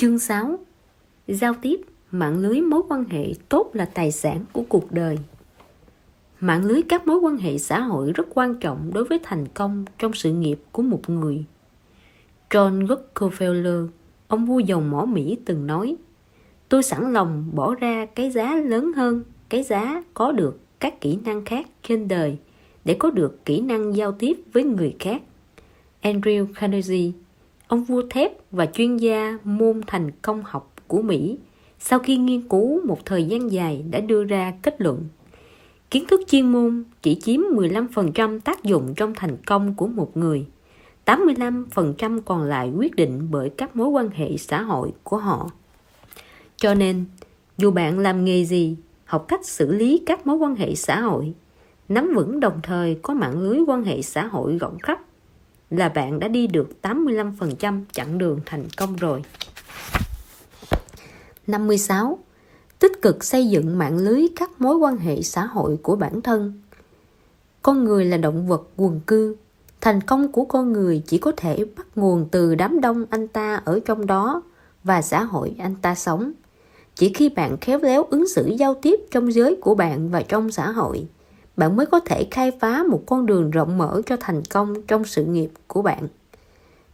Chương 6 Giao tiếp, mạng lưới mối quan hệ tốt là tài sản của cuộc đời. Mạng lưới các mối quan hệ xã hội rất quan trọng đối với thành công trong sự nghiệp của một người. John Rockefeller, ông vua dầu mỏ Mỹ từng nói Tôi sẵn lòng bỏ ra cái giá lớn hơn cái giá có được các kỹ năng khác trên đời để có được kỹ năng giao tiếp với người khác. Andrew Carnegie Ông vua thép và chuyên gia môn thành công học của Mỹ sau khi nghiên cứu một thời gian dài đã đưa ra kết luận. Kiến thức chuyên môn chỉ chiếm 15% tác dụng trong thành công của một người 85% còn lại quyết định bởi các mối quan hệ xã hội của họ. Cho nên, dù bạn làm nghề gì, học cách xử lý các mối quan hệ xã hội, nắm vững đồng thời có mạng lưới quan hệ xã hội rộng khắp là bạn đã đi được 85% chặng đường thành công rồi. 56. Tích cực xây dựng mạng lưới các mối quan hệ xã hội của bản thân. Con người là động vật quần cư. Thành công của con người chỉ có thể bắt nguồn từ đám đông anh ta ở trong đó và xã hội anh ta sống. Chỉ khi bạn khéo léo ứng xử giao tiếp trong giới của bạn và trong xã hội – bạn mới có thể khai phá một con đường rộng mở cho thành công trong sự nghiệp của bạn.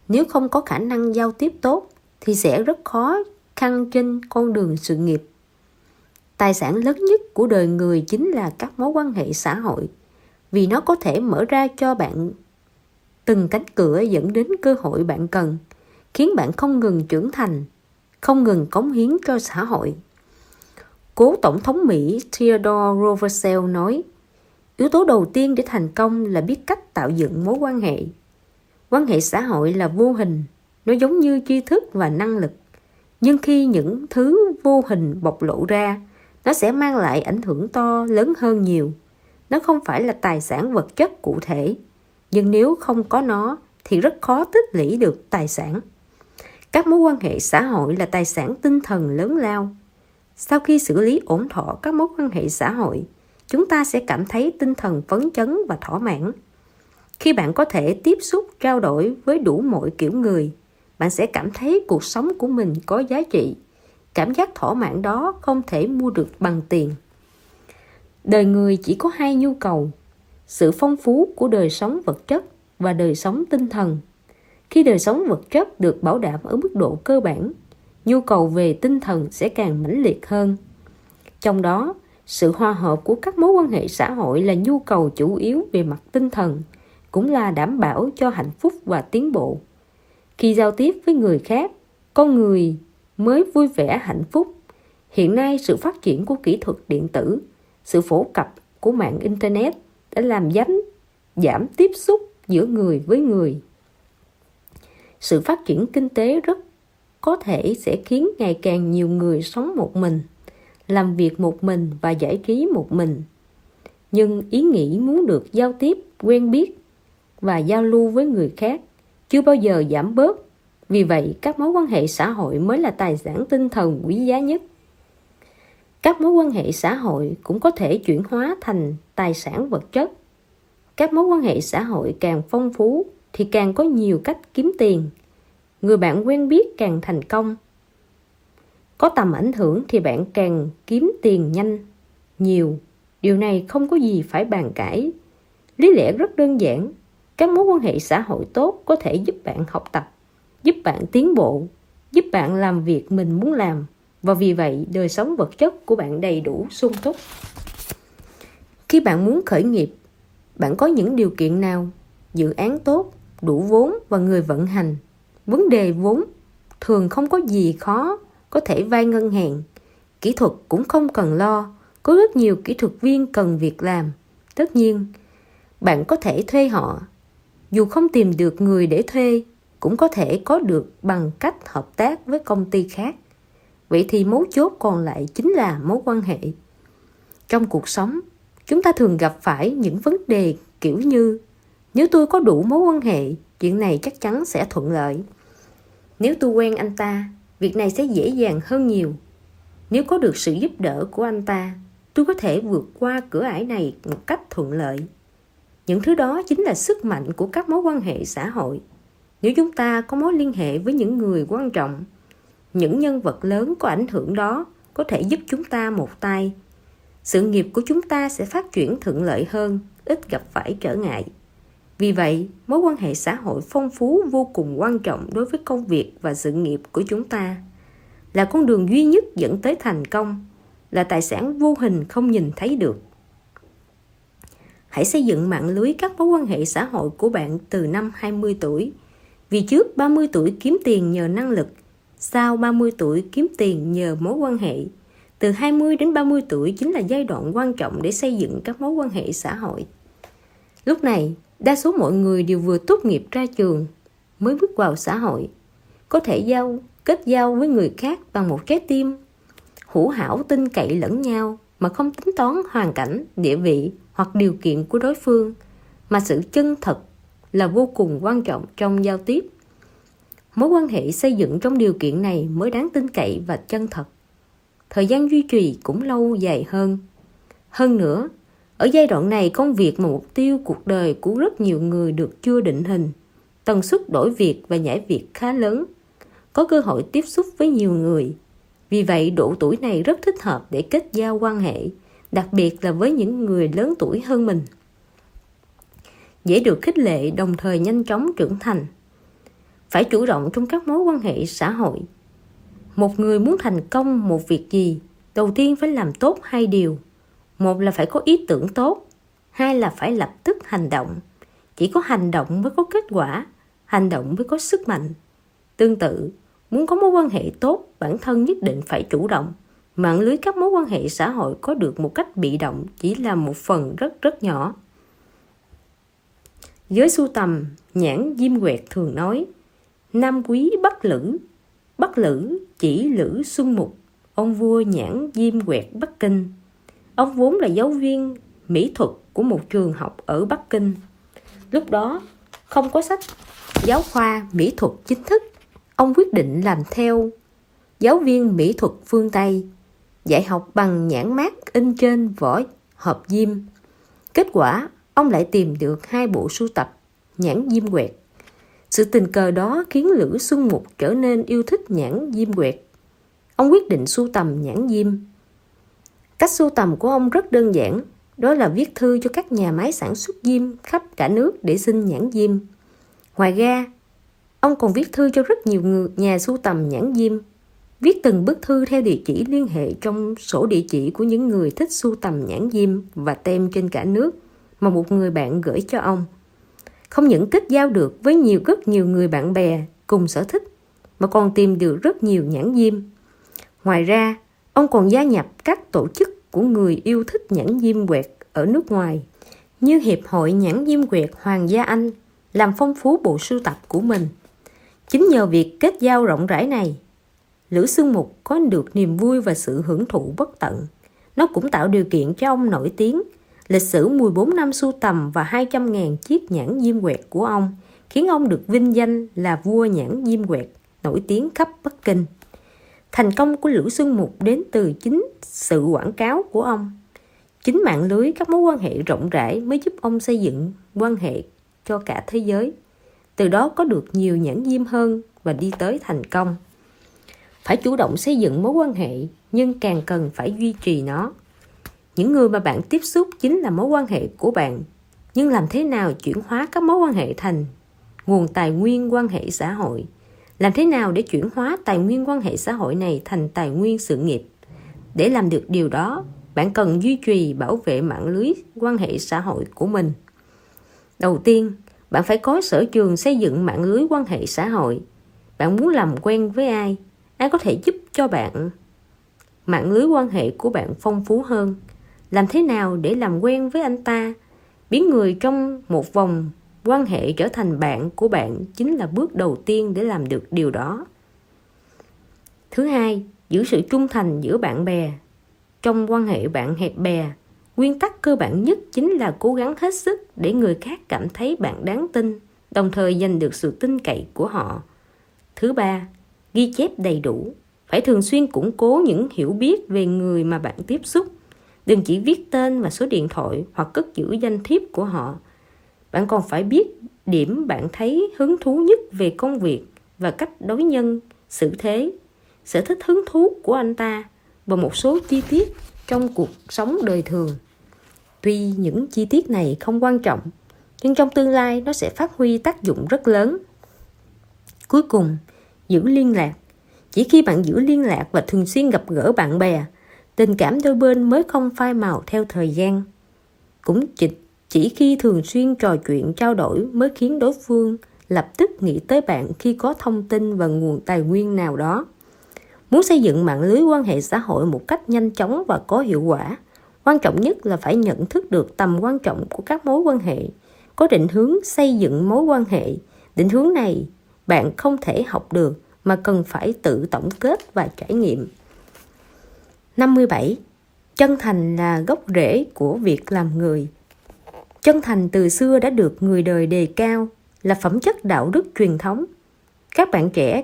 Nếu không có khả năng giao tiếp tốt, thì sẽ rất khó khăn trên con đường sự nghiệp. Tài sản lớn nhất của đời người chính là các mối quan hệ xã hội, vì nó có thể mở ra cho bạn từng cánh cửa dẫn đến cơ hội bạn cần, khiến bạn không ngừng trưởng thành, không ngừng cống hiến cho xã hội. Cố tổng thống mỹ theodore roosevelt nói yếu tố đầu tiên để thành công là biết cách tạo dựng mối quan hệ. Quan hệ xã hội là vô hình, nó giống như tri thức và năng lực. Nhưng khi những thứ vô hình bộc lộ ra, nó sẽ mang lại ảnh hưởng to lớn hơn nhiều. Nó không phải là tài sản vật chất cụ thể, nhưng nếu không có nó thì rất khó tích lũy được tài sản. Các mối quan hệ xã hội là tài sản tinh thần lớn lao. Sau khi xử lý ổn thỏa các mối quan hệ xã hội chúng ta sẽ cảm thấy tinh thần phấn chấn và thỏa mãn. Khi bạn có thể tiếp xúc, trao đổi với đủ mọi kiểu người, bạn sẽ cảm thấy cuộc sống của mình có giá trị. Cảm giác thỏa mãn đó không thể mua được bằng tiền. Đời người chỉ có hai nhu cầu, sự phong phú của đời sống vật chất và đời sống tinh thần. Khi đời sống vật chất được bảo đảm ở mức độ cơ bản, nhu cầu về tinh thần sẽ càng mãnh liệt hơn. Trong đó sự hòa hợp của các mối quan hệ xã hội là nhu cầu chủ yếu về mặt tinh thần, cũng là đảm bảo cho hạnh phúc và tiến bộ. Khi giao tiếp với người khác, con người mới vui vẻ hạnh phúc. Hiện nay sự phát triển của kỹ thuật điện tử, sự phổ cập của mạng internet đã làm giảm giảm tiếp xúc giữa người với người. Sự phát triển kinh tế rất có thể sẽ khiến ngày càng nhiều người sống một mình làm việc một mình và giải trí một mình. Nhưng ý nghĩ muốn được giao tiếp, quen biết và giao lưu với người khác chưa bao giờ giảm bớt. Vì vậy, các mối quan hệ xã hội mới là tài sản tinh thần quý giá nhất. Các mối quan hệ xã hội cũng có thể chuyển hóa thành tài sản vật chất. Các mối quan hệ xã hội càng phong phú thì càng có nhiều cách kiếm tiền. Người bạn quen biết càng thành công có tầm ảnh hưởng thì bạn càng kiếm tiền nhanh nhiều. Điều này không có gì phải bàn cãi. Lý lẽ rất đơn giản. Các mối quan hệ xã hội tốt có thể giúp bạn học tập, giúp bạn tiến bộ, giúp bạn làm việc mình muốn làm. Và vì vậy, đời sống vật chất của bạn đầy đủ sung túc. Khi bạn muốn khởi nghiệp, bạn có những điều kiện nào? Dự án tốt, đủ vốn và người vận hành. Vấn đề vốn thường không có gì khó có thể vay ngân hàng. Kỹ thuật cũng không cần lo, có rất nhiều kỹ thuật viên cần việc làm. Tất nhiên, bạn có thể thuê họ. Dù không tìm được người để thuê, cũng có thể có được bằng cách hợp tác với công ty khác. Vậy thì mấu chốt còn lại chính là mối quan hệ. Trong cuộc sống, chúng ta thường gặp phải những vấn đề kiểu như nếu tôi có đủ mối quan hệ, chuyện này chắc chắn sẽ thuận lợi. Nếu tôi quen anh ta, việc này sẽ dễ dàng hơn nhiều. Nếu có được sự giúp đỡ của anh ta, tôi có thể vượt qua cửa ải này một cách thuận lợi. Những thứ đó chính là sức mạnh của các mối quan hệ xã hội. Nếu chúng ta có mối liên hệ với những người quan trọng, những nhân vật lớn có ảnh hưởng đó có thể giúp chúng ta một tay. Sự nghiệp của chúng ta sẽ phát triển thuận lợi hơn, ít gặp phải trở ngại vì vậy mối quan hệ xã hội phong phú vô cùng quan trọng đối với công việc và sự nghiệp của chúng ta là con đường duy nhất dẫn tới thành công là tài sản vô hình không nhìn thấy được hãy xây dựng mạng lưới các mối quan hệ xã hội của bạn từ năm 20 tuổi. Vì trước 30 tuổi kiếm tiền nhờ năng lực, sau 30 tuổi kiếm tiền nhờ mối quan hệ. Từ 20 đến 30 tuổi chính là giai đoạn quan trọng để xây dựng các mối quan hệ xã hội. Lúc này, đa số mọi người đều vừa tốt nghiệp ra trường, mới bước vào xã hội. Có thể giao, kết giao với người khác bằng một trái tim, hữu hảo tin cậy lẫn nhau mà không tính toán hoàn cảnh, địa vị hoặc điều kiện của đối phương mà sự chân thật là vô cùng quan trọng trong giao tiếp. Mối quan hệ xây dựng trong điều kiện này mới đáng tin cậy và chân thật. Thời gian duy trì cũng lâu dài hơn. Hơn nữa ở giai đoạn này công việc mà mục tiêu cuộc đời của rất nhiều người được chưa định hình tần suất đổi việc và nhảy việc khá lớn có cơ hội tiếp xúc với nhiều người vì vậy độ tuổi này rất thích hợp để kết giao quan hệ đặc biệt là với những người lớn tuổi hơn mình. Dễ được khích lệ đồng thời nhanh chóng trưởng thành. Phải chủ động trong các mối quan hệ xã hội. Một người muốn thành công một việc gì, đầu tiên phải làm tốt hai điều. Một là phải có ý tưởng tốt, hai là phải lập tức hành động. Chỉ có hành động mới có kết quả, hành động mới có sức mạnh. Tương tự, muốn có mối quan hệ tốt, bản thân nhất định phải chủ động mạng lưới các mối quan hệ xã hội có được một cách bị động chỉ là một phần rất rất nhỏ. Giới sưu tầm, nhãn Diêm Quẹt thường nói Nam quý Bắc Lữ Bắc Lữ chỉ Lữ Xuân Mục Ông vua nhãn Diêm Quẹt Bắc Kinh Ông vốn là giáo viên mỹ thuật của một trường học ở Bắc Kinh Lúc đó không có sách giáo khoa mỹ thuật chính thức Ông quyết định làm theo giáo viên mỹ thuật phương Tây dạy học bằng nhãn mát in trên vỏ hộp diêm. Kết quả, ông lại tìm được hai bộ sưu tập nhãn diêm quẹt. Sự tình cờ đó khiến Lữ Xuân Mục trở nên yêu thích nhãn diêm quẹt. Ông quyết định sưu tầm nhãn diêm. Cách sưu tầm của ông rất đơn giản, đó là viết thư cho các nhà máy sản xuất diêm khắp cả nước để xin nhãn diêm. Ngoài ra, ông còn viết thư cho rất nhiều người nhà sưu tầm nhãn diêm Viết từng bức thư theo địa chỉ liên hệ trong sổ địa chỉ của những người thích sưu tầm nhãn diêm và tem trên cả nước mà một người bạn gửi cho ông. Không những kết giao được với nhiều rất nhiều người bạn bè cùng sở thích mà còn tìm được rất nhiều nhãn diêm. Ngoài ra, ông còn gia nhập các tổ chức của người yêu thích nhãn diêm quẹt ở nước ngoài như Hiệp hội nhãn diêm quẹt Hoàng gia Anh làm phong phú bộ sưu tập của mình. Chính nhờ việc kết giao rộng rãi này Lữ Xương Mục có được niềm vui và sự hưởng thụ bất tận. Nó cũng tạo điều kiện cho ông nổi tiếng. Lịch sử 14 năm sưu tầm và 200.000 chiếc nhãn diêm quẹt của ông khiến ông được vinh danh là vua nhãn diêm quẹt, nổi tiếng khắp Bắc Kinh. Thành công của Lữ Xuân Mục đến từ chính sự quảng cáo của ông. Chính mạng lưới các mối quan hệ rộng rãi mới giúp ông xây dựng quan hệ cho cả thế giới. Từ đó có được nhiều nhãn diêm hơn và đi tới thành công phải chủ động xây dựng mối quan hệ, nhưng càng cần phải duy trì nó những người mà bạn tiếp xúc chính là mối quan hệ của bạn nhưng làm thế nào chuyển hóa các mối quan hệ thành nguồn tài nguyên quan hệ xã hội làm thế nào để chuyển hóa tài nguyên quan hệ xã hội này thành tài nguyên sự nghiệp? Để làm được điều đó, bạn cần duy trì, bảo vệ mạng lưới quan hệ xã hội của mình. Đầu tiên, bạn phải có sở trường xây dựng mạng lưới quan hệ xã hội. Bạn muốn làm quen với ai? Ai có thể giúp cho bạn? Mạng lưới quan hệ của bạn phong phú hơn. Làm thế nào để làm quen với anh ta? Biến người trong một vòng quan hệ trở thành bạn của bạn chính là bước đầu tiên để làm được điều đó. Thứ hai, giữ sự trung thành giữa bạn bè. Trong quan hệ bạn hẹp bè, nguyên tắc cơ bản nhất chính là cố gắng hết sức để người khác cảm thấy bạn đáng tin, đồng thời giành được sự tin cậy của họ. Thứ ba, ghi chép đầy đủ. Phải thường xuyên củng cố những hiểu biết về người mà bạn tiếp xúc. Đừng chỉ viết tên và số điện thoại hoặc cất giữ danh thiếp của họ bạn còn phải biết điểm bạn thấy hứng thú nhất về công việc và cách đối nhân xử thế sở thích hứng thú của anh ta và một số chi tiết trong cuộc sống đời thường. Tuy những chi tiết này không quan trọng, nhưng trong tương lai nó sẽ phát huy tác dụng rất lớn. Cuối cùng, giữ liên lạc. Chỉ khi bạn giữ liên lạc và thường xuyên gặp gỡ bạn bè, tình cảm đôi bên mới không phai màu theo thời gian. Cũng chịch chỉ khi thường xuyên trò chuyện trao đổi mới khiến đối phương lập tức nghĩ tới bạn khi có thông tin và nguồn tài nguyên nào đó. Muốn xây dựng mạng lưới quan hệ xã hội một cách nhanh chóng và có hiệu quả, quan trọng nhất là phải nhận thức được tầm quan trọng của các mối quan hệ, có định hướng xây dựng mối quan hệ. Định hướng này bạn không thể học được mà cần phải tự tổng kết và trải nghiệm. 57. Chân thành là gốc rễ của việc làm người. Chân thành từ xưa đã được người đời đề cao là phẩm chất đạo đức truyền thống. Các bạn trẻ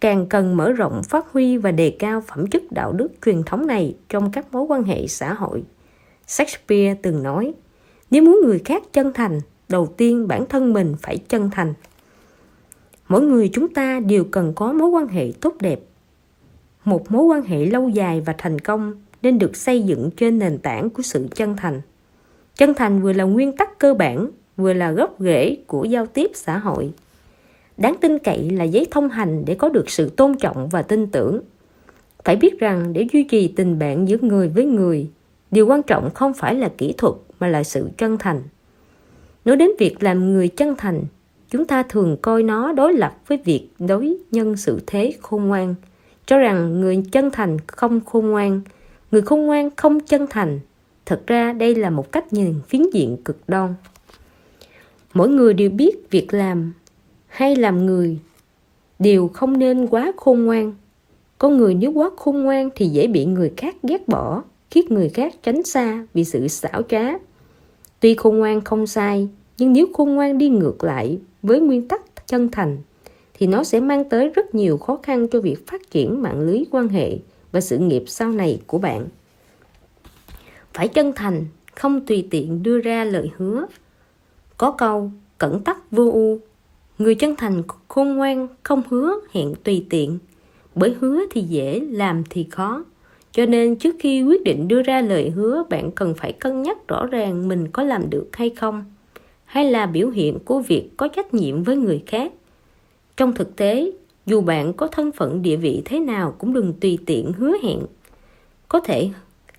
càng cần mở rộng phát huy và đề cao phẩm chất đạo đức truyền thống này trong các mối quan hệ xã hội. Shakespeare từng nói, nếu muốn người khác chân thành, đầu tiên bản thân mình phải chân thành. Mỗi người chúng ta đều cần có mối quan hệ tốt đẹp. Một mối quan hệ lâu dài và thành công nên được xây dựng trên nền tảng của sự chân thành. Chân thành vừa là nguyên tắc cơ bản, vừa là gốc rễ của giao tiếp xã hội. Đáng tin cậy là giấy thông hành để có được sự tôn trọng và tin tưởng. Phải biết rằng để duy trì tình bạn giữa người với người điều quan trọng không phải là kỹ thuật mà là sự chân thành. Nói đến việc làm người chân thành chúng ta thường coi nó đối lập với việc đối nhân sự thế khôn ngoan. Cho rằng người chân thành không khôn ngoan người khôn ngoan không chân thành thật ra đây là một cách nhìn phiến diện cực đoan. Mỗi người đều biết việc làm hay làm người đều không nên quá khôn ngoan. Con người nếu quá khôn ngoan thì dễ bị người khác ghét bỏ, khiến người khác tránh xa vì sự xảo trá. Tuy khôn ngoan không sai, nhưng nếu khôn ngoan đi ngược lại với nguyên tắc chân thành, thì nó sẽ mang tới rất nhiều khó khăn cho việc phát triển mạng lưới quan hệ và sự nghiệp sau này của bạn phải chân thành không tùy tiện đưa ra lời hứa có câu cẩn tắc vô u Người chân thành khôn ngoan không hứa hẹn tùy tiện, bởi hứa thì dễ, làm thì khó. Cho nên trước khi quyết định đưa ra lời hứa, bạn cần phải cân nhắc rõ ràng mình có làm được hay không, hay là biểu hiện của việc có trách nhiệm với người khác. Trong thực tế, dù bạn có thân phận địa vị thế nào cũng đừng tùy tiện hứa hẹn. Có thể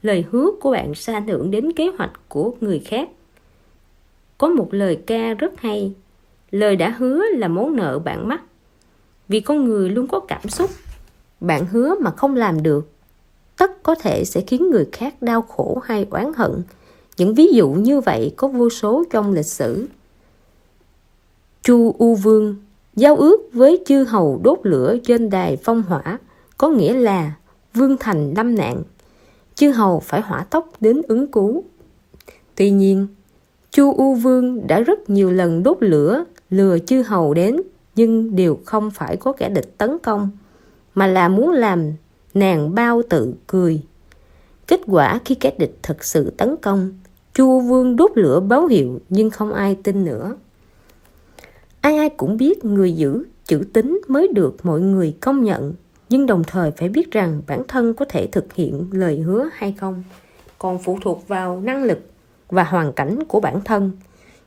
lời hứa của bạn sẽ ảnh hưởng đến kế hoạch của người khác. Có một lời ca rất hay. Lời đã hứa là món nợ bạn mắc. Vì con người luôn có cảm xúc. Bạn hứa mà không làm được, tất có thể sẽ khiến người khác đau khổ hay oán hận. Những ví dụ như vậy có vô số trong lịch sử. Chu u vương, giao ước với chư hầu đốt lửa trên đài phong hỏa, có nghĩa là vương thành lâm nạn chư hầu phải hỏa tốc đến ứng cứu. Tuy nhiên, chu u vương đã rất nhiều lần đốt lửa, lừa chư hầu đến, nhưng đều không phải có kẻ địch tấn công, mà là muốn làm nàng bao tự cười. Kết quả khi kẻ địch thật sự tấn công, chu vương đốt lửa báo hiệu nhưng không ai tin nữa. Ai ai cũng biết người giữ chữ tín mới được mọi người công nhận nhưng đồng thời phải biết rằng bản thân có thể thực hiện lời hứa hay không. Còn phụ thuộc vào năng lực và hoàn cảnh của bản thân.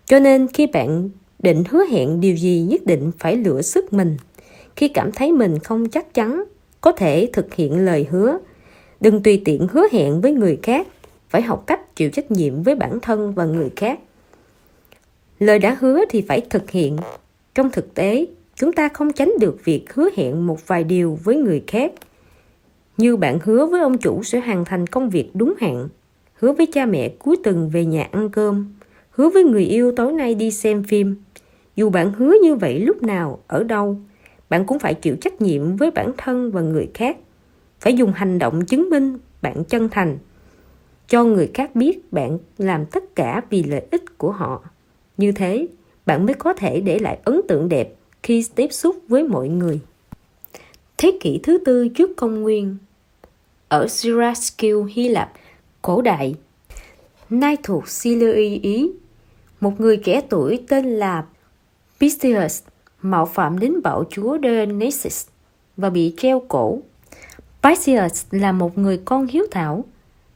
Cho nên khi bạn định hứa hẹn điều gì nhất định phải lựa sức mình. Khi cảm thấy mình không chắc chắn, có thể thực hiện lời hứa. Đừng tùy tiện hứa hẹn với người khác. Phải học cách chịu trách nhiệm với bản thân và người khác. Lời đã hứa thì phải thực hiện. Trong thực tế chúng ta không tránh được việc hứa hẹn một vài điều với người khác. Như bạn hứa với ông chủ sẽ hoàn thành công việc đúng hạn, hứa với cha mẹ cuối tuần về nhà ăn cơm, hứa với người yêu tối nay đi xem phim. Dù bạn hứa như vậy lúc nào, ở đâu, bạn cũng phải chịu trách nhiệm với bản thân và người khác. Phải dùng hành động chứng minh bạn chân thành, cho người khác biết bạn làm tất cả vì lợi ích của họ. Như thế, bạn mới có thể để lại ấn tượng đẹp khi tiếp xúc với mọi người thế kỷ thứ tư trước công nguyên ở Syracuse, Hy Lạp, cổ đại, nay thuộc Syria Ý, một người trẻ tuổi tên là Pistius mạo phạm đến bạo chúa Dionysus và bị treo cổ. Pistius là một người con hiếu thảo.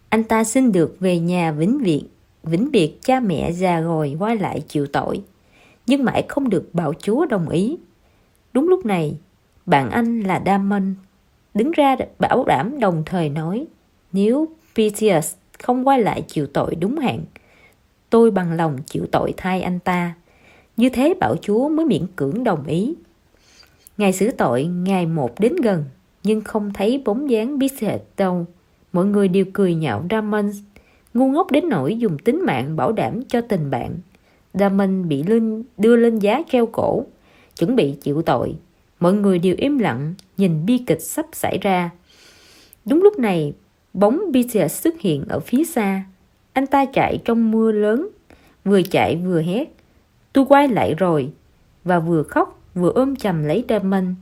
Anh ta xin được về nhà vĩnh viễn, vĩnh biệt cha mẹ già rồi quay lại chịu tội. Nhưng mãi không được bảo chúa đồng ý. Đúng lúc này, bạn anh là Damon đứng ra bảo đảm đồng thời nói nếu Pisces không quay lại chịu tội đúng hạn, tôi bằng lòng chịu tội thay anh ta. Như thế bảo chúa mới miễn cưỡng đồng ý. Ngày xử tội ngày một đến gần, nhưng không thấy bóng dáng Pisces đâu. Mọi người đều cười nhạo Damon, ngu ngốc đến nỗi dùng tính mạng bảo đảm cho tình bạn. Damon bị lên, đưa lên giá treo cổ, chuẩn bị chịu tội. Mọi người đều im lặng, nhìn bi kịch sắp xảy ra. Đúng lúc này, bóng Peter xuất hiện ở phía xa. Anh ta chạy trong mưa lớn, vừa chạy vừa hét. Tôi quay lại rồi, và vừa khóc vừa ôm chầm lấy Damon,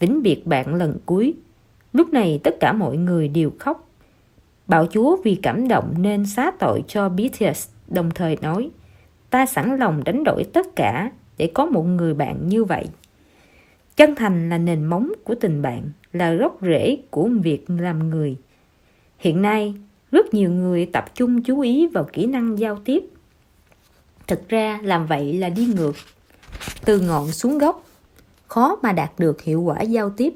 vĩnh biệt bạn lần cuối. Lúc này tất cả mọi người đều khóc. Bảo Chúa vì cảm động nên xá tội cho Beatrice, đồng thời nói, ta sẵn lòng đánh đổi tất cả để có một người bạn như vậy. Chân thành là nền móng của tình bạn, là gốc rễ của việc làm người. Hiện nay, rất nhiều người tập trung chú ý vào kỹ năng giao tiếp. Thực ra làm vậy là đi ngược, từ ngọn xuống gốc, khó mà đạt được hiệu quả giao tiếp.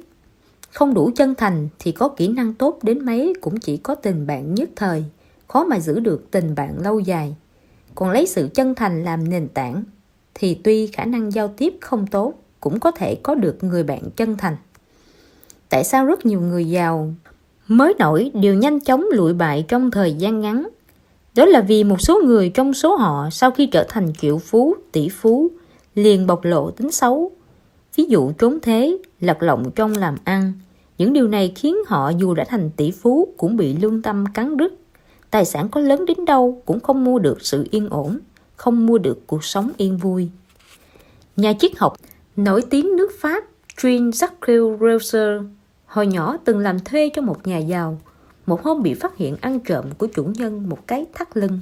Không đủ chân thành thì có kỹ năng tốt đến mấy cũng chỉ có tình bạn nhất thời, khó mà giữ được tình bạn lâu dài. Còn lấy sự chân thành làm nền tảng thì tuy khả năng giao tiếp không tốt cũng có thể có được người bạn chân thành. Tại sao rất nhiều người giàu mới nổi đều nhanh chóng lụi bại trong thời gian ngắn? Đó là vì một số người trong số họ sau khi trở thành triệu phú, tỷ phú, liền bộc lộ tính xấu. Ví dụ trốn thế, lật lọng trong làm ăn. Những điều này khiến họ dù đã thành tỷ phú cũng bị lương tâm cắn rứt. Tài sản có lớn đến đâu cũng không mua được sự yên ổn, không mua được cuộc sống yên vui. Nhà triết học Nổi tiếng nước Pháp Jean-Jacques Rousseau hồi nhỏ từng làm thuê cho một nhà giàu. Một hôm bị phát hiện ăn trộm của chủ nhân một cái thắt lưng.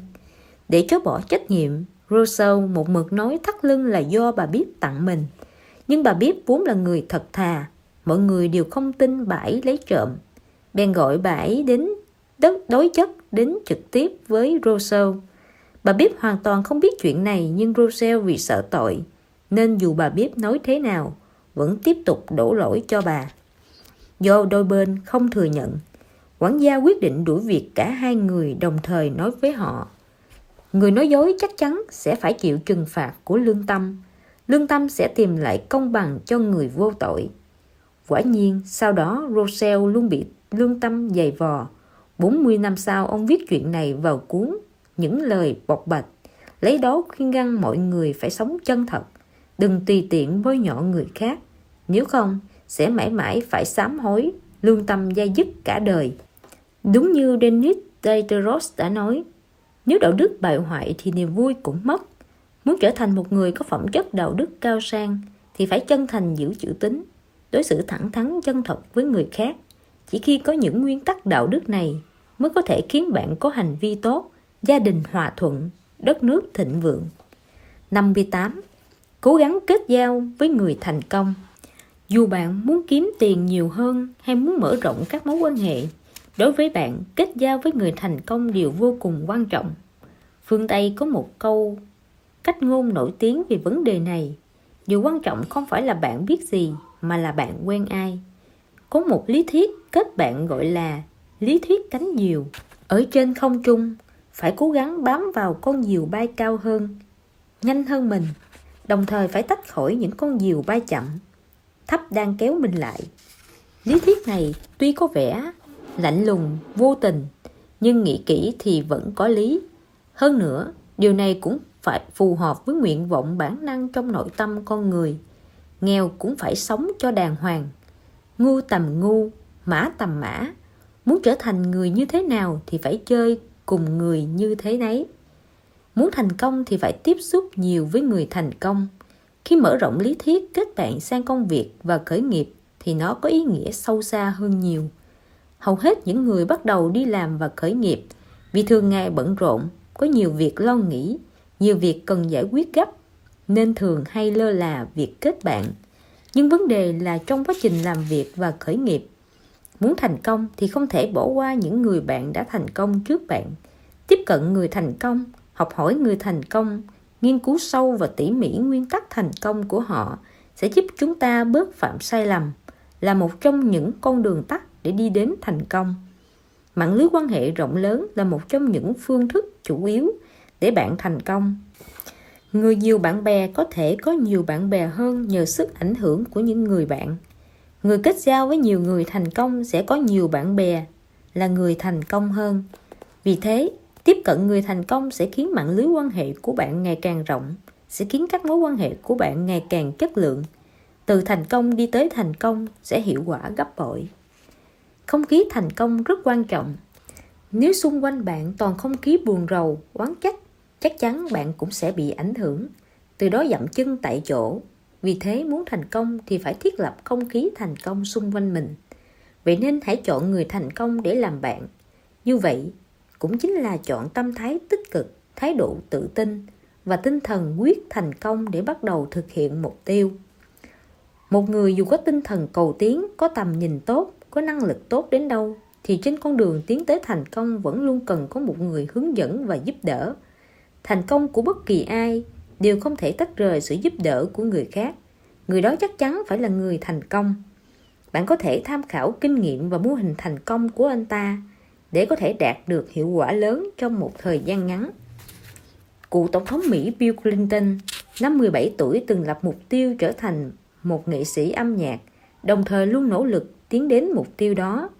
Để chối bỏ trách nhiệm, Rousseau một mực nói thắt lưng là do bà bếp tặng mình. Nhưng bà bếp vốn là người thật thà, mọi người đều không tin bà ấy lấy trộm. Bèn gọi bà ấy đến đất đối chất đến trực tiếp với Rousseau. Bà bếp hoàn toàn không biết chuyện này nhưng Rousseau vì sợ tội nên dù bà bếp nói thế nào vẫn tiếp tục đổ lỗi cho bà. Do đôi bên không thừa nhận, quản gia quyết định đuổi việc cả hai người đồng thời nói với họ. Người nói dối chắc chắn sẽ phải chịu trừng phạt của lương tâm. Lương tâm sẽ tìm lại công bằng cho người vô tội. Quả nhiên, sau đó Rochelle luôn bị lương tâm dày vò. 40 năm sau, ông viết chuyện này vào cuốn Những lời bộc bạch, lấy đó khuyên ngăn mọi người phải sống chân thật. Đừng tùy tiện bôi nhọ người khác. Nếu không sẽ mãi mãi phải sám hối lương tâm dai dứt cả đời. Đúng như Denis Diderot đã nói nếu đạo đức bại hoại thì niềm vui cũng mất. Muốn trở thành một người có phẩm chất đạo đức cao sang thì phải chân thành giữ chữ tính đối xử thẳng thắn chân thật với người khác chỉ khi có những nguyên tắc đạo đức này mới có thể khiến bạn có hành vi tốt, gia đình hòa thuận, đất nước thịnh vượng. 58 cố gắng kết giao với người thành công. Dù bạn muốn kiếm tiền nhiều hơn hay muốn mở rộng các mối quan hệ, đối với bạn, kết giao với người thành công đều vô cùng quan trọng. Phương tây có một câu cách ngôn nổi tiếng về vấn đề này. Điều quan trọng không phải là bạn biết gì, mà là bạn quen ai có một lý thuyết kết bạn gọi là lý thuyết cánh diều ở trên không trung phải cố gắng bám vào con diều bay cao hơn nhanh hơn mình đồng thời phải tách khỏi những con diều bay chậm, thấp đang kéo mình lại. Lý thuyết này tuy có vẻ lạnh lùng, vô tình, nhưng nghĩ kỹ thì vẫn có lý. Hơn nữa, điều này cũng phải phù hợp với nguyện vọng bản năng trong nội tâm con người. Nghèo cũng phải sống cho đàng hoàng. Ngu tầm ngu, mã tầm mã. Muốn trở thành người như thế nào thì phải chơi cùng người như thế nấy. Muốn thành công thì phải tiếp xúc nhiều với người thành công. Khi mở rộng lý thuyết kết bạn sang công việc và khởi nghiệp thì nó có ý nghĩa sâu xa hơn nhiều. Hầu hết những người bắt đầu đi làm và khởi nghiệp vì thường ngày bận rộn, có nhiều việc lo nghĩ, nhiều việc cần giải quyết gấp nên thường hay lơ là việc kết bạn. Nhưng vấn đề là trong quá trình làm việc và khởi nghiệp, Muốn thành công thì không thể bỏ qua những người bạn đã thành công trước bạn. Tiếp cận người thành công, học hỏi người thành công, nghiên cứu sâu và tỉ mỉ nguyên tắc thành công của họ sẽ giúp chúng ta bớt phạm sai lầm, là một trong những con đường tắt để đi đến thành công. Mạng lưới quan hệ rộng lớn là một trong những phương thức chủ yếu để bạn thành công. Người nhiều bạn bè có thể có nhiều bạn bè hơn nhờ sức ảnh hưởng của những người bạn. Người kết giao với nhiều người thành công sẽ có nhiều bạn bè là người thành công hơn. Vì thế, tiếp cận người thành công sẽ khiến mạng lưới quan hệ của bạn ngày càng rộng, sẽ khiến các mối quan hệ của bạn ngày càng chất lượng. Từ thành công đi tới thành công sẽ hiệu quả gấp bội. Không khí thành công rất quan trọng. Nếu xung quanh bạn toàn không khí buồn rầu, oán trách, chắc chắn bạn cũng sẽ bị ảnh hưởng. Từ đó dậm chân tại chỗ. Vì thế muốn thành công thì phải thiết lập không khí thành công xung quanh mình. Vậy nên hãy chọn người thành công để làm bạn. Như vậy cũng chính là chọn tâm thái tích cực, thái độ tự tin và tinh thần quyết thành công để bắt đầu thực hiện mục tiêu. Một người dù có tinh thần cầu tiến, có tầm nhìn tốt, có năng lực tốt đến đâu thì trên con đường tiến tới thành công vẫn luôn cần có một người hướng dẫn và giúp đỡ. Thành công của bất kỳ ai đều không thể tách rời sự giúp đỡ của người khác. Người đó chắc chắn phải là người thành công. Bạn có thể tham khảo kinh nghiệm và mô hình thành công của anh ta để có thể đạt được hiệu quả lớn trong một thời gian ngắn. Cựu Tổng thống Mỹ Bill Clinton, năm 17 tuổi từng lập mục tiêu trở thành một nghệ sĩ âm nhạc, đồng thời luôn nỗ lực tiến đến mục tiêu đó.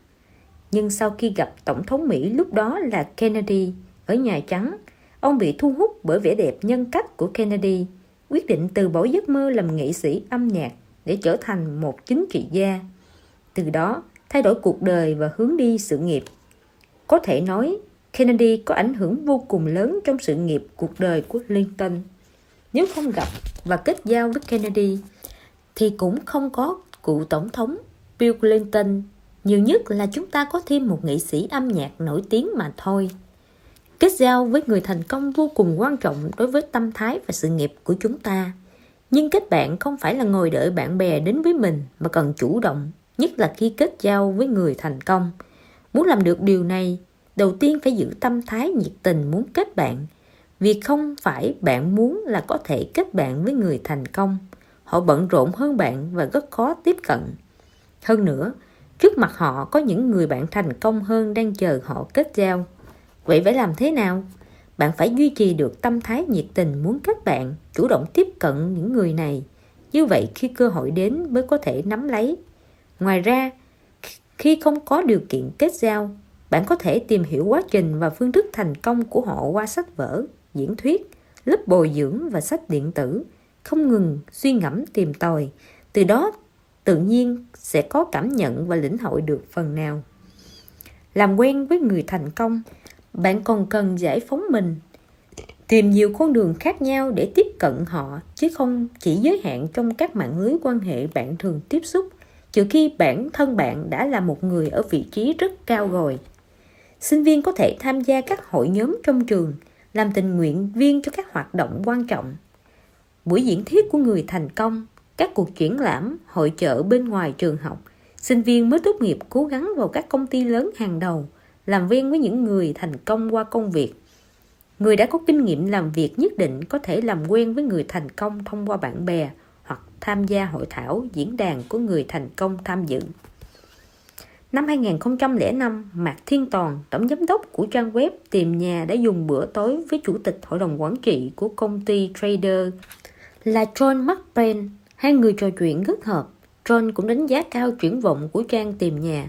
Nhưng sau khi gặp Tổng thống Mỹ lúc đó là Kennedy ở Nhà Trắng, ông bị thu hút bởi vẻ đẹp nhân cách của Kennedy, quyết định từ bỏ giấc mơ làm nghệ sĩ âm nhạc để trở thành một chính trị gia. Từ đó, thay đổi cuộc đời và hướng đi sự nghiệp. Có thể nói, Kennedy có ảnh hưởng vô cùng lớn trong sự nghiệp cuộc đời của Lincoln. Nếu không gặp và kết giao với Kennedy, thì cũng không có cựu tổng thống Bill Clinton. Nhiều nhất là chúng ta có thêm một nghệ sĩ âm nhạc nổi tiếng mà thôi. Kết giao với người thành công vô cùng quan trọng đối với tâm thái và sự nghiệp của chúng ta. Nhưng kết bạn không phải là ngồi đợi bạn bè đến với mình mà cần chủ động, nhất là khi kết giao với người thành công. Muốn làm được điều này, đầu tiên phải giữ tâm thái nhiệt tình muốn kết bạn. Vì không phải bạn muốn là có thể kết bạn với người thành công. Họ bận rộn hơn bạn và rất khó tiếp cận. Hơn nữa, trước mặt họ có những người bạn thành công hơn đang chờ họ kết giao. Vậy phải làm thế nào? Bạn phải duy trì được tâm thái nhiệt tình muốn kết bạn, chủ động tiếp cận những người này. Như vậy khi cơ hội đến mới có thể nắm lấy. Ngoài ra, khi không có điều kiện kết giao, bạn có thể tìm hiểu quá trình và phương thức thành công của họ qua sách vở, diễn thuyết, lớp bồi dưỡng và sách điện tử, không ngừng suy ngẫm tìm tòi. Từ đó tự nhiên sẽ có cảm nhận và lĩnh hội được phần nào. Làm quen với người thành công, bạn còn cần giải phóng mình, tìm nhiều con đường khác nhau để tiếp cận họ chứ không chỉ giới hạn trong các mạng lưới quan hệ bạn thường tiếp xúc trừ khi bản thân bạn đã là một người ở vị trí rất cao rồi. Sinh viên có thể tham gia các hội nhóm trong trường, làm tình nguyện viên cho các hoạt động quan trọng. Buổi diễn thuyết của người thành công, các cuộc triển lãm, hội chợ bên ngoài trường học, sinh viên mới tốt nghiệp cố gắng vào các công ty lớn hàng đầu, làm viên với những người thành công qua công việc. Người đã có kinh nghiệm làm việc nhất định có thể làm quen với người thành công thông qua bạn bè hoặc tham gia hội thảo, diễn đàn của người thành công tham dự. Năm 2005, Mạc Thiên Toàn, tổng giám đốc của trang web tìm nhà đã dùng bữa tối với chủ tịch hội đồng quản trị của công ty Trader là John McBain. Hai người trò chuyện rất hợp. John cũng đánh giá cao triển vọng của trang tìm nhà.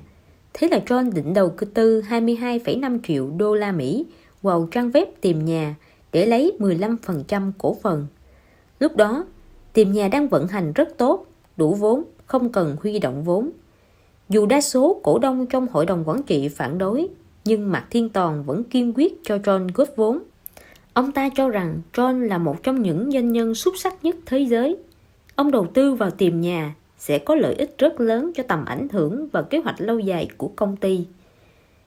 Thế là John định đầu tư 22,5 triệu đô la Mỹ vào trang web tìm nhà để lấy 15% cổ phần. Lúc đó, tìm nhà đang vận hành rất tốt, đủ vốn, không cần huy động vốn. Dù đa số cổ đông trong hội đồng quản trị phản đối, nhưng Mạc Thiên Toàn vẫn kiên quyết cho John góp vốn. Ông ta cho rằng John là một trong những doanh nhân xuất sắc nhất thế giới. Ông đầu tư vào tìm nhà sẽ có lợi ích rất lớn cho tầm ảnh hưởng và kế hoạch lâu dài của công ty.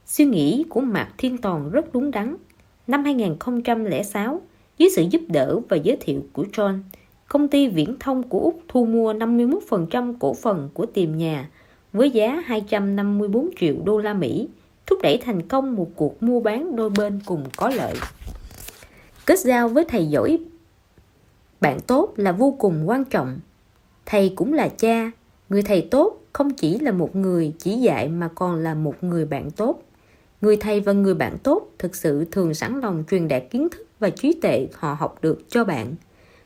Suy nghĩ của Mạc Thiên Toàn rất đúng đắn. Năm 2006, dưới sự giúp đỡ và giới thiệu của John, công ty viễn thông của Úc thu mua 51% cổ phần của Tiềm nhà với giá 254 triệu đô la Mỹ, thúc đẩy thành công một cuộc mua bán đôi bên cùng có lợi. Kết giao với thầy giỏi bạn tốt là vô cùng quan trọng. Thầy cũng là cha, người thầy tốt không chỉ là một người chỉ dạy mà còn là một người bạn tốt. Người thầy và người bạn tốt thực sự thường sẵn lòng truyền đạt kiến thức và trí tuệ họ học được cho bạn.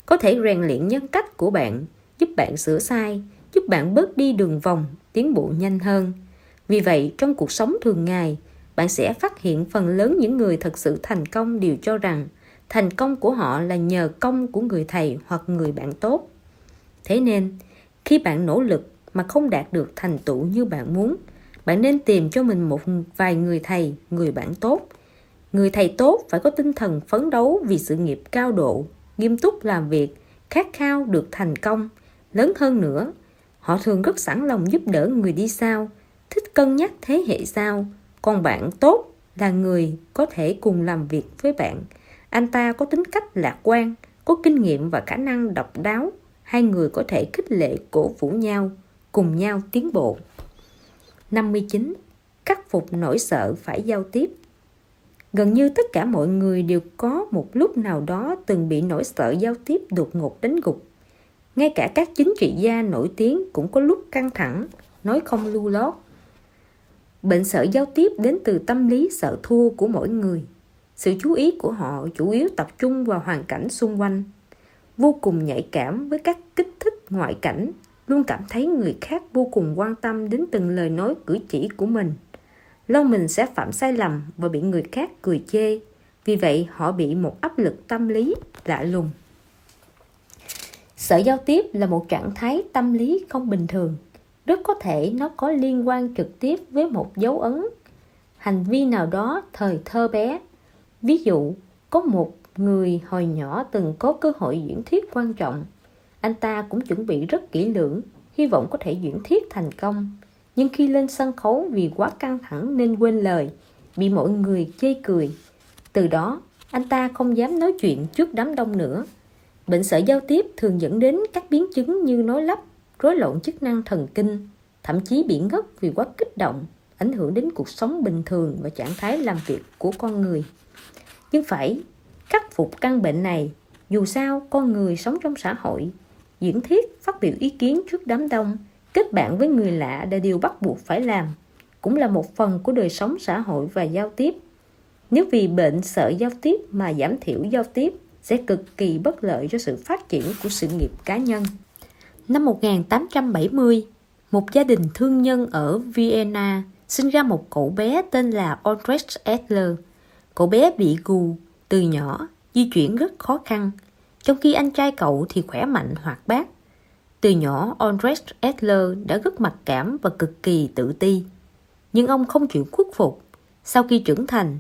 Có thể rèn luyện nhân cách của bạn, giúp bạn sửa sai, giúp bạn bớt đi đường vòng, tiến bộ nhanh hơn. Vì vậy, trong cuộc sống thường ngày, bạn sẽ phát hiện phần lớn những người thật sự thành công đều cho rằng thành công của họ là nhờ công của người thầy hoặc người bạn tốt. Thế nên, khi bạn nỗ lực mà không đạt được thành tựu như bạn muốn, bạn nên tìm cho mình một vài người thầy, người bạn tốt. Người thầy tốt phải có tinh thần phấn đấu vì sự nghiệp cao độ, nghiêm túc làm việc, khát khao được thành công. Lớn hơn nữa, họ thường rất sẵn lòng giúp đỡ người đi sau, thích cân nhắc thế hệ sau. Còn bạn tốt là người có thể cùng làm việc với bạn. Anh ta có tính cách lạc quan, có kinh nghiệm và khả năng độc đáo. Hai người có thể khích lệ cổ vũ nhau, cùng nhau tiến bộ. 59. Khắc phục nỗi sợ phải giao tiếp Gần như tất cả mọi người đều có một lúc nào đó từng bị nỗi sợ giao tiếp đột ngột đánh gục. Ngay cả các chính trị gia nổi tiếng cũng có lúc căng thẳng, nói không lưu lót. Bệnh sợ giao tiếp đến từ tâm lý sợ thua của mỗi người. Sự chú ý của họ chủ yếu tập trung vào hoàn cảnh xung quanh. Vô cùng nhạy cảm với các kích thích ngoại cảnh, luôn cảm thấy người khác vô cùng quan tâm đến từng lời nói cử chỉ của mình. Lâu mình sẽ phạm sai lầm và bị người khác cười chê, vì vậy họ bị một áp lực tâm lý lạ lùng. Sợ giao tiếp là một trạng thái tâm lý không bình thường, rất có thể nó có liên quan trực tiếp với một dấu ấn. Hành vi nào đó thời thơ bé, ví dụ có một người hồi nhỏ từng có cơ hội diễn thuyết quan trọng anh ta cũng chuẩn bị rất kỹ lưỡng, hy vọng có thể diễn thuyết thành công. Nhưng khi lên sân khấu vì quá căng thẳng nên quên lời, bị mọi người chê cười. Từ đó, anh ta không dám nói chuyện trước đám đông nữa. Bệnh sởi giao tiếp thường dẫn đến các biến chứng như nói lắp, rối loạn chức năng thần kinh, thậm chí bị ngất vì quá kích động, ảnh hưởng đến cuộc sống bình thường và trạng thái làm việc của con người. Nhưng phải khắc phục căn bệnh này, dù sao con người sống trong xã hội diễn thuyết, phát biểu ý kiến trước đám đông, kết bạn với người lạ là điều bắt buộc phải làm, cũng là một phần của đời sống xã hội và giao tiếp. Nếu vì bệnh sợ giao tiếp mà giảm thiểu giao tiếp sẽ cực kỳ bất lợi cho sự phát triển của sự nghiệp cá nhân. Năm 1870, một gia đình thương nhân ở Vienna sinh ra một cậu bé tên là Albrecht Adler. Cậu bé bị gù từ nhỏ, di chuyển rất khó khăn, trong khi anh trai cậu thì khỏe mạnh hoạt bát. Từ nhỏ, Andres Adler đã rất mặc cảm và cực kỳ tự ti. Nhưng ông không chịu khuất phục. Sau khi trưởng thành,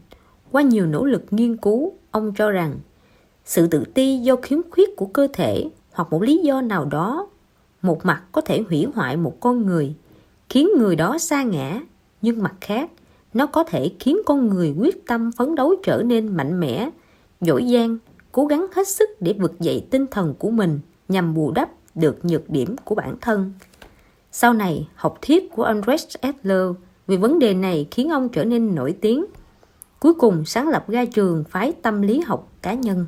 qua nhiều nỗ lực nghiên cứu, ông cho rằng sự tự ti do khiếm khuyết của cơ thể hoặc một lý do nào đó, một mặt có thể hủy hoại một con người, khiến người đó xa ngã, nhưng mặt khác, nó có thể khiến con người quyết tâm phấn đấu trở nên mạnh mẽ, dỗi gian, cố gắng hết sức để vực dậy tinh thần của mình nhằm bù đắp được nhược điểm của bản thân. Sau này, học thuyết của Andres Adler về vấn đề này khiến ông trở nên nổi tiếng. Cuối cùng sáng lập ra trường phái tâm lý học cá nhân.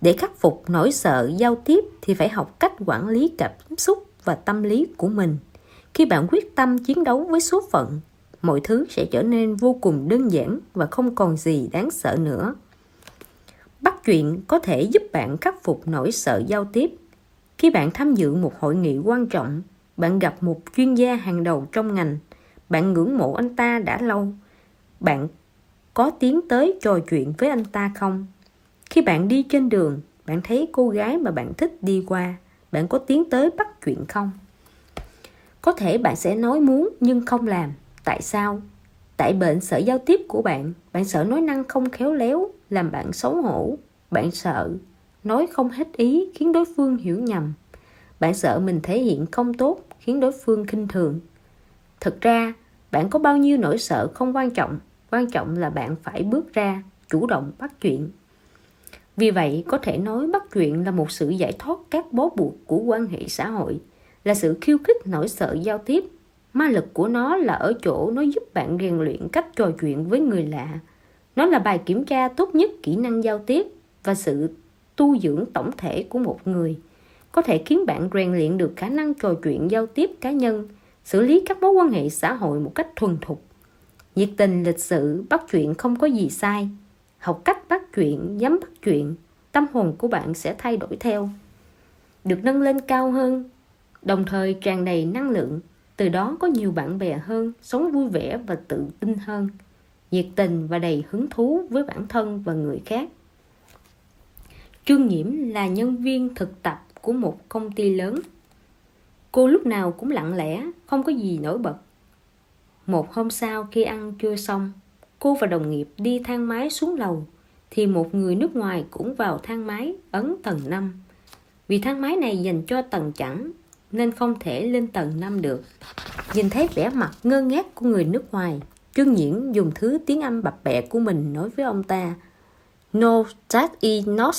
Để khắc phục nỗi sợ giao tiếp thì phải học cách quản lý cảm xúc và tâm lý của mình. Khi bạn quyết tâm chiến đấu với số phận, mọi thứ sẽ trở nên vô cùng đơn giản và không còn gì đáng sợ nữa. Bắt chuyện có thể giúp bạn khắc phục nỗi sợ giao tiếp. Khi bạn tham dự một hội nghị quan trọng, bạn gặp một chuyên gia hàng đầu trong ngành, bạn ngưỡng mộ anh ta đã lâu, bạn có tiến tới trò chuyện với anh ta không? Khi bạn đi trên đường, bạn thấy cô gái mà bạn thích đi qua, bạn có tiến tới bắt chuyện không? Có thể bạn sẽ nói muốn nhưng không làm. Tại sao? Tại bệnh sợ giao tiếp của bạn, bạn sợ nói năng không khéo léo, làm bạn xấu hổ. Bạn sợ nói không hết ý khiến đối phương hiểu nhầm. Bạn sợ mình thể hiện không tốt khiến đối phương khinh thường. Thực ra, bạn có bao nhiêu nỗi sợ không quan trọng, quan trọng là bạn phải bước ra, chủ động bắt chuyện. Vì vậy, có thể nói bắt chuyện là một sự giải thoát các bó buộc của quan hệ xã hội, là sự khiêu khích nỗi sợ giao tiếp ma lực của nó là ở chỗ nó giúp bạn rèn luyện cách trò chuyện với người lạ nó là bài kiểm tra tốt nhất kỹ năng giao tiếp và sự tu dưỡng tổng thể của một người. Có thể khiến bạn rèn luyện được khả năng trò chuyện giao tiếp cá nhân, xử lý các mối quan hệ xã hội một cách thuần thục. Nhiệt tình lịch sự, bắt chuyện không có gì sai. Học cách bắt chuyện, dám bắt chuyện, tâm hồn của bạn sẽ thay đổi theo. Được nâng lên cao hơn. Đồng thời tràn đầy năng lượng. Từ đó có nhiều bạn bè hơn, sống vui vẻ và tự tin hơn nhiệt tình và đầy hứng thú với bản thân và người khác. Trương nhiễm là nhân viên thực tập của một công ty lớn. Cô lúc nào cũng lặng lẽ không có gì nổi bật. Một hôm sau khi ăn chưa xong cô và đồng nghiệp đi thang máy xuống lầu thì một người nước ngoài cũng vào thang máy ấn tầng 5 vì thang máy này dành cho tầng chẵn nên không thể lên tầng 5 được. Nhìn thấy vẻ mặt ngơ ngác của người nước ngoài, Trương Nhiễn dùng thứ tiếng Anh bập bẹ của mình nói với ông ta No, that is not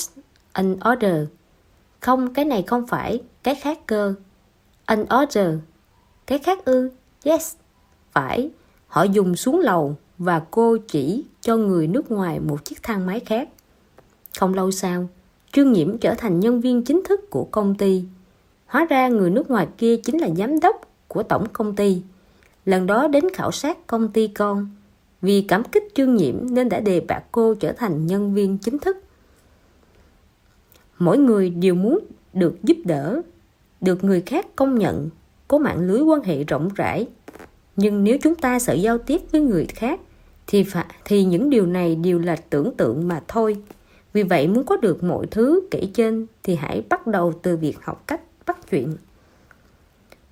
an order. Không, cái này không phải, cái khác cơ. An order. Cái khác ư? Yes. Phải. Họ dùng xuống lầu và cô chỉ cho người nước ngoài một chiếc thang máy khác. Không lâu sau, Trương Nhiễm trở thành nhân viên chính thức của công ty. Hóa ra người nước ngoài kia chính là giám đốc của tổng công ty. Lần đó đến khảo sát công ty con. Vì cảm kích Trương Nhiễm nên đã đề bạt cô trở thành nhân viên chính thức. Mỗi người đều muốn được giúp đỡ, được người khác công nhận, có mạng lưới quan hệ rộng rãi. Nhưng nếu chúng ta sợ giao tiếp với người khác, thì phải, thì những điều này đều là tưởng tượng mà thôi. Vì vậy muốn có được mọi thứ kể trên thì hãy bắt đầu từ việc học cách bắt chuyện.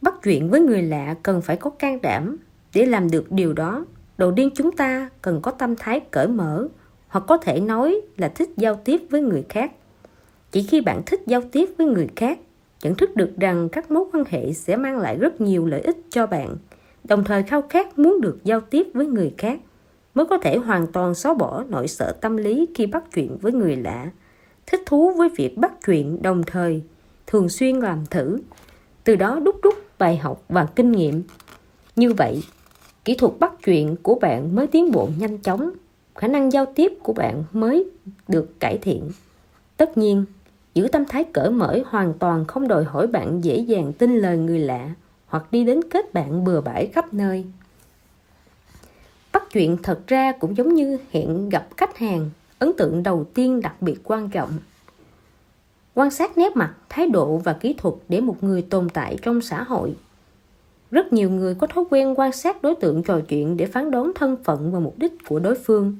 Bắt chuyện với người lạ cần phải có can đảm để làm được điều đó. Đầu tiên chúng ta cần có tâm thái cởi mở hoặc có thể nói là thích giao tiếp với người khác. Chỉ khi bạn thích giao tiếp với người khác, nhận thức được rằng các mối quan hệ sẽ mang lại rất nhiều lợi ích cho bạn, đồng thời khao khát muốn được giao tiếp với người khác mới có thể hoàn toàn xóa bỏ nỗi sợ tâm lý khi bắt chuyện với người lạ. Thích thú với việc bắt chuyện đồng thời, thường xuyên làm thử, từ đó đúc rút bài học và kinh nghiệm. Như vậy, kỹ thuật bắt chuyện của bạn mới tiến bộ nhanh chóng, khả năng giao tiếp của bạn mới được cải thiện. Tất nhiên, giữ tâm thái cởi mở hoàn toàn không đòi hỏi bạn dễ dàng tin lời người lạ hoặc đi đến kết bạn bừa bãi khắp nơi bắt chuyện thật ra cũng giống như hẹn gặp khách hàng ấn tượng đầu tiên đặc biệt quan trọng quan sát nét mặt, thái độ và kỹ thuật để một người tồn tại trong xã hội. Rất nhiều người có thói quen quan sát đối tượng trò chuyện để phán đoán thân phận và mục đích của đối phương.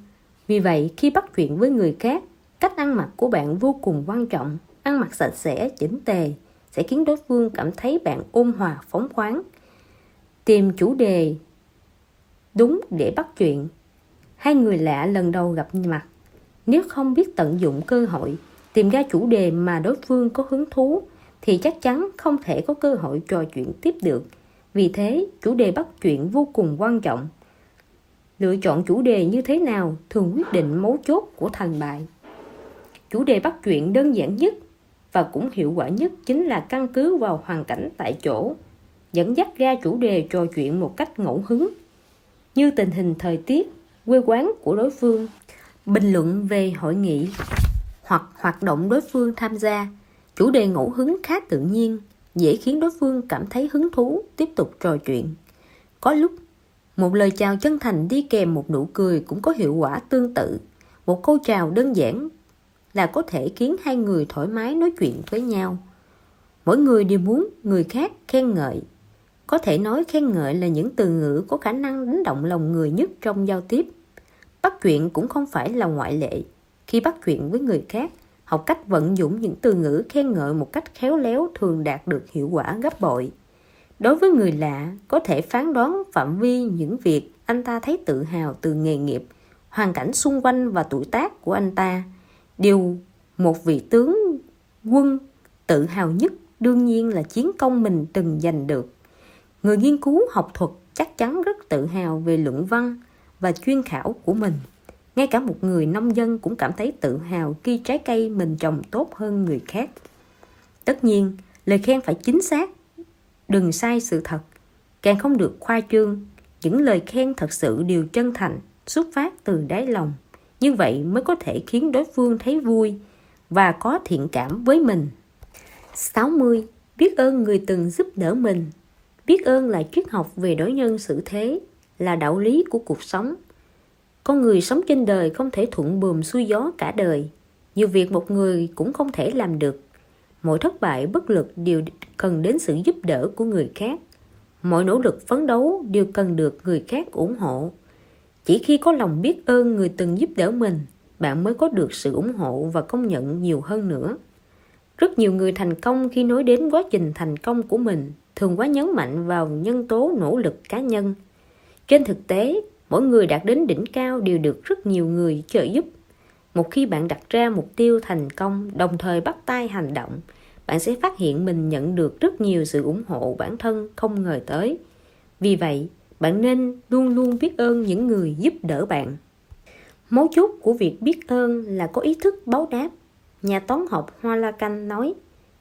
Vì vậy, khi bắt chuyện với người khác, cách ăn mặc của bạn vô cùng quan trọng. Ăn mặc sạch sẽ, chỉnh tề sẽ khiến đối phương cảm thấy bạn ôn hòa, phóng khoáng. Tìm chủ đề đúng để bắt chuyện. Hai người lạ lần đầu gặp mặt, nếu không biết tận dụng cơ hội tìm ra chủ đề mà đối phương có hứng thú thì chắc chắn không thể có cơ hội trò chuyện tiếp được. Vì thế chủ đề bắt chuyện vô cùng quan trọng. Lựa chọn chủ đề như thế nào thường quyết định mấu chốt của thành bại chủ đề bắt chuyện đơn giản nhất và cũng hiệu quả nhất chính là căn cứ vào hoàn cảnh tại chỗ dẫn dắt ra chủ đề trò chuyện một cách ngẫu hứng. Như tình hình thời tiết, quê quán của đối phương, bình luận về hội nghị hoặc hoạt động đối phương tham gia. Chủ đề ngẫu hứng khá tự nhiên, dễ khiến đối phương cảm thấy hứng thú tiếp tục trò chuyện. Có lúc, một lời chào chân thành đi kèm một nụ cười cũng có hiệu quả tương tự. Một câu chào đơn giản là có thể khiến hai người thoải mái nói chuyện với nhau. Mỗi người đều muốn người khác khen ngợi có thể nói khen ngợi là những từ ngữ có khả năng đánh động lòng người nhất trong giao tiếp. Bắt chuyện cũng không phải là ngoại lệ. Khi bắt chuyện với người khác, học cách vận dụng những từ ngữ khen ngợi một cách khéo léo thường đạt được hiệu quả gấp bội. Đối với người lạ, có thể phán đoán phạm vi những việc anh ta thấy tự hào từ nghề nghiệp, hoàn cảnh xung quanh và tuổi tác của anh ta. Điều một vị tướng quân tự hào nhất đương nhiên là chiến công mình từng giành được. Người nghiên cứu học thuật chắc chắn rất tự hào về luận văn và chuyên khảo của mình. Ngay cả một người nông dân cũng cảm thấy tự hào khi trái cây mình trồng tốt hơn người khác. Tất nhiên, lời khen phải chính xác, đừng sai sự thật. càng không được khoa trương. Những lời khen thật sự đều chân thành, xuất phát từ đáy lòng. Như vậy mới có thể khiến đối phương thấy vui và có thiện cảm với mình. 60. Biết ơn người từng giúp đỡ mình. Biết ơn là triết học về đối nhân xử thế, là đạo lý của cuộc sống. Con người sống trên đời không thể thuận buồm xuôi gió cả đời. Nhiều việc một người cũng không thể làm được. Mọi thất bại bất lực đều cần đến sự giúp đỡ của người khác. Mọi nỗ lực phấn đấu đều cần được người khác ủng hộ. Chỉ khi có lòng biết ơn người từng giúp đỡ mình, bạn mới có được sự ủng hộ và công nhận nhiều hơn nữa. Rất nhiều người thành công khi nói đến quá trình thành công của mình thường quá nhấn mạnh vào nhân tố nỗ lực cá nhân. Trên thực tế, mỗi người đạt đến đỉnh cao đều được rất nhiều người trợ giúp. Một khi bạn đặt ra mục tiêu thành công, đồng thời bắt tay hành động, bạn sẽ phát hiện mình nhận được rất nhiều sự ủng hộ bản thân không ngờ tới. Vì vậy, bạn nên luôn luôn biết ơn những người giúp đỡ bạn. Mấu chốt của việc biết ơn là có ý thức báo đáp. Nhà toán học Hoa La Canh nói,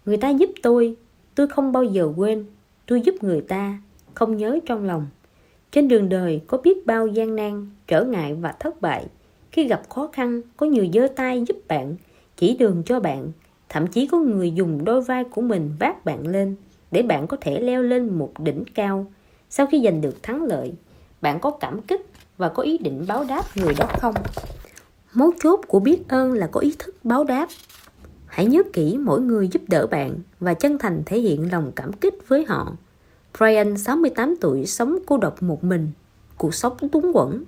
người ta giúp tôi, tôi không bao giờ quên, tôi giúp người ta, không nhớ trong lòng. Trên đường đời có biết bao gian nan, trở ngại và thất bại. Khi gặp khó khăn, có nhiều giơ tay giúp bạn, chỉ đường cho bạn. Thậm chí có người dùng đôi vai của mình vác bạn lên để bạn có thể leo lên một đỉnh cao. Sau khi giành được thắng lợi, bạn có cảm kích và có ý định báo đáp người đó không? Mấu chốt của biết ơn là có ý thức báo đáp. Hãy nhớ kỹ mỗi người giúp đỡ bạn và chân thành thể hiện lòng cảm kích với họ. Brian, 68 tuổi, sống cô độc một mình, cuộc sống túng quẫn.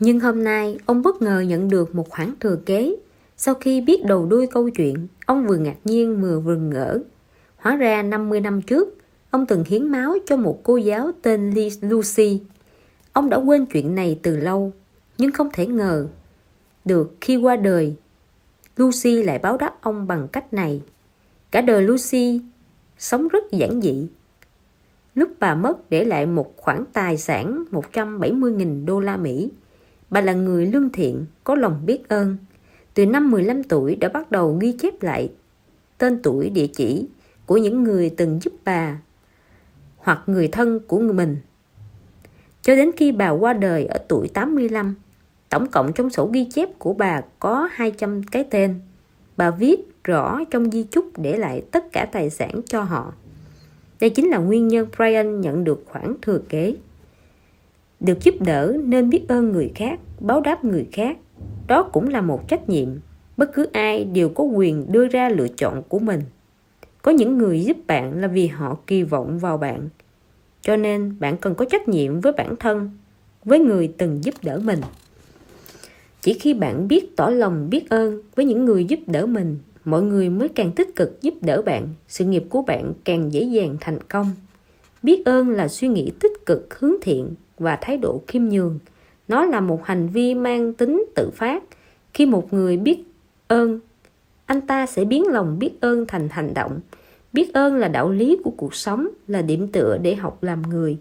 Nhưng hôm nay, ông bất ngờ nhận được một khoản thừa kế. Sau khi biết đầu đuôi câu chuyện, ông vừa ngạc nhiên vừa vừng ngỡ. Hóa ra 50 năm trước, ông từng hiến máu cho một cô giáo tên Lucy. Ông đã quên chuyện này từ lâu, nhưng không thể ngờ được khi qua đời, Lucy lại báo đáp ông bằng cách này. Cả đời Lucy sống rất giản dị. Lúc bà mất để lại một khoản tài sản 170.000 đô la Mỹ. Bà là người lương thiện, có lòng biết ơn. Từ năm 15 tuổi đã bắt đầu ghi chép lại tên tuổi địa chỉ của những người từng giúp bà hoặc người thân của người mình. Cho đến khi bà qua đời ở tuổi 85, tổng cộng trong sổ ghi chép của bà có 200 cái tên. Bà viết rõ trong di chúc để lại tất cả tài sản cho họ. Đây chính là nguyên nhân Brian nhận được khoản thừa kế. Được giúp đỡ nên biết ơn người khác, báo đáp người khác. Đó cũng là một trách nhiệm. Bất cứ ai đều có quyền đưa ra lựa chọn của mình. Có những người giúp bạn là vì họ kỳ vọng vào bạn. Cho nên bạn cần có trách nhiệm với bản thân, với người từng giúp đỡ mình. Chỉ khi bạn biết tỏ lòng biết ơn với những người giúp đỡ mình mọi người mới càng tích cực giúp đỡ bạn, sự nghiệp của bạn càng dễ dàng thành công. Biết ơn là suy nghĩ tích cực hướng thiện và thái độ khiêm nhường. Nó là một hành vi mang tính tự phát. Khi một người biết ơn, anh ta sẽ biến lòng biết ơn thành hành động. Biết ơn là đạo lý của cuộc sống, là điểm tựa để học làm người,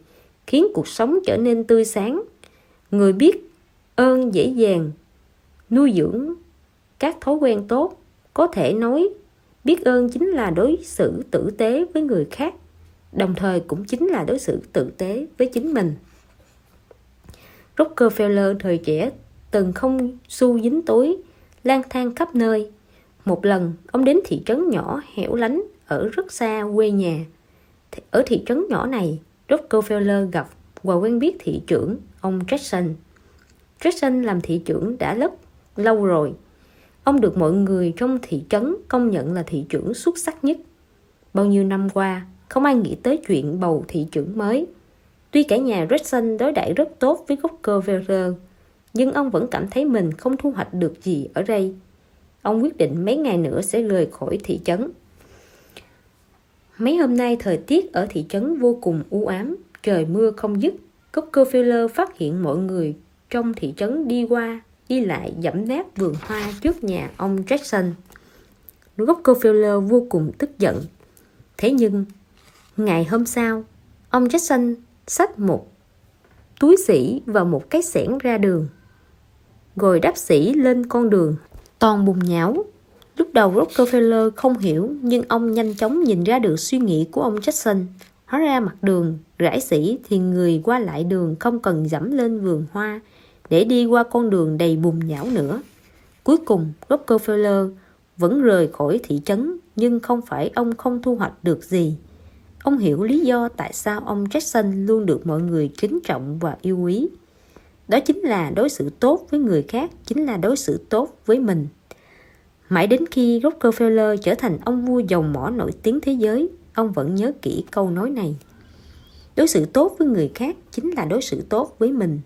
khiến cuộc sống trở nên tươi sáng. Người biết ơn dễ dàng nuôi dưỡng các thói quen tốt có thể nói, biết ơn chính là đối xử tử tế với người khác, đồng thời cũng chính là đối xử tử tế với chính mình. Rockefeller thời trẻ từng không xu dính túi, lang thang khắp nơi. Một lần, ông đến thị trấn nhỏ hẻo lánh ở rất xa quê nhà. Ở thị trấn nhỏ này, Rockefeller gặp và quen biết thị trưởng, ông Jackson. Jackson làm thị trưởng đã rất lâu rồi, Ông được mọi người trong thị trấn công nhận là thị trưởng xuất sắc nhất. Bao nhiêu năm qua, không ai nghĩ tới chuyện bầu thị trưởng mới. Tuy cả nhà Redson đối đãi rất tốt với Rockefeller, nhưng ông vẫn cảm thấy mình không thu hoạch được gì ở đây. Ông quyết định mấy ngày nữa sẽ rời khỏi thị trấn. Mấy hôm nay thời tiết ở thị trấn vô cùng u ám, trời mưa không dứt. Rockefeller phát hiện mọi người trong thị trấn đi qua đi lại dẫm nát vườn hoa trước nhà ông Jackson. Rockefeller vô cùng tức giận. Thế nhưng, ngày hôm sau, ông Jackson xách một túi sỉ và một cái xẻng ra đường. Rồi đáp sĩ lên con đường, toàn bùn nhão. Lúc đầu Rockefeller không hiểu, nhưng ông nhanh chóng nhìn ra được suy nghĩ của ông Jackson. Hóa ra mặt đường rải sỉ thì người qua lại đường không cần dẫm lên vườn hoa để đi qua con đường đầy bùn nhão nữa. Cuối cùng, Rockefeller vẫn rời khỏi thị trấn nhưng không phải ông không thu hoạch được gì. Ông hiểu lý do tại sao ông Jackson luôn được mọi người kính trọng và yêu quý. Đó chính là đối xử tốt với người khác, chính là đối xử tốt với mình. Mãi đến khi Rockefeller trở thành ông vua dầu mỏ nổi tiếng thế giới, ông vẫn nhớ kỹ câu nói này. Đối xử tốt với người khác chính là đối xử tốt với mình.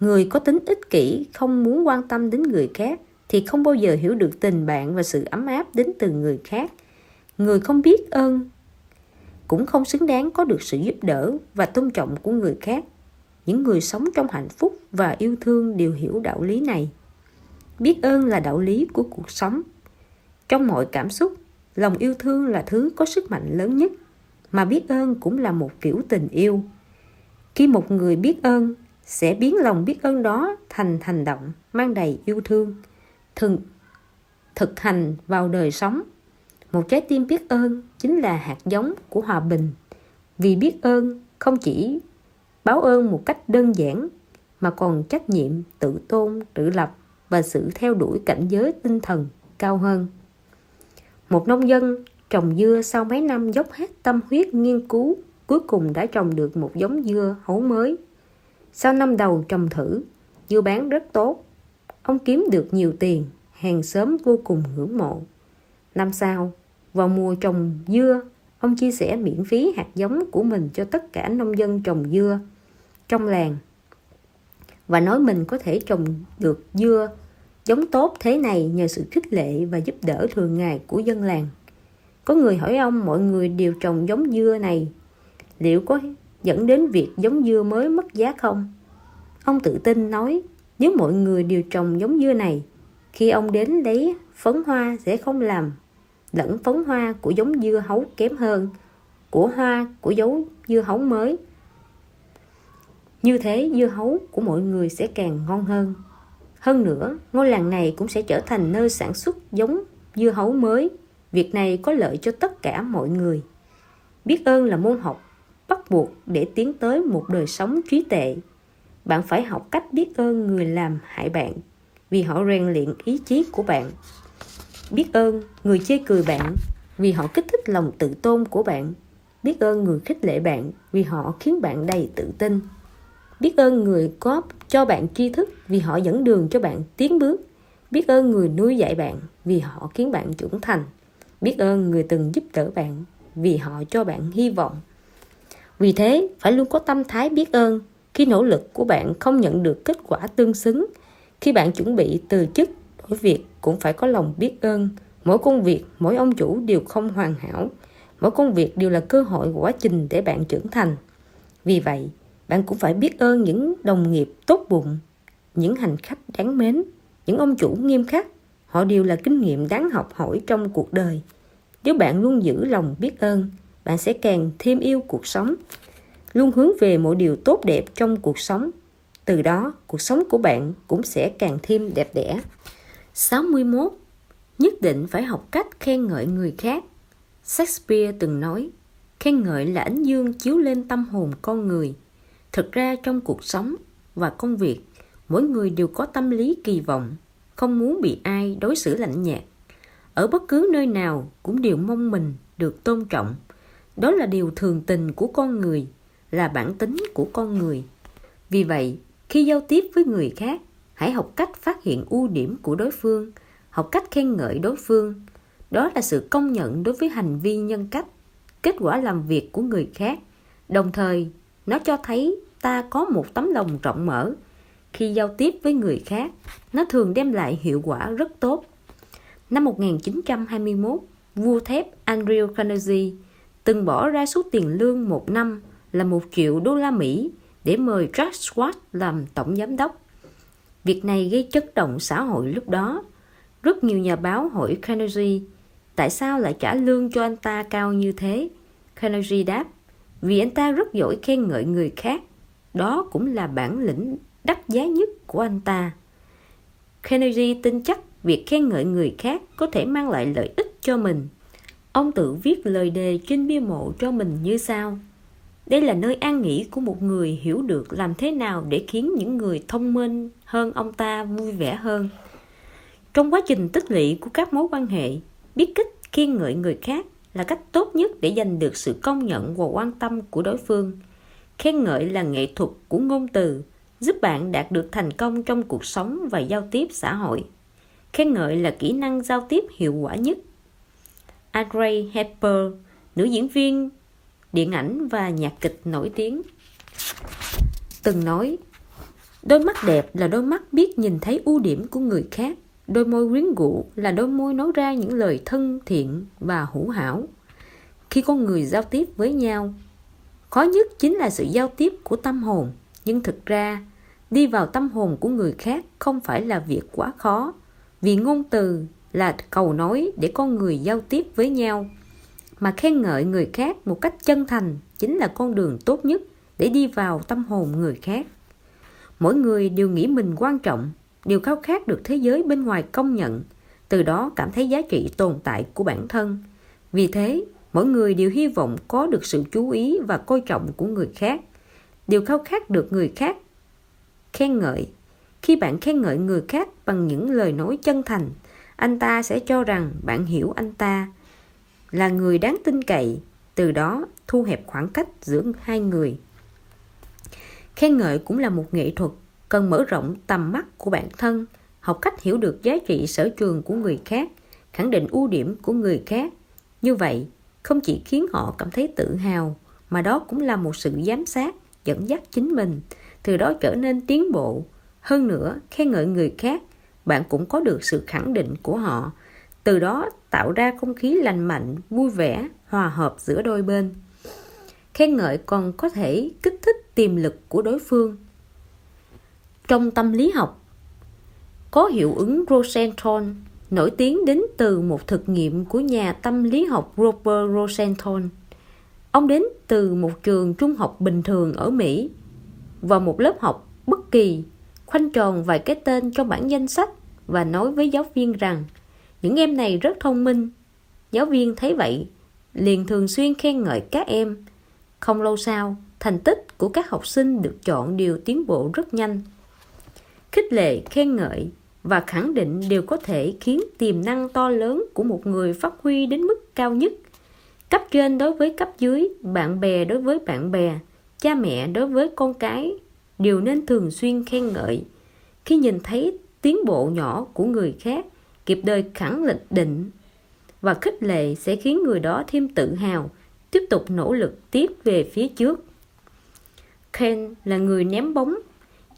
Người có tính ích kỷ, không muốn quan tâm đến người khác thì không bao giờ hiểu được tình bạn và sự ấm áp đến từ người khác. Người không biết ơn cũng không xứng đáng có được sự giúp đỡ và tôn trọng của người khác. Những người sống trong hạnh phúc và yêu thương đều hiểu đạo lý này. Biết ơn là đạo lý của cuộc sống. Trong mọi cảm xúc, lòng yêu thương là thứ có sức mạnh lớn nhất, mà biết ơn cũng là một kiểu tình yêu. Khi một người biết ơn, sẽ biến lòng biết ơn đó thành hành động mang đầy yêu thương, thực, thực hành vào đời sống. Một trái tim biết ơn chính là hạt giống của hòa bình. Vì biết ơn không chỉ báo ơn một cách đơn giản mà còn trách nhiệm, tự tôn, tự lập và sự theo đuổi cảnh giới tinh thần cao hơn. Một nông dân trồng dưa sau mấy năm dốc hết tâm huyết nghiên cứu, cuối cùng đã trồng được một giống dưa hấu mới. Sau năm đầu trồng thử, dưa bán rất tốt. Ông kiếm được nhiều tiền, hàng xóm vô cùng ngưỡng mộ. Năm sau, vào mùa trồng dưa, ông chia sẻ miễn phí hạt giống của mình cho tất cả nông dân trồng dưa trong làng và nói mình có thể trồng được dưa giống tốt thế này nhờ sự khích lệ và giúp đỡ thường ngày của dân làng. Có người hỏi ông mọi người đều trồng giống dưa này liệu có dẫn đến việc giống dưa mới mất giá không? Ông tự tin nói nếu mọi người đều trồng giống dưa này khi ông đến lấy phấn hoa sẽ không làm lẫn phấn hoa của giống dưa hấu kém hơn của hoa của dấu dưa hấu mới như thế dưa hấu của mọi người sẽ càng ngon hơn. Hơn nữa, ngôi làng này cũng sẽ trở thành nơi sản xuất giống dưa hấu mới. Việc này có lợi cho tất cả mọi người. Biết ơn là môn học bắt buộc để tiến tới một đời sống trí tệ. Bạn phải học cách biết ơn người làm hại bạn, vì họ rèn luyện ý chí của bạn. Biết ơn người chê cười bạn, vì họ kích thích lòng tự tôn của bạn. Biết ơn người khích lệ bạn, vì họ khiến bạn đầy tự tin biết ơn người có cho bạn tri thức, vì họ dẫn đường cho bạn tiến bước biết ơn người nuôi dạy bạn, vì họ khiến bạn trưởng thành biết ơn người từng giúp đỡ bạn, vì họ cho bạn hy vọng vì thế phải luôn có tâm thái biết ơn khi nỗ lực của bạn không nhận được kết quả tương xứng khi bạn chuẩn bị từ chức đổi việc cũng phải có lòng biết ơn mỗi công việc mỗi ông chủ đều không hoàn hảo mỗi công việc đều là cơ hội của quá trình để bạn trưởng thành vì vậy bạn cũng phải biết ơn những đồng nghiệp tốt bụng, những hành khách đáng mến, những ông chủ nghiêm khắc. Họ đều là kinh nghiệm đáng học hỏi trong cuộc đời. Nếu bạn luôn giữ lòng biết ơn, bạn sẽ càng thêm yêu cuộc sống, luôn hướng về mọi điều tốt đẹp trong cuộc sống. Từ đó, cuộc sống của bạn cũng sẽ càng thêm đẹp đẽ. 61. Nhất định phải học cách khen ngợi người khác. Shakespeare từng nói, khen ngợi là ánh dương chiếu lên tâm hồn con người – thực ra trong cuộc sống và công việc mỗi người đều có tâm lý kỳ vọng không muốn bị ai đối xử lạnh nhạt ở bất cứ nơi nào cũng đều mong mình được tôn trọng đó là điều thường tình của con người là bản tính của con người vì vậy khi giao tiếp với người khác hãy học cách phát hiện ưu điểm của đối phương học cách khen ngợi đối phương đó là sự công nhận đối với hành vi nhân cách kết quả làm việc của người khác đồng thời nó cho thấy ta có một tấm lòng rộng mở. Khi giao tiếp với người khác, nó thường đem lại hiệu quả rất tốt. Năm 1921, vua thép Andrew Carnegie từng bỏ ra số tiền lương một năm là một triệu đô la Mỹ để mời Jack Watt làm tổng giám đốc. Việc này gây chấn động xã hội lúc đó. Rất nhiều nhà báo hỏi Carnegie tại sao lại trả lương cho anh ta cao như thế. Carnegie đáp, vì anh ta rất giỏi khen ngợi người khác. Đó cũng là bản lĩnh đắt giá nhất của anh ta. Carnegie tin chắc việc khen ngợi người khác có thể mang lại lợi ích cho mình. Ông tự viết lời đề trên bia mộ cho mình như sau. đây là nơi an nghỉ của một người hiểu được làm thế nào để khiến những người thông minh hơn ông ta vui vẻ hơn. Trong quá trình tích lũy của các mối quan hệ, biết cách khen ngợi người khác là cách tốt nhất để giành được sự công nhận và quan tâm của đối phương. Khen ngợi là nghệ thuật của ngôn từ, giúp bạn đạt được thành công trong cuộc sống và giao tiếp xã hội. Khen ngợi là kỹ năng giao tiếp hiệu quả nhất. Audrey Hepburn nữ diễn viên, điện ảnh và nhạc kịch nổi tiếng. Từng nói, đôi mắt đẹp là đôi mắt biết nhìn thấy ưu điểm của người khác. Đôi môi quyến rũ là đôi môi nói ra những lời thân thiện và hữu hảo. Khi con người giao tiếp với nhau, khó nhất chính là sự giao tiếp của tâm hồn. Nhưng thực ra, đi vào tâm hồn của người khác không phải là việc quá khó. Vì ngôn từ là cầu nối để con người giao tiếp với nhau. Mà khen ngợi người khác một cách chân thành chính là con đường tốt nhất để đi vào tâm hồn người khác. Mỗi người đều nghĩ mình quan trọng, đều khao khát được thế giới bên ngoài công nhận, từ đó cảm thấy giá trị tồn tại của bản thân. Vì thế, mỗi người đều hy vọng có được sự chú ý và coi trọng của người khác, đều khao khát được người khác khen ngợi. Khi bạn khen ngợi người khác bằng những lời nói chân thành anh ta sẽ cho rằng bạn hiểu anh ta là người đáng tin cậy, từ đó thu hẹp khoảng cách giữa hai người. Khen ngợi cũng là một nghệ thuật cần mở rộng tầm mắt của bản thân, học cách hiểu được giá trị sở trường của người khác, khẳng định ưu điểm của người khác. Như vậy, không chỉ khiến họ cảm thấy tự hào, mà đó cũng là một sự giám sát, dẫn dắt chính mình, từ đó trở nên tiến bộ. Hơn nữa, khen ngợi người khác bạn cũng có được sự khẳng định của họ. Từ đó tạo ra không khí lành mạnh, vui vẻ, hòa hợp giữa đôi bên. Khen ngợi còn có thể kích thích tiềm lực của đối phương. Trong tâm lý học, có hiệu ứng Rosenthal nổi tiếng đến từ một thực nghiệm của nhà tâm lý học Robert Rosenthal. Ông đến từ một trường trung học bình thường ở Mỹ và một lớp học bất kỳ khoanh tròn vài cái tên trong bản danh sách và nói với giáo viên rằng những em này rất thông minh. Giáo viên thấy vậy, liền thường xuyên khen ngợi các em. Không lâu sau, thành tích của các học sinh được chọn đều tiến bộ rất nhanh. Khích lệ, khen ngợi và khẳng định đều có thể khiến tiềm năng to lớn của một người phát huy đến mức cao nhất. Cấp trên đối với cấp dưới, bạn bè đối với bạn bè, cha mẹ đối với con cái đều nên thường xuyên khen ngợi. Khi nhìn thấy tiến bộ nhỏ của người khác, kịp đời khẳng định định và khích lệ sẽ khiến người đó thêm tự hào, tiếp tục nỗ lực tiếp về phía trước. Ken là người ném bóng,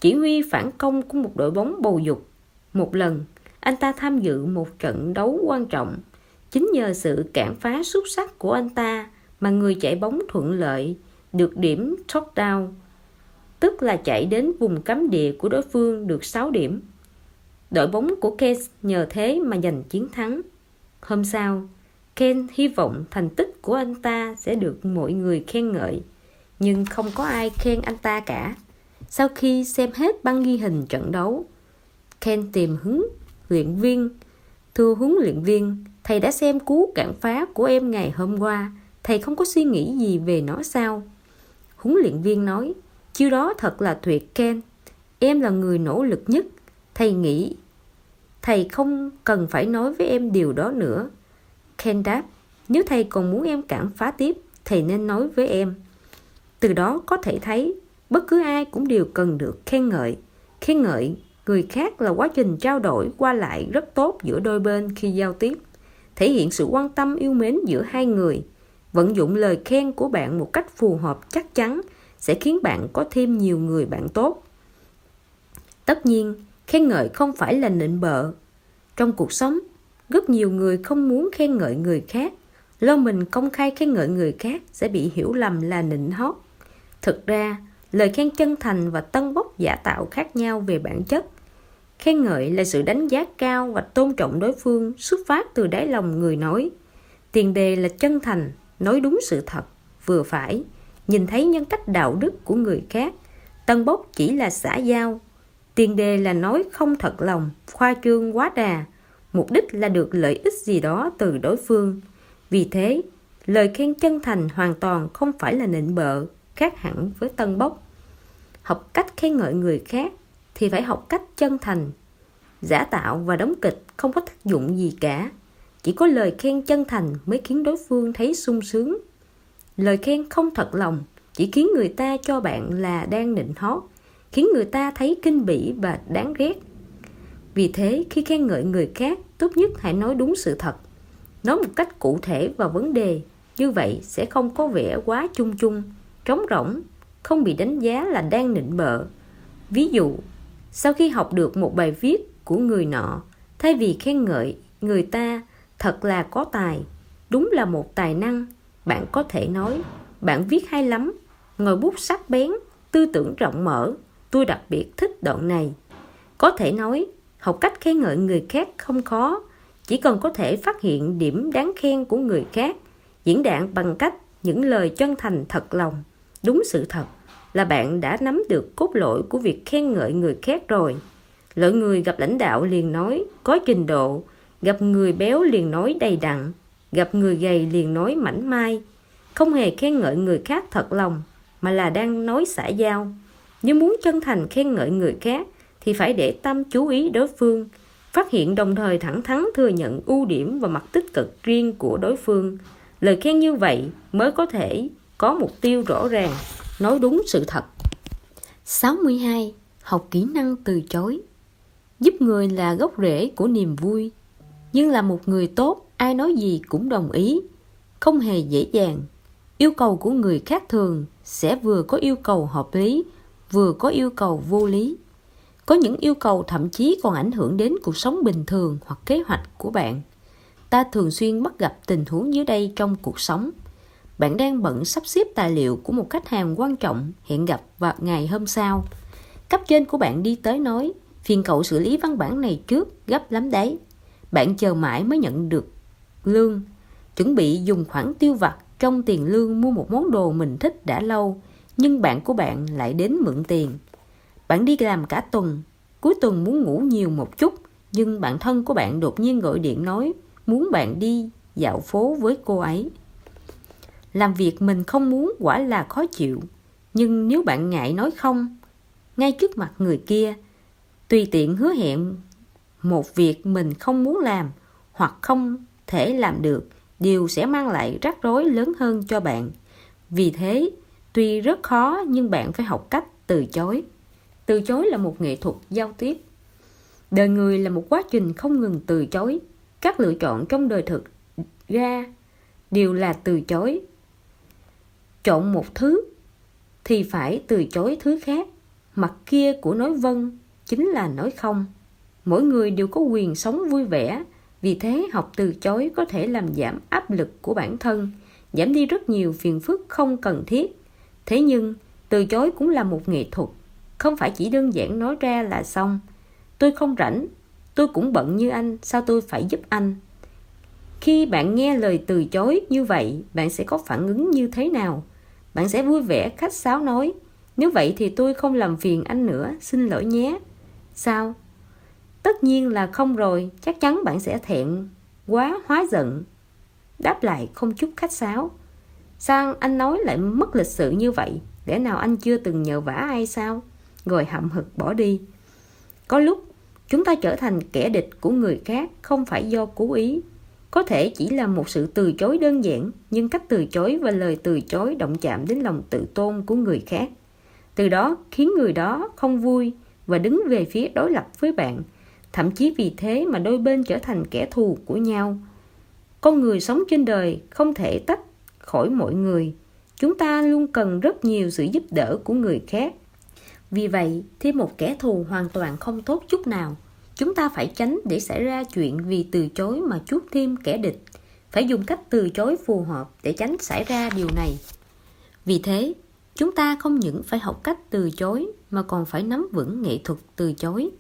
chỉ huy phản công của một đội bóng bầu dục. Một lần, anh ta tham dự một trận đấu quan trọng. Chính nhờ sự cản phá xuất sắc của anh ta mà người chạy bóng thuận lợi được điểm touchdown, tức là chạy đến vùng cấm địa của đối phương được 6 điểm. Đội bóng của Kane nhờ thế mà giành chiến thắng. Hôm sau, Ken hy vọng thành tích của anh ta sẽ được mọi người khen ngợi, nhưng không có ai khen anh ta cả. Sau khi xem hết băng ghi hình trận đấu, Ken tìm hứng luyện viên. Thưa huấn luyện viên, thầy đã xem cú cản phá của em ngày hôm qua. Thầy không có suy nghĩ gì về nó sao? Huấn luyện viên nói, chiêu đó thật là tuyệt Ken. Em là người nỗ lực nhất. Thầy nghĩ thầy không cần phải nói với em điều đó nữa. Ken đáp, nếu thầy còn muốn em cản phá tiếp, thầy nên nói với em. Từ đó có thể thấy, bất cứ ai cũng đều cần được khen ngợi. Khen ngợi người khác là quá trình trao đổi qua lại rất tốt giữa đôi bên khi giao tiếp, thể hiện sự quan tâm yêu mến giữa hai người. Vận dụng lời khen của bạn một cách phù hợp chắc chắn sẽ khiến bạn có thêm nhiều người bạn tốt. Tất nhiên, khen ngợi không phải là nịnh bợ. Trong cuộc sống rất nhiều người không muốn khen ngợi người khác. Lo mình công khai khen ngợi người khác sẽ bị hiểu lầm là nịnh hót. Thực ra lời khen chân thành và tân bốc giả tạo khác nhau về bản chất. Khen ngợi là sự đánh giá cao và tôn trọng đối phương xuất phát từ đáy lòng người nói. Tiền đề là chân thành nói đúng sự thật vừa phải nhìn thấy nhân cách đạo đức của người khác. Tân bốc chỉ là xã giao. Tiền đề là nói không thật lòng, khoa trương quá đà, mục đích là được lợi ích gì đó từ đối phương. Vì thế, lời khen chân thành hoàn toàn không phải là nịnh bợ, khác hẳn với tân bốc. Học cách khen ngợi người khác thì phải học cách chân thành. Giả tạo và đóng kịch không có tác dụng gì cả. Chỉ có lời khen chân thành mới khiến đối phương thấy sung sướng lời khen không thật lòng chỉ khiến người ta cho bạn là đang nịnh hót, khiến người ta thấy kinh bỉ và đáng ghét. Vì thế, khi khen ngợi người khác, tốt nhất hãy nói đúng sự thật, nói một cách cụ thể vào vấn đề. Như vậy sẽ không có vẻ quá chung chung, trống rỗng, không bị đánh giá là đang nịnh bợ. Ví dụ, sau khi học được một bài viết của người nọ, thay vì khen ngợi người ta thật là có tài, đúng là một tài năng bạn có thể nói, bạn viết hay lắm ngòi bút sắc bén, tư tưởng rộng mở. Tôi đặc biệt thích đoạn này. Có thể nói, học cách khen ngợi người khác không khó. Chỉ cần có thể phát hiện điểm đáng khen của người khác, diễn đạt bằng cách những lời chân thành thật lòng. Đúng sự thật là bạn đã nắm được cốt lõi của việc khen ngợi người khác rồi. Lợi người gặp lãnh đạo liền nói, có trình độ. Gặp người béo liền nói đầy đặn gặp người gầy liền nói mảnh mai. Không hề khen ngợi người khác thật lòng, mà là đang nói xã giao. Nếu muốn chân thành khen ngợi người khác, thì phải để tâm chú ý đối phương, phát hiện đồng thời thẳng thắn thừa nhận ưu điểm và mặt tích cực riêng của đối phương. Lời khen như vậy mới có thể có mục tiêu rõ ràng, nói đúng sự thật. 62. Học kỹ năng từ chối. Giúp người là gốc rễ của niềm vui, Nhưng là một người tốt Ai nói gì cũng đồng ý. Không hề dễ dàng. Yêu cầu của người khác thường Sẽ vừa có yêu cầu hợp lý Vừa có yêu cầu vô lý. Có những yêu cầu thậm chí còn ảnh hưởng đến cuộc sống bình thường Hoặc kế hoạch của bạn. Ta thường xuyên bắt gặp tình huống dưới đây trong cuộc sống. Bạn đang bận sắp xếp tài liệu của một khách hàng quan trọng hẹn gặp vào ngày hôm sau. Cấp trên của bạn đi tới nói, phiền cậu xử lý văn bản này trước, gấp lắm đấy. Bạn chờ mãi mới nhận được lương, chuẩn bị dùng khoản tiêu vặt trong tiền lương mua một món đồ mình thích đã lâu, nhưng bạn của bạn lại đến mượn tiền. Bạn đi làm cả tuần, cuối tuần muốn ngủ nhiều một chút, nhưng bạn thân của bạn đột nhiên gọi điện nói muốn bạn đi dạo phố với cô ấy làm việc mình không muốn quả là khó chịu nhưng nếu bạn ngại nói không ngay trước mặt người kia tùy tiện hứa hẹn một việc mình không muốn làm hoặc không thể làm được, điều sẽ mang lại rắc rối lớn hơn cho bạn. Vì thế, tuy rất khó nhưng bạn phải học cách từ chối. Từ chối là một nghệ thuật giao tiếp. Đời người là một quá trình không ngừng từ chối. Các lựa chọn trong đời thực ra đều là từ chối. Chọn một thứ thì phải từ chối thứ khác. Mặt kia của nói vâng chính là nói không. Mỗi người đều có quyền sống vui vẻ vì thế, học từ chối có thể làm giảm áp lực của bản thân, giảm đi rất nhiều phiền phức không cần thiết. Thế nhưng, từ chối cũng là một nghệ thuật, không phải chỉ đơn giản nói ra là xong. Tôi không rảnh, tôi cũng bận như anh, sao tôi phải giúp anh? Khi bạn nghe lời từ chối như vậy, bạn sẽ có phản ứng như thế nào? Bạn sẽ vui vẻ, khách sáo nói, nếu vậy thì tôi không làm phiền anh nữa, xin lỗi nhé. Sao? Tất nhiên là không rồi, chắc chắn bạn sẽ thẹn, quá hóa giận. Đáp lại không chút khách sáo. Sao anh nói lại mất lịch sự như vậy để nào anh chưa từng nhờ vả ai sao? Rồi hậm hực bỏ đi. Có lúc, chúng ta trở thành kẻ địch của người khác không phải do cố ý. Có thể chỉ là một sự từ chối đơn giản, nhưng cách từ chối và lời từ chối động chạm đến lòng tự tôn của người khác. Từ đó khiến người đó không vui và đứng về phía đối lập với bạn thậm chí vì thế mà đôi bên trở thành kẻ thù của nhau con người sống trên đời không thể tách khỏi mọi người chúng ta luôn cần rất nhiều sự giúp đỡ của người khác vì vậy thêm một kẻ thù hoàn toàn không tốt chút nào Chúng ta phải tránh để xảy ra chuyện vì từ chối mà chuốc thêm kẻ địch. Phải dùng cách từ chối phù hợp để tránh xảy ra điều này. Vì thế, chúng ta không những phải học cách từ chối mà còn phải nắm vững nghệ thuật từ chối.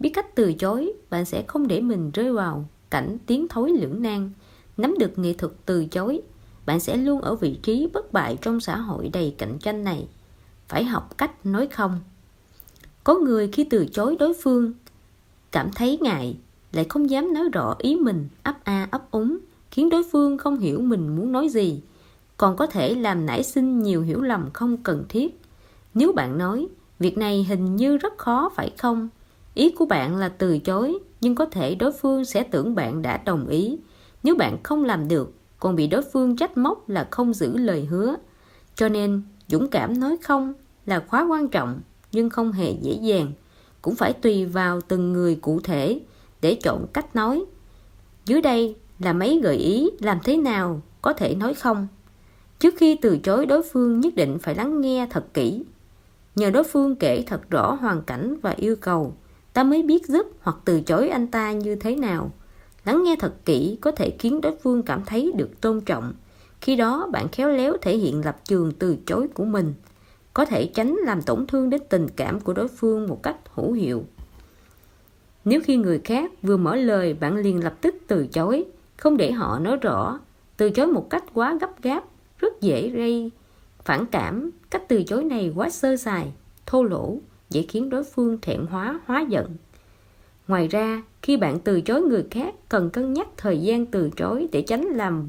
Biết cách từ chối, bạn sẽ không để mình rơi vào cảnh tiến thối lưỡng nan. Nắm được nghệ thuật từ chối, bạn sẽ luôn ở vị trí bất bại trong xã hội đầy cạnh tranh này. Phải học cách nói không. Có người khi từ chối đối phương cảm thấy ngại lại không dám nói rõ ý mình ấp a ấp úng khiến đối phương không hiểu mình muốn nói gì còn có thể làm nảy sinh nhiều hiểu lầm không cần thiết. Nếu bạn nói, việc này hình như rất khó phải không? Ý của bạn là từ chối, nhưng có thể đối phương sẽ tưởng bạn đã đồng ý. Nếu bạn không làm được, còn bị đối phương trách móc là không giữ lời hứa. Cho nên, dũng cảm nói không là khóa quan trọng, nhưng không hề dễ dàng. Cũng phải tùy vào từng người cụ thể để chọn cách nói. Dưới đây là mấy gợi ý làm thế nào có thể nói không. Trước khi từ chối đối phương nhất định phải lắng nghe thật kỹ. Nhờ đối phương kể thật rõ hoàn cảnh và yêu cầu, ta mới biết giúp hoặc từ chối anh ta như thế nào. Lắng nghe thật kỹ có thể khiến đối phương cảm thấy được tôn trọng. Khi đó bạn khéo léo thể hiện lập trường từ chối của mình. Có thể tránh làm tổn thương đến tình cảm của đối phương một cách hữu hiệu. Nếu khi người khác vừa mở lời bạn liền lập tức từ chối, không để họ nói rõ, từ chối một cách quá gấp gáp, rất dễ gây phản cảm. Cách từ chối này quá sơ sài, thô lỗ, dễ khiến đối phương thẹn hóa, hóa giận. Ngoài ra, khi bạn từ chối người khác cần cân nhắc thời gian từ chối để tránh làm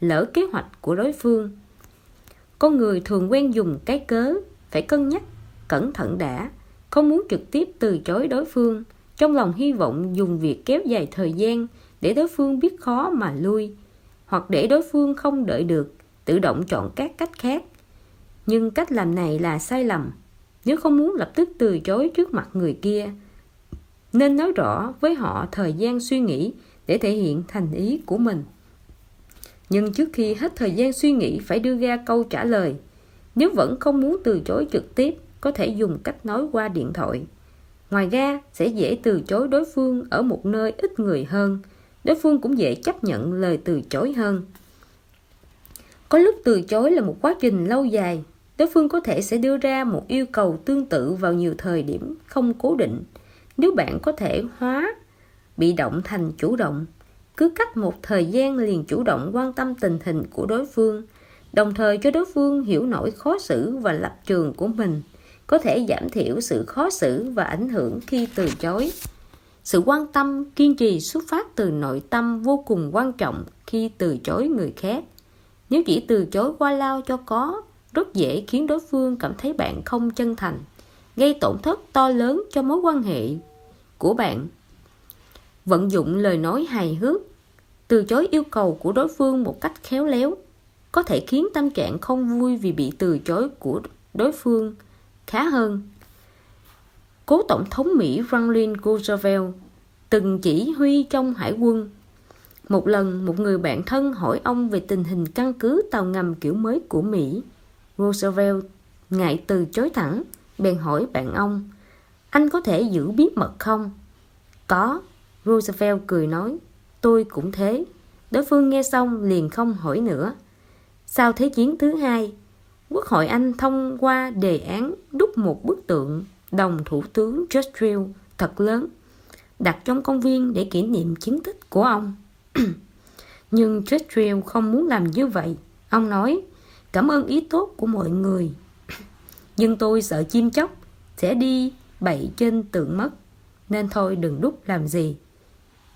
lỡ kế hoạch của đối phương. Con người thường quen dùng cái cớ, phải cân nhắc, cẩn thận đã, không muốn trực tiếp từ chối đối phương, trong lòng hy vọng dùng việc kéo dài thời gian để đối phương biết khó mà lui, hoặc để đối phương không đợi được, tự động chọn các cách khác. Nhưng cách làm này là sai lầm. Nếu không muốn lập tức từ chối trước mặt người kia, nên nói rõ với họ thời gian suy nghĩ để thể hiện thành ý của mình. Nhưng trước khi hết thời gian suy nghĩ phải đưa ra câu trả lời. Nếu vẫn không muốn từ chối trực tiếp, có thể dùng cách nói qua điện thoại. Ngoài ra, sẽ dễ từ chối đối phương ở một nơi ít người hơn. Đối phương cũng dễ chấp nhận lời từ chối hơn. Có lúc từ chối là một quá trình lâu dài. Đối phương có thể sẽ đưa ra một yêu cầu tương tự vào nhiều thời điểm không cố định. Nếu bạn có thể hóa bị động thành chủ động, cứ cách một thời gian liền chủ động quan tâm tình hình của đối phương, đồng thời cho đối phương hiểu nổi khó xử và lập trường của mình có thể giảm thiểu sự khó xử và ảnh hưởng khi từ chối. Sự quan tâm, kiên trì xuất phát từ nội tâm vô cùng quan trọng khi từ chối người khác. Nếu chỉ từ chối qua lao cho có, rất dễ khiến đối phương cảm thấy bạn không chân thành, gây tổn thất to lớn cho mối quan hệ của bạn. Vận dụng lời nói hài hước, từ chối yêu cầu của đối phương một cách khéo léo, có thể khiến tâm trạng không vui vì bị từ chối của đối phương khá hơn. Cố Tổng thống Mỹ Franklin Roosevelt từng chỉ huy trong hải quân. Một lần, một người bạn thân hỏi ông về tình hình căn cứ tàu ngầm kiểu mới của Mỹ. Roosevelt ngại từ chối thẳng, bèn hỏi bạn ông, anh có thể giữ bí mật không? Có, Roosevelt cười nói, tôi cũng thế. Đối phương nghe xong liền không hỏi nữa. Sau Thế chiến thứ hai, Quốc hội Anh thông qua đề án đúc một bức tượng đồng Thủ tướng Churchill thật lớn, đặt trong công viên để kỷ niệm chiến tích của ông. Nhưng Churchill không muốn làm như vậy. Ông nói, cảm ơn ý tốt của mọi người. Nhưng tôi sợ chim chóc sẽ đi bậy trên tượng mất, nên thôi đừng đúc làm gì.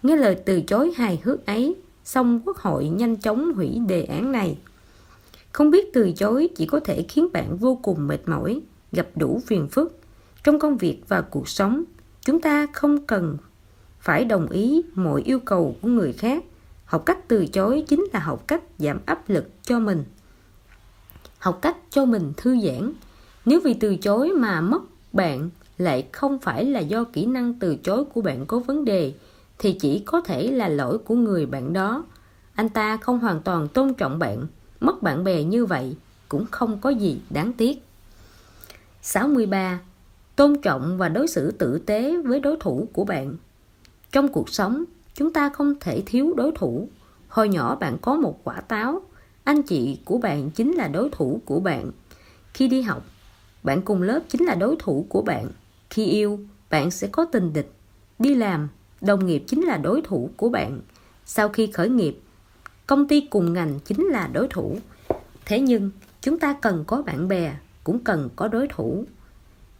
Nghe lời từ chối hài hước ấy, xong quốc hội nhanh chóng hủy đề án này. Không biết từ chối chỉ có thể khiến bạn vô cùng mệt mỏi, gặp đủ phiền phức. Trong công việc và cuộc sống, chúng ta không cần phải đồng ý mọi yêu cầu của người khác. Học cách từ chối chính là học cách giảm áp lực cho mình. Học cách cho mình thư giãn. Nếu vì từ chối mà mất bạn lại không phải là do kỹ năng từ chối của bạn có vấn đề, thì chỉ có thể là lỗi của người bạn đó. Anh ta không hoàn toàn tôn trọng bạn mất bạn bè như vậy cũng không có gì đáng tiếc. 63. Tôn trọng và đối xử tử tế với đối thủ của bạn. Trong cuộc sống, chúng ta không thể thiếu đối thủ. Hồi nhỏ bạn có một quả táo, anh chị của bạn chính là đối thủ của bạn. Khi đi học, bạn cùng lớp chính là đối thủ của bạn. Khi yêu, bạn sẽ có tình địch. Đi làm, đồng nghiệp chính là đối thủ của bạn. Sau khi khởi nghiệp, công ty cùng ngành chính là đối thủ thế nhưng chúng ta cần có bạn bè cũng cần có đối thủ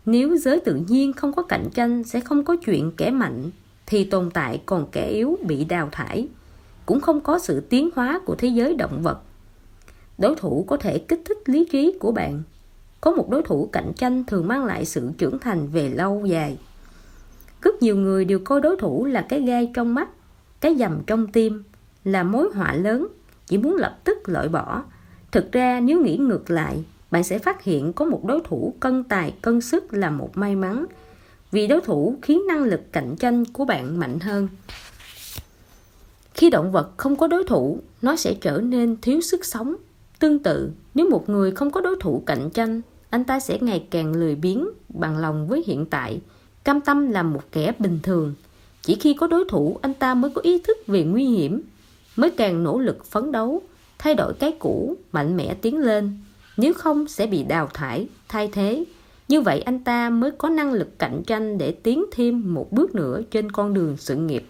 nếu giới tự nhiên không có cạnh tranh sẽ không có chuyện kẻ mạnh thì tồn tại còn kẻ yếu bị đào thải cũng không có sự tiến hóa của thế giới động vật đối thủ có thể kích thích lý trí của bạn. Có một đối thủ cạnh tranh thường mang lại sự trưởng thành về lâu dài. Rất nhiều người đều coi đối thủ là cái gai trong mắt, cái dầm trong tim, là mối họa lớn, chỉ muốn lập tức loại bỏ. Thực ra, nếu nghĩ ngược lại, bạn sẽ phát hiện có một đối thủ cân tài, cân sức là một may mắn, vì đối thủ khiến năng lực cạnh tranh của bạn mạnh hơn. Khi động vật không có đối thủ, nó sẽ trở nên thiếu sức sống tương tự, nếu một người không có đối thủ cạnh tranh, anh ta sẽ ngày càng lười biếng bằng lòng với hiện tại. Cam tâm làm một kẻ bình thường. Chỉ khi có đối thủ, anh ta mới có ý thức về nguy hiểm, mới càng nỗ lực phấn đấu, thay đổi cái cũ, mạnh mẽ tiến lên. Nếu không, sẽ bị đào thải, thay thế. Như vậy, anh ta mới có năng lực cạnh tranh để tiến thêm một bước nữa trên con đường sự nghiệp.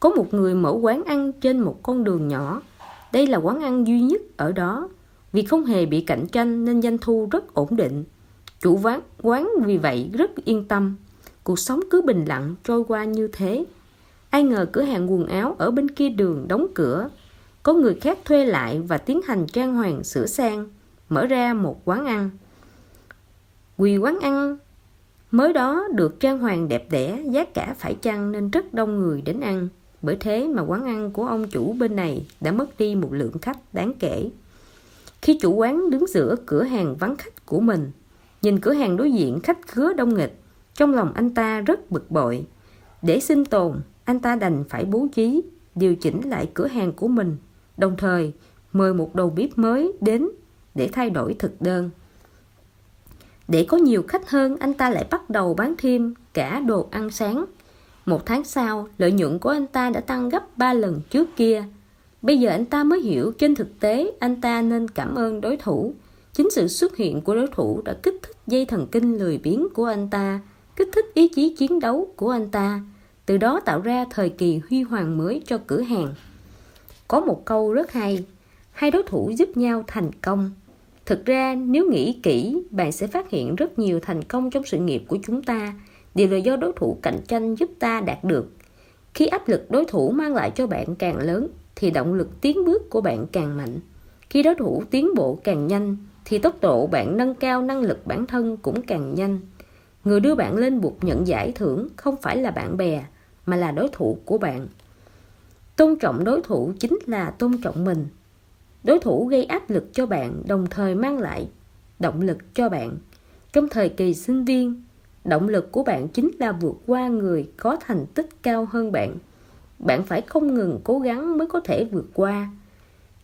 Có một người mở quán ăn trên một con đường nhỏ đây là quán ăn duy nhất ở đó. Vì không hề bị cạnh tranh nên doanh thu rất ổn định. Chủ quán quán vì vậy rất yên tâm. Cuộc sống cứ bình lặng trôi qua như thế. Ai ngờ cửa hàng quần áo ở bên kia đường đóng cửa. Có người khác thuê lại và tiến hành trang hoàng sửa sang, mở ra một quán ăn. Quỳ quán ăn mới đó được trang hoàng đẹp đẽ, giá cả phải chăng nên rất đông người đến ăn bởi thế mà quán ăn của ông chủ bên này đã mất đi một lượng khách đáng kể. Khi chủ quán đứng giữa cửa hàng vắng khách của mình, nhìn cửa hàng đối diện khách khứa đông nghịch, trong lòng anh ta rất bực bội. Để sinh tồn, anh ta đành phải bố trí, điều chỉnh lại cửa hàng của mình, đồng thời mời một đầu bếp mới đến để thay đổi thực đơn. Để có nhiều khách hơn, anh ta lại bắt đầu bán thêm cả đồ ăn sáng một tháng sau, lợi nhuận của anh ta đã tăng gấp 3 lần trước kia. Bây giờ anh ta mới hiểu trên thực tế anh ta nên cảm ơn đối thủ. Chính sự xuất hiện của đối thủ đã kích thích dây thần kinh lười biếng của anh ta, kích thích ý chí chiến đấu của anh ta. Từ đó tạo ra thời kỳ huy hoàng mới cho cửa hàng. Có một câu rất hay, hai đối thủ giúp nhau thành công. Thực ra, nếu nghĩ kỹ, bạn sẽ phát hiện rất nhiều thành công trong sự nghiệp của chúng ta đều là do đối thủ cạnh tranh giúp ta đạt được. Khi áp lực đối thủ mang lại cho bạn càng lớn, thì động lực tiến bước của bạn càng mạnh. Khi đối thủ tiến bộ càng nhanh, thì tốc độ bạn nâng cao năng lực bản thân cũng càng nhanh. Người đưa bạn lên buộc nhận giải thưởng không phải là bạn bè, mà là đối thủ của bạn. Tôn trọng đối thủ chính là tôn trọng mình. Đối thủ gây áp lực cho bạn, đồng thời mang lại động lực cho bạn. Trong thời kỳ sinh viên động lực của bạn chính là vượt qua người có thành tích cao hơn bạn. Bạn phải không ngừng cố gắng mới có thể vượt qua.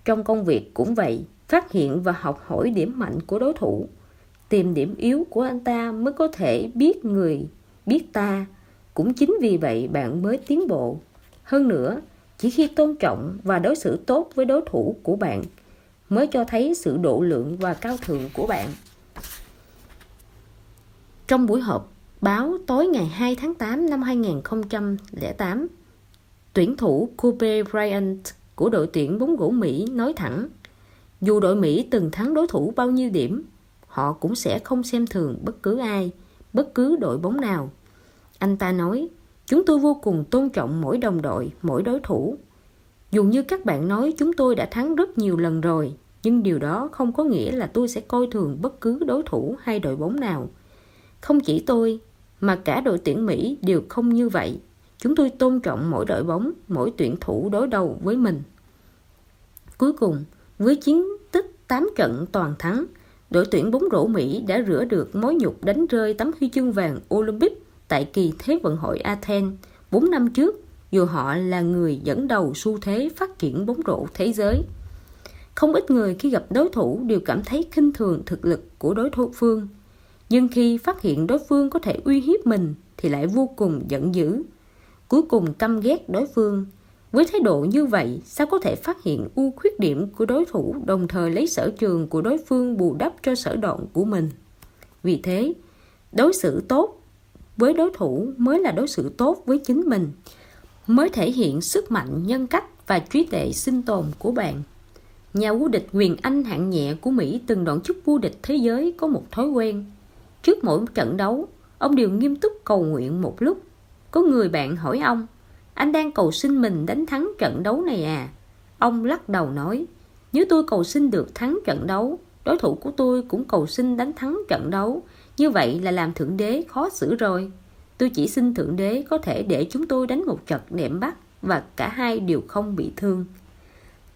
Trong công việc cũng vậy, phát hiện và học hỏi điểm mạnh của đối thủ. Tìm điểm yếu của anh ta mới có thể biết người, biết ta. Cũng chính vì vậy bạn mới tiến bộ. Hơn nữa, chỉ khi tôn trọng và đối xử tốt với đối thủ của bạn mới cho thấy sự độ lượng và cao thượng của bạn. Trong buổi họp báo tối ngày 2 tháng 8 năm 2008 tuyển thủ Kobe Bryant của đội tuyển bóng gỗ Mỹ nói thẳng, dù đội Mỹ từng thắng đối thủ bao nhiêu điểm, họ cũng sẽ không xem thường bất cứ ai, bất cứ đội bóng nào. Anh ta nói, chúng tôi vô cùng tôn trọng mỗi đồng đội, mỗi đối thủ. Dù như các bạn nói chúng tôi đã thắng rất nhiều lần rồi, nhưng điều đó không có nghĩa là tôi sẽ coi thường bất cứ đối thủ hay đội bóng nào. Không chỉ tôi mà cả đội tuyển mỹ đều không như vậy chúng tôi tôn trọng mỗi đội bóng, mỗi tuyển thủ đối đầu với mình cuối cùng, với chiến tích 8 trận toàn thắng, đội tuyển bóng rổ Mỹ đã rửa được mối nhục đánh rơi tấm huy chương vàng Olympic tại kỳ Thế vận hội Athens 4 năm trước, dù họ là người dẫn đầu xu thế phát triển bóng rổ thế giới. Không ít người khi gặp đối thủ đều cảm thấy khinh thường thực lực của đối thủ phương. Nhưng khi phát hiện đối phương có thể uy hiếp mình thì lại vô cùng giận dữ. Cuối cùng căm ghét đối phương. Với thái độ như vậy, sao có thể phát hiện ưu khuyết điểm của đối thủ đồng thời lấy sở trường của đối phương bù đắp cho sở đoạn của mình? Vì thế, đối xử tốt với đối thủ mới là đối xử tốt với chính mình mới thể hiện sức mạnh nhân cách và trí tuệ sinh tồn của bạn nhà vô địch quyền anh hạng nhẹ của mỹ từng đoạn chức vô địch thế giới có một thói quen trước mỗi trận đấu ông đều nghiêm túc cầu nguyện một lúc có người bạn hỏi ông anh đang cầu xin mình đánh thắng trận đấu này à ông lắc đầu nói Nếu tôi cầu xin được thắng trận đấu, đối thủ của tôi cũng cầu xin đánh thắng trận đấu. Như vậy là làm Thượng Đế khó xử rồi. Tôi chỉ xin Thượng Đế có thể để chúng tôi đánh một trận đệm bắt và cả hai đều không bị thương.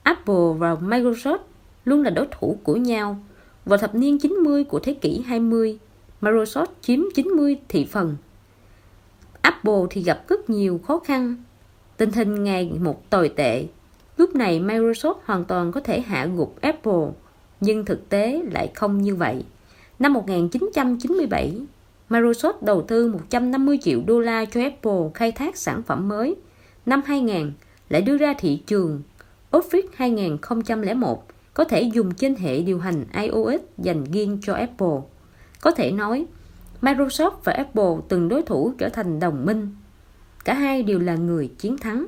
Apple và Microsoft luôn là đối thủ của nhau. Vào thập niên 90 của thế kỷ 20, Microsoft chiếm 90 thị phần. Apple thì gặp rất nhiều khó khăn. Tình hình ngày một tồi tệ. Lúc này Microsoft hoàn toàn có thể hạ gục Apple, nhưng thực tế lại không như vậy. Năm 1997, Microsoft đầu tư 150 triệu đô la cho Apple khai thác sản phẩm mới. Năm 2000, lại đưa ra thị trường Office 2001 có thể dùng trên hệ điều hành iOS dành riêng cho Apple. Có thể nói, Microsoft và Apple từng đối thủ trở thành đồng minh. Cả hai đều là người chiến thắng.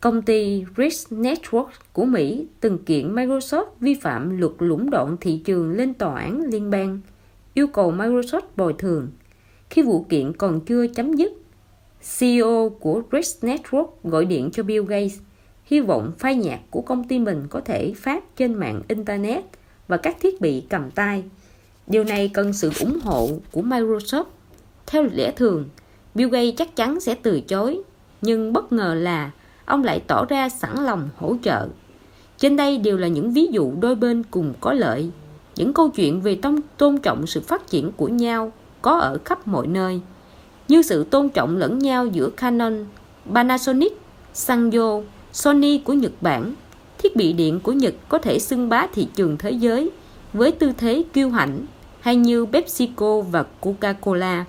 Công ty Rich Network của Mỹ từng kiện Microsoft vi phạm luật lũng đoạn thị trường lên tòa án liên bang, yêu cầu Microsoft bồi thường. Khi vụ kiện còn chưa chấm dứt, CEO của Rich Network gọi điện cho Bill Gates, hy vọng file nhạc của công ty mình có thể phát trên mạng Internet và các thiết bị cầm tay. Điều này cần sự ủng hộ của Microsoft. Theo lẽ thường, Bill Gates chắc chắn sẽ từ chối, nhưng bất ngờ là ông lại tỏ ra sẵn lòng hỗ trợ. Trên đây đều là những ví dụ đôi bên cùng có lợi. Những câu chuyện về tôn, tôn trọng sự phát triển của nhau có ở khắp mọi nơi, như sự tôn trọng lẫn nhau giữa Canon, Panasonic, Sanyo, Sony của Nhật Bản. Thiết bị điện của Nhật có thể xưng bá thị trường thế giới với tư thế kiêu hãnh hay như PepsiCo và Coca-Cola.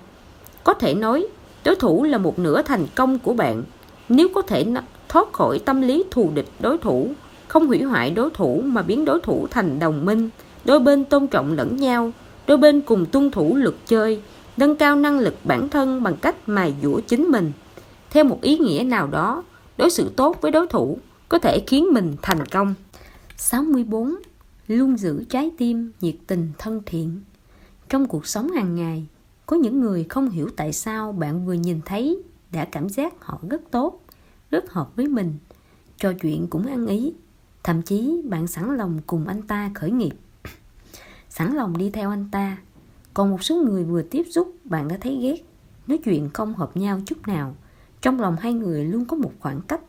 Có thể nói, đối thủ là một nửa thành công của bạn. Nếu có thể thoát khỏi tâm lý thù địch đối thủ, không hủy hoại đối thủ mà biến đối thủ thành đồng minh, đôi bên tôn trọng lẫn nhau, đôi bên cùng tuân thủ luật chơi, nâng cao năng lực bản thân bằng cách mài dũa chính mình. Theo một ý nghĩa nào đó, đối xử tốt với đối thủ có thể khiến mình thành công. 64. Luôn giữ trái tim nhiệt tình thân thiện. Trong cuộc sống hàng ngày, có những người không hiểu tại sao bạn vừa nhìn thấy đã cảm giác họ rất tốt, rất hợp với mình, trò chuyện cũng ăn ý, thậm chí bạn sẵn lòng cùng anh ta khởi nghiệp. sẵn lòng đi theo anh ta. Còn một số người vừa tiếp xúc bạn đã thấy ghét, nói chuyện không hợp nhau chút nào. Trong lòng hai người luôn có một khoảng cách.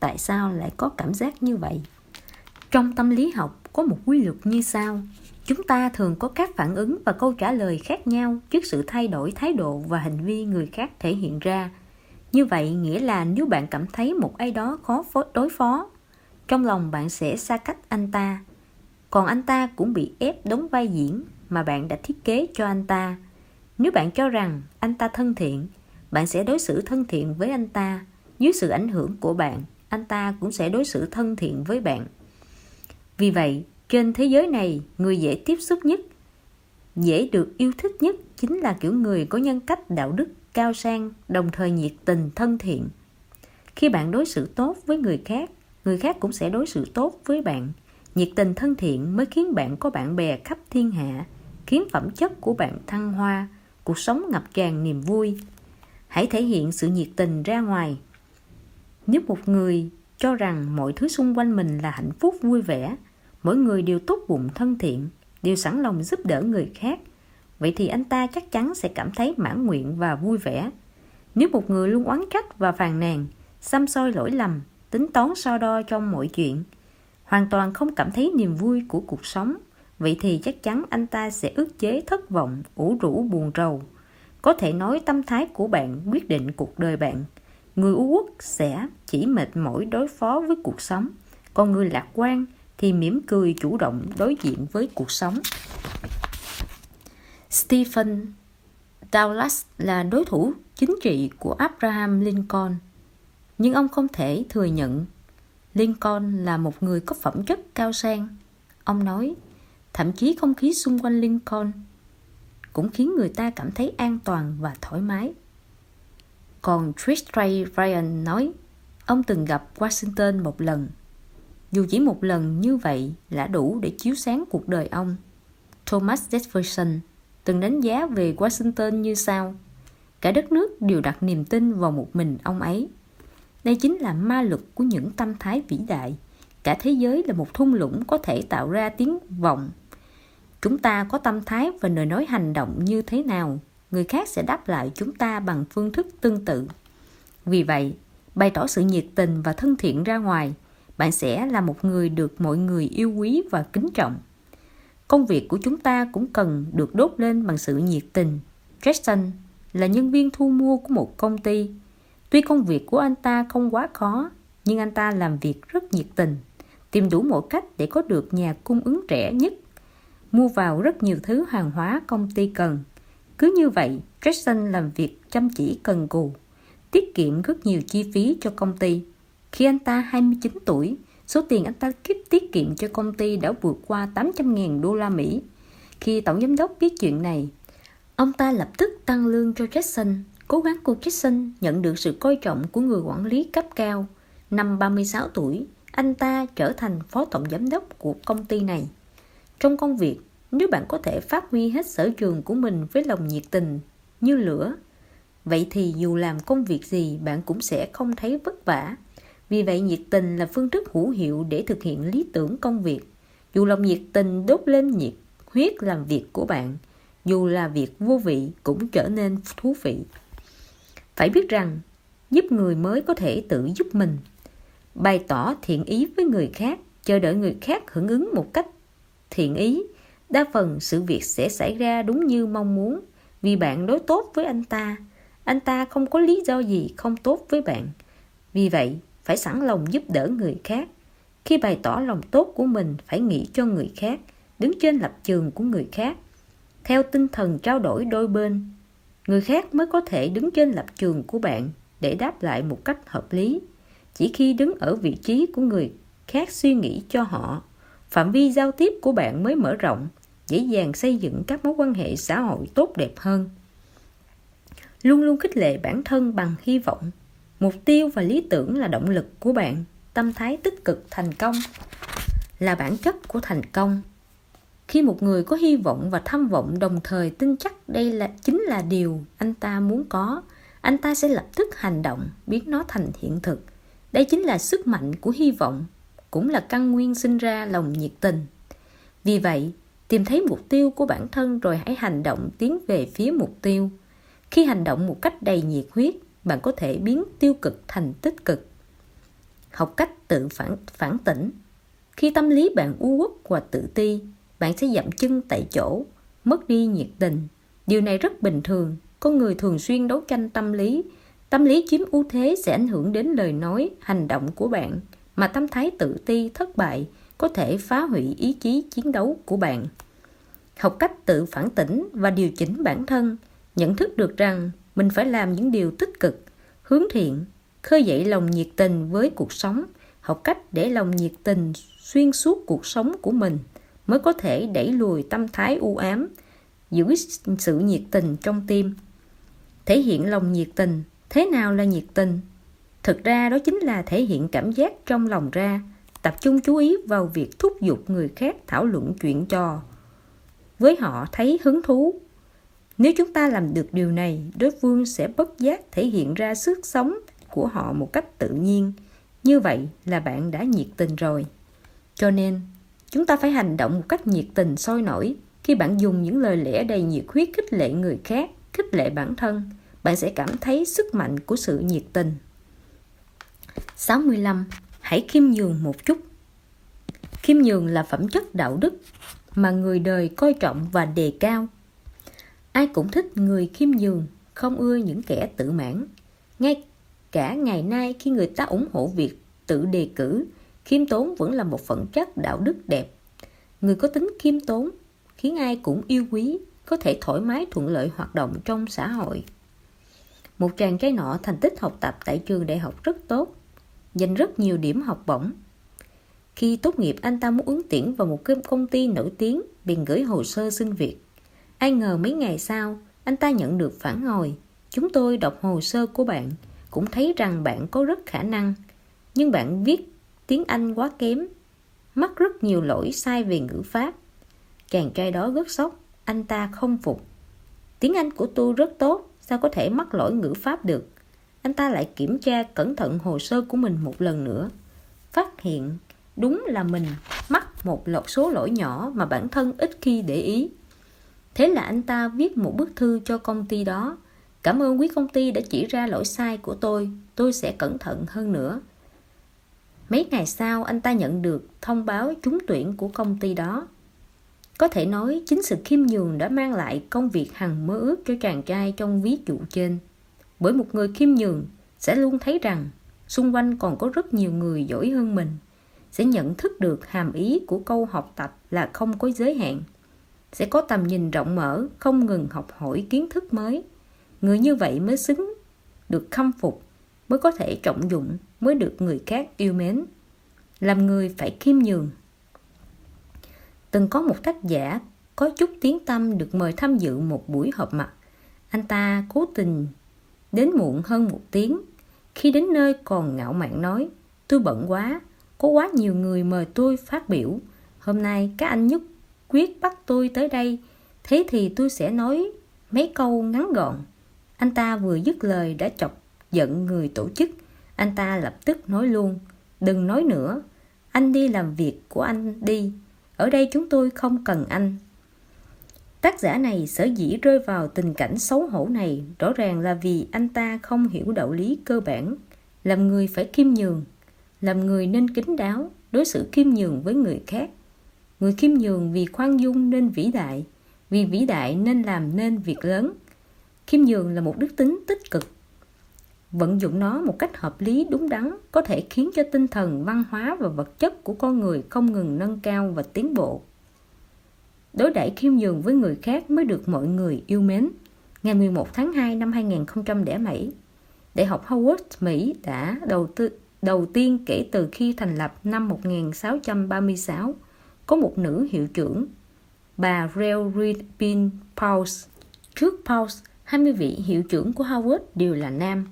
Tại sao lại có cảm giác như vậy? Trong tâm lý học có một quy luật như sau chúng ta thường có các phản ứng và câu trả lời khác nhau trước sự thay đổi thái độ và hành vi người khác thể hiện ra. Như vậy, nghĩa là nếu bạn cảm thấy một ai đó khó đối phó, trong lòng bạn sẽ xa cách anh ta. Còn anh ta cũng bị ép đóng vai diễn mà bạn đã thiết kế cho anh ta. Nếu bạn cho rằng anh ta thân thiện, bạn sẽ đối xử thân thiện với anh ta. Dưới sự ảnh hưởng của bạn, anh ta cũng sẽ đối xử thân thiện với bạn. Vì vậy trên thế giới này, người dễ tiếp xúc nhất, dễ được yêu thích nhất chính là kiểu người có nhân cách đạo đức cao sang, đồng thời nhiệt tình, thân thiện. Khi bạn đối xử tốt với người khác, người khác cũng sẽ đối xử tốt với bạn. Nhiệt tình thân thiện mới khiến bạn có bạn bè khắp thiên hạ, khiến phẩm chất của bạn thăng hoa, cuộc sống ngập tràn niềm vui. Hãy thể hiện sự nhiệt tình ra ngoài. Nếu một người cho rằng mọi thứ xung quanh mình là hạnh phúc vui vẻ, mỗi người đều tốt bụng thân thiện, đều sẵn lòng giúp đỡ người khác, vậy thì anh ta chắc chắn sẽ cảm thấy mãn nguyện và vui vẻ. Nếu một người luôn oán trách và phàn nàn, xăm soi lỗi lầm, tính toán so đo trong mọi chuyện, hoàn toàn không cảm thấy niềm vui của cuộc sống, vậy thì chắc chắn anh ta sẽ ức chế thất vọng, ủ rũ buồn rầu. Có thể nói tâm thái của bạn quyết định cuộc đời bạn. Người u uất sẽ chỉ mệt mỏi đối phó với cuộc sống, còn người lạc quan thì mỉm cười chủ động đối diện với cuộc sống. Stephen Douglas là đối thủ chính trị của Abraham Lincoln, nhưng ông không thể thừa nhận Lincoln là một người có phẩm chất cao sang. Ông nói, thậm chí không khí xung quanh Lincoln cũng khiến người ta cảm thấy an toàn và thoải mái. Còn Tristray Ryan nói, ông từng gặp Washington một lần dù chỉ một lần như vậy là đủ để chiếu sáng cuộc đời ông. Thomas Jefferson từng đánh giá về Washington như sau. Cả đất nước đều đặt niềm tin vào một mình ông ấy. Đây chính là ma lực của những tâm thái vĩ đại, cả thế giới là một thung lũng có thể tạo ra tiếng vọng chúng ta có tâm thái và lời nói hành động như thế nào người khác sẽ đáp lại chúng ta bằng phương thức tương tự vì vậy bày tỏ sự nhiệt tình và thân thiện ra ngoài bạn sẽ là một người được mọi người yêu quý và kính trọng. Công việc của chúng ta cũng cần được đốt lên bằng sự nhiệt tình. Jackson là nhân viên thu mua của một công ty. Tuy công việc của anh ta không quá khó, nhưng anh ta làm việc rất nhiệt tình, tìm đủ mọi cách để có được nhà cung ứng rẻ nhất, mua vào rất nhiều thứ hàng hóa công ty cần. Cứ như vậy Jackson làm việc chăm chỉ cần cù, tiết kiệm rất nhiều chi phí cho công ty khi anh ta 29 tuổi số tiền anh ta kiếp tiết kiệm cho công ty đã vượt qua 800.000 đô la Mỹ khi tổng giám đốc biết chuyện này ông ta lập tức tăng lương cho Jackson cố gắng của Jackson nhận được sự coi trọng của người quản lý cấp cao năm 36 tuổi anh ta trở thành phó tổng giám đốc của công ty này. Trong công việc, nếu bạn có thể phát huy hết sở trường của mình với lòng nhiệt tình như lửa, vậy thì dù làm công việc gì bạn cũng sẽ không thấy vất vả. Vì vậy nhiệt tình là phương thức hữu hiệu để thực hiện lý tưởng công việc. Dù lòng nhiệt tình đốt lên nhiệt huyết làm việc của bạn, dù là việc vô vị cũng trở nên thú vị. Phải biết rằng, giúp người mới có thể tự giúp mình bày tỏ thiện ý với người khác chờ đợi người khác hưởng ứng một cách thiện ý đa phần sự việc sẽ xảy ra đúng như mong muốn vì bạn đối tốt với anh ta anh ta không có lý do gì không tốt với bạn vì vậy phải sẵn lòng giúp đỡ người khác. Khi bày tỏ lòng tốt của mình, phải nghĩ cho người khác, đứng trên lập trường của người khác. Theo tinh thần trao đổi đôi bên, người khác mới có thể đứng trên lập trường của bạn để đáp lại một cách hợp lý. Chỉ khi đứng ở vị trí của người khác suy nghĩ cho họ, phạm vi giao tiếp của bạn mới mở rộng, dễ dàng xây dựng các mối quan hệ xã hội tốt đẹp hơn. Luôn luôn khích lệ bản thân bằng hy vọng mục tiêu và lý tưởng là động lực của bạn tâm thái tích cực thành công là bản chất của thành công khi một người có hy vọng và tham vọng đồng thời tin chắc đây là chính là điều anh ta muốn có anh ta sẽ lập tức hành động biến nó thành hiện thực đây chính là sức mạnh của hy vọng, cũng là căn nguyên sinh ra lòng nhiệt tình. Vì vậy, tìm thấy mục tiêu của bản thân rồi hãy hành động tiến về phía mục tiêu. Khi hành động một cách đầy nhiệt huyết, bạn có thể biến tiêu cực thành tích cực. Học cách tự phản, phản tỉnh. Khi tâm lý bạn u uất và tự ti, bạn sẽ dậm chân tại chỗ, mất đi nhiệt tình. Điều này rất bình thường. Con người thường xuyên đấu tranh tâm lý, Tâm lý chiếm ưu thế sẽ ảnh hưởng đến lời nói, hành động của bạn, mà tâm thái tự ti, thất bại có thể phá hủy ý chí chiến đấu của bạn. Học cách tự phản tỉnh và điều chỉnh bản thân, nhận thức được rằng mình phải làm những điều tích cực, hướng thiện, khơi dậy lòng nhiệt tình với cuộc sống, học cách để lòng nhiệt tình xuyên suốt cuộc sống của mình mới có thể đẩy lùi tâm thái u ám, giữ sự nhiệt tình trong tim. Thể hiện lòng nhiệt tình thế nào là nhiệt tình thực ra đó chính là thể hiện cảm giác trong lòng ra tập trung chú ý vào việc thúc giục người khác thảo luận chuyện trò với họ thấy hứng thú nếu chúng ta làm được điều này, đối phương sẽ bất giác thể hiện ra sức sống của họ một cách tự nhiên như vậy là bạn đã nhiệt tình rồi cho nên, chúng ta phải hành động một cách nhiệt tình sôi nổi khi bạn dùng những lời lẽ đầy nhiệt huyết khích lệ người khác, khích lệ bản thân, bạn sẽ cảm thấy sức mạnh của sự nhiệt tình. 65. Hãy khiêm nhường một chút. Khiêm nhường là phẩm chất đạo đức mà người đời coi trọng và đề cao. Ai cũng thích người khiêm nhường, không ưa những kẻ tự mãn. Ngay cả ngày nay khi người ta ủng hộ việc tự đề cử, khiêm tốn vẫn là một phẩm chất đạo đức đẹp. Người có tính khiêm tốn khiến ai cũng yêu quý, có thể thoải mái thuận lợi hoạt động trong xã hội. Một chàng trai nọ thành tích học tập tại trường đại học rất tốt, giành rất nhiều điểm học bổng. Khi tốt nghiệp anh ta muốn ứng tuyển vào một công ty nổi tiếng bèn gửi hồ sơ xin việc. Ai ngờ mấy ngày sau, anh ta nhận được phản hồi. Chúng tôi đọc hồ sơ của bạn, cũng thấy rằng bạn có rất khả năng. Nhưng bạn viết tiếng Anh quá kém, mắc rất nhiều lỗi sai về ngữ pháp. Chàng trai đó rất sốc, anh ta không phục. Tiếng Anh của tôi rất tốt, sao có thể mắc lỗi ngữ pháp được. Anh ta lại kiểm tra cẩn thận hồ sơ của mình một lần nữa. Phát hiện đúng là mình mắc một loạt số lỗi nhỏ mà bản thân ít khi để ý thế là anh ta viết một bức thư cho công ty đó. Cảm ơn quý công ty đã chỉ ra lỗi sai của tôi tôi sẽ cẩn thận hơn nữa. Mấy ngày sau, anh ta nhận được thông báo trúng tuyển của công ty đó. Có thể nói chính sự khiêm nhường đã mang lại công việc hằng mơ ước cho chàng trai trong ví dụ trên. Bởi một người khiêm nhường sẽ luôn thấy rằng xung quanh còn có rất nhiều người giỏi hơn mình, sẽ nhận thức được hàm ý của câu học tập là không có giới hạn sẽ có tầm nhìn rộng mở, không ngừng học hỏi kiến thức mới. Người như vậy mới xứng được khâm phục, mới có thể trọng dụng, mới được người khác yêu mến. Làm người phải khiêm nhường. Từng có một tác giả có chút tiếng tâm được mời tham dự một buổi họp mặt. Anh ta cố tình đến muộn hơn một tiếng. Khi đến nơi còn ngạo mạn nói, tôi bận quá, có quá nhiều người mời tôi phát biểu. Hôm nay các anh nhất quyết bắt tôi tới đây, thế thì tôi sẽ nói mấy câu ngắn gọn. Anh ta vừa dứt lời đã chọc giận người tổ chức. Anh ta lập tức nói luôn, đừng nói nữa, anh đi làm việc của anh đi. Ở đây chúng tôi không cần anh. Tác giả này sở dĩ rơi vào tình cảnh xấu hổ này rõ ràng là vì anh ta không hiểu đạo lý cơ bản, làm người phải khiêm nhường, làm người nên kính đáo đối xử khiêm nhường với người khác người khiêm nhường vì khoan dung nên vĩ đại, vì vĩ đại nên làm nên việc lớn. Khiêm nhường là một đức tính tích cực. Vận dụng nó một cách hợp lý, đúng đắn, có thể khiến cho tinh thần, văn hóa và vật chất của con người không ngừng nâng cao và tiến bộ. Đối đãi khiêm nhường với người khác mới được mọi người yêu mến. Ngày 11 tháng 2 năm 2007 Đại học Howard Mỹ đã đầu tư, đầu tiên kể từ khi thành lập năm 1636 có một nữ hiệu trưởng bà Rel Pin Pauls trước Pauls 20 vị hiệu trưởng của harvard đều là nam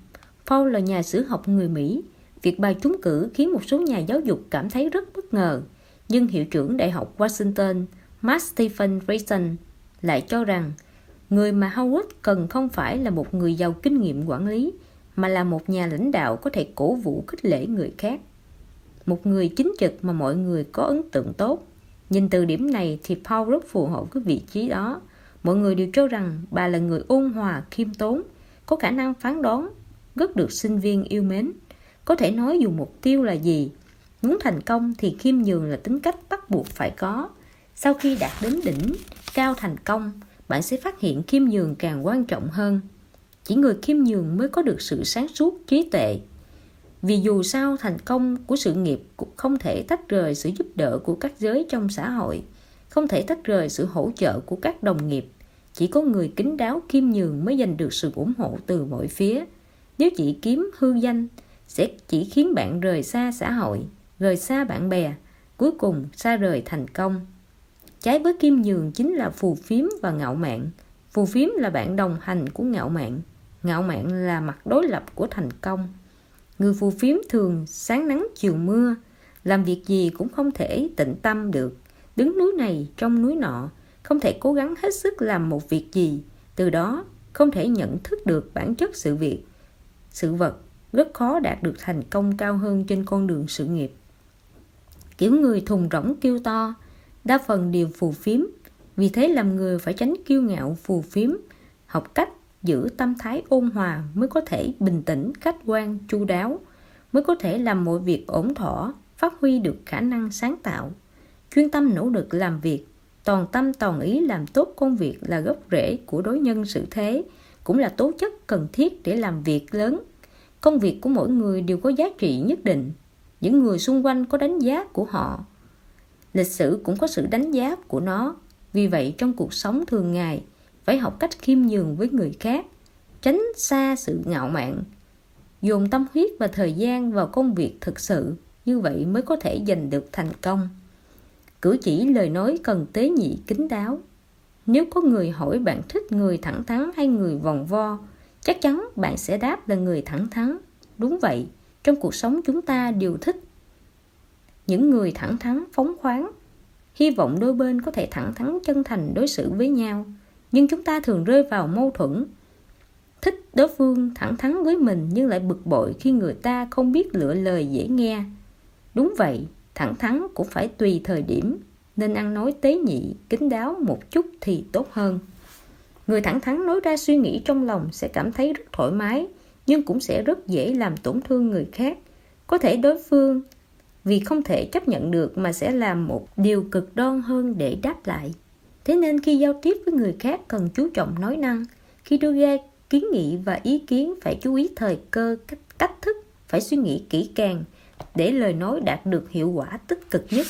Paul là nhà sử học người Mỹ. Việc bà trúng cử khiến một số nhà giáo dục cảm thấy rất bất ngờ. Nhưng hiệu trưởng Đại học Washington, Matt Stephen Grayson, lại cho rằng người mà Howard cần không phải là một người giàu kinh nghiệm quản lý, mà là một nhà lãnh đạo có thể cổ vũ khích lệ người khác. Một người chính trực mà mọi người có ấn tượng tốt. Nhìn từ điểm này thì Paul rất phù hợp với vị trí đó. Mọi người đều cho rằng bà là người ôn hòa, khiêm tốn, có khả năng phán đoán rất được sinh viên yêu mến. Có thể nói dù mục tiêu là gì, muốn thành công thì khiêm nhường là tính cách bắt buộc phải có. Sau khi đạt đến đỉnh, cao thành công, bạn sẽ phát hiện khiêm nhường càng quan trọng hơn. Chỉ người khiêm nhường mới có được sự sáng suốt, trí tuệ. Vì dù sao thành công của sự nghiệp cũng không thể tách rời sự giúp đỡ của các giới trong xã hội, không thể tách rời sự hỗ trợ của các đồng nghiệp. Chỉ có người kính đáo khiêm nhường mới giành được sự ủng hộ từ mọi phía. Nếu chỉ kiếm hư danh, sẽ chỉ khiến bạn rời xa xã hội, rời xa bạn bè, cuối cùng xa rời thành công. Trái với kim nhường chính là phù phiếm và ngạo mạn. Phù phiếm là bạn đồng hành của ngạo mạn. Ngạo mạn là mặt đối lập của thành công. Người phù phiếm thường sáng nắng chiều mưa, làm việc gì cũng không thể tịnh tâm được. Đứng núi này trong núi nọ, không thể cố gắng hết sức làm một việc gì. Từ đó, không thể nhận thức được bản chất sự việc sự vật rất khó đạt được thành công cao hơn trên con đường sự nghiệp. Kiểu người thùng rỗng kêu to, đa phần đều phù phiếm, vì thế làm người phải tránh kiêu ngạo phù phiếm, học cách giữ tâm thái ôn hòa mới có thể bình tĩnh, khách quan, chu đáo, mới có thể làm mọi việc ổn thỏa, phát huy được khả năng sáng tạo. Chuyên tâm nỗ lực làm việc, toàn tâm toàn ý làm tốt công việc là gốc rễ của đối nhân sự thế, cũng là tố chất cần thiết để làm việc lớn. Công việc của mỗi người đều có giá trị nhất định. Những người xung quanh có đánh giá của họ. Lịch sử cũng có sự đánh giá của nó. Vì vậy trong cuộc sống thường ngày, phải học cách khiêm nhường với người khác, tránh xa sự ngạo mạn, dồn tâm huyết và thời gian vào công việc thực sự, như vậy mới có thể giành được thành công. Cử chỉ lời nói cần tế nhị kính đáo, nếu có người hỏi bạn thích người thẳng thắn hay người vòng vo, chắc chắn bạn sẽ đáp là người thẳng thắn. Đúng vậy, trong cuộc sống chúng ta đều thích những người thẳng thắn, phóng khoáng. Hy vọng đôi bên có thể thẳng thắn chân thành đối xử với nhau, nhưng chúng ta thường rơi vào mâu thuẫn. Thích đối phương thẳng thắn với mình nhưng lại bực bội khi người ta không biết lựa lời dễ nghe. Đúng vậy, thẳng thắn cũng phải tùy thời điểm nên ăn nói tế nhị kín đáo một chút thì tốt hơn người thẳng thắn nói ra suy nghĩ trong lòng sẽ cảm thấy rất thoải mái nhưng cũng sẽ rất dễ làm tổn thương người khác có thể đối phương vì không thể chấp nhận được mà sẽ làm một điều cực đoan hơn để đáp lại thế nên khi giao tiếp với người khác cần chú trọng nói năng. Khi đưa ra kiến nghị và ý kiến phải chú ý thời cơ cách, cách thức phải suy nghĩ kỹ càng để lời nói đạt được hiệu quả tích cực nhất.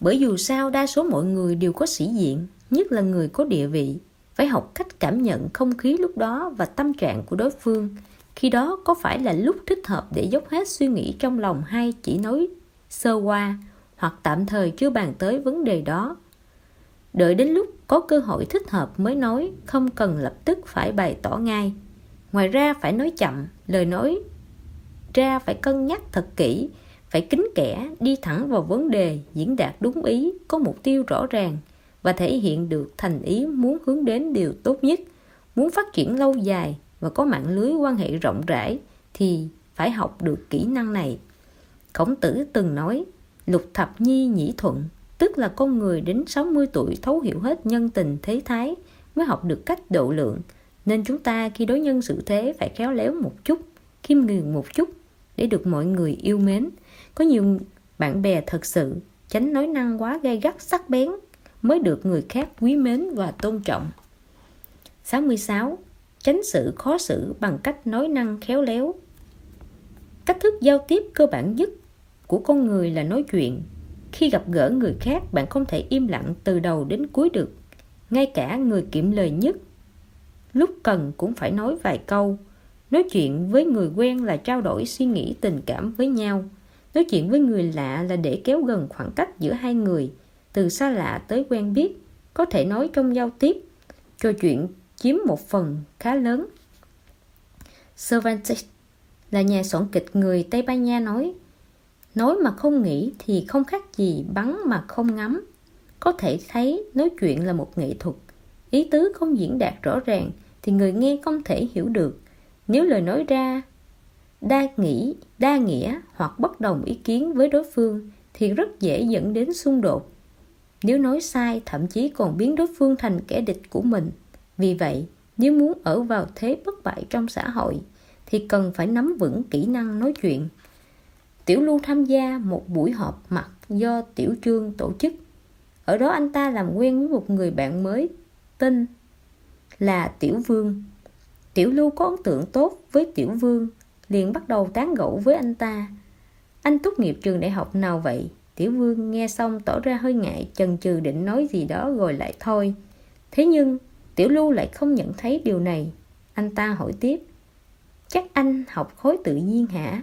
Bởi dù sao đa số mọi người đều có sĩ diện nhất là người có địa vị. Phải học cách cảm nhận không khí lúc đó và tâm trạng của đối phương. Khi đó có phải là lúc thích hợp để dốc hết suy nghĩ trong lòng hay chỉ nói sơ qua hoặc tạm thời chưa bàn tới vấn đề đó? Đợi đến lúc có cơ hội thích hợp mới nói, không cần lập tức phải bày tỏ ngay. Ngoài ra phải nói chậm, lời nói ra phải cân nhắc thật kỹ, phải kính kẻ đi thẳng vào vấn đề, diễn đạt đúng ý, có mục tiêu rõ ràng và thể hiện được thành ý muốn hướng đến điều tốt nhất. Muốn phát triển lâu dài và có mạng lưới quan hệ rộng rãi thì phải học được kỹ năng này. Khổng tử từng nói, lục thập nhi nhĩ thuận tức là con người đến 60 tuổi thấu hiểu hết nhân tình, thế thái mới học được cách độ lượng. Nên chúng ta khi đối nhân xử thế phải khéo léo một chút, khiêm nhường một chút để được mọi người yêu mến. Có nhiều bạn bè thật sự tránh nói năng quá gay gắt, sắc bén mới được người khác quý mến và tôn trọng. 66. Tránh sự khó xử bằng cách nói năng khéo léo. Cách thức giao tiếp cơ bản nhất của con người là nói chuyện khi gặp gỡ người khác, bạn không thể im lặng từ đầu đến cuối được, ngay cả người kiệm lời nhất. Lúc cần cũng phải nói vài câu. Nói chuyện với người quen là trao đổi suy nghĩ tình cảm với nhau. Nói chuyện với người lạ là để kéo gần khoảng cách giữa hai người, từ xa lạ tới quen biết, có thể nói trong giao tiếp. Trò chuyện chiếm một phần khá lớn. Cervantes là nhà soạn kịch người Tây Ban Nha nói Nói mà không nghĩ thì không khác gì bắn mà không ngắm. Có thể thấy nói chuyện là một nghệ thuật. Ý tứ không diễn đạt rõ ràng thì người nghe không thể hiểu được. Nếu lời nói ra đa nghĩ, đa nghĩa hoặc bất đồng ý kiến với đối phương thì rất dễ dẫn đến xung đột. Nếu nói sai thậm chí còn biến đối phương thành kẻ địch của mình. Vì vậy, nếu muốn ở vào thế bất bại trong xã hội thì cần phải nắm vững kỹ năng nói chuyện. Tiểu Lưu tham gia một buổi họp mặt do Tiểu Trương tổ chức. Ở đó anh ta làm quen với một người bạn mới tên là Tiểu Vương. Tiểu Lưu có ấn tượng tốt với Tiểu Vương, liền bắt đầu tán gẫu với anh ta. Anh tốt nghiệp trường đại học nào vậy? Tiểu Vương nghe xong tỏ ra hơi ngại, chần chừ định nói gì đó rồi lại thôi. Thế nhưng, Tiểu Lưu lại không nhận thấy điều này. Anh ta hỏi tiếp, chắc anh học khối tự nhiên hả?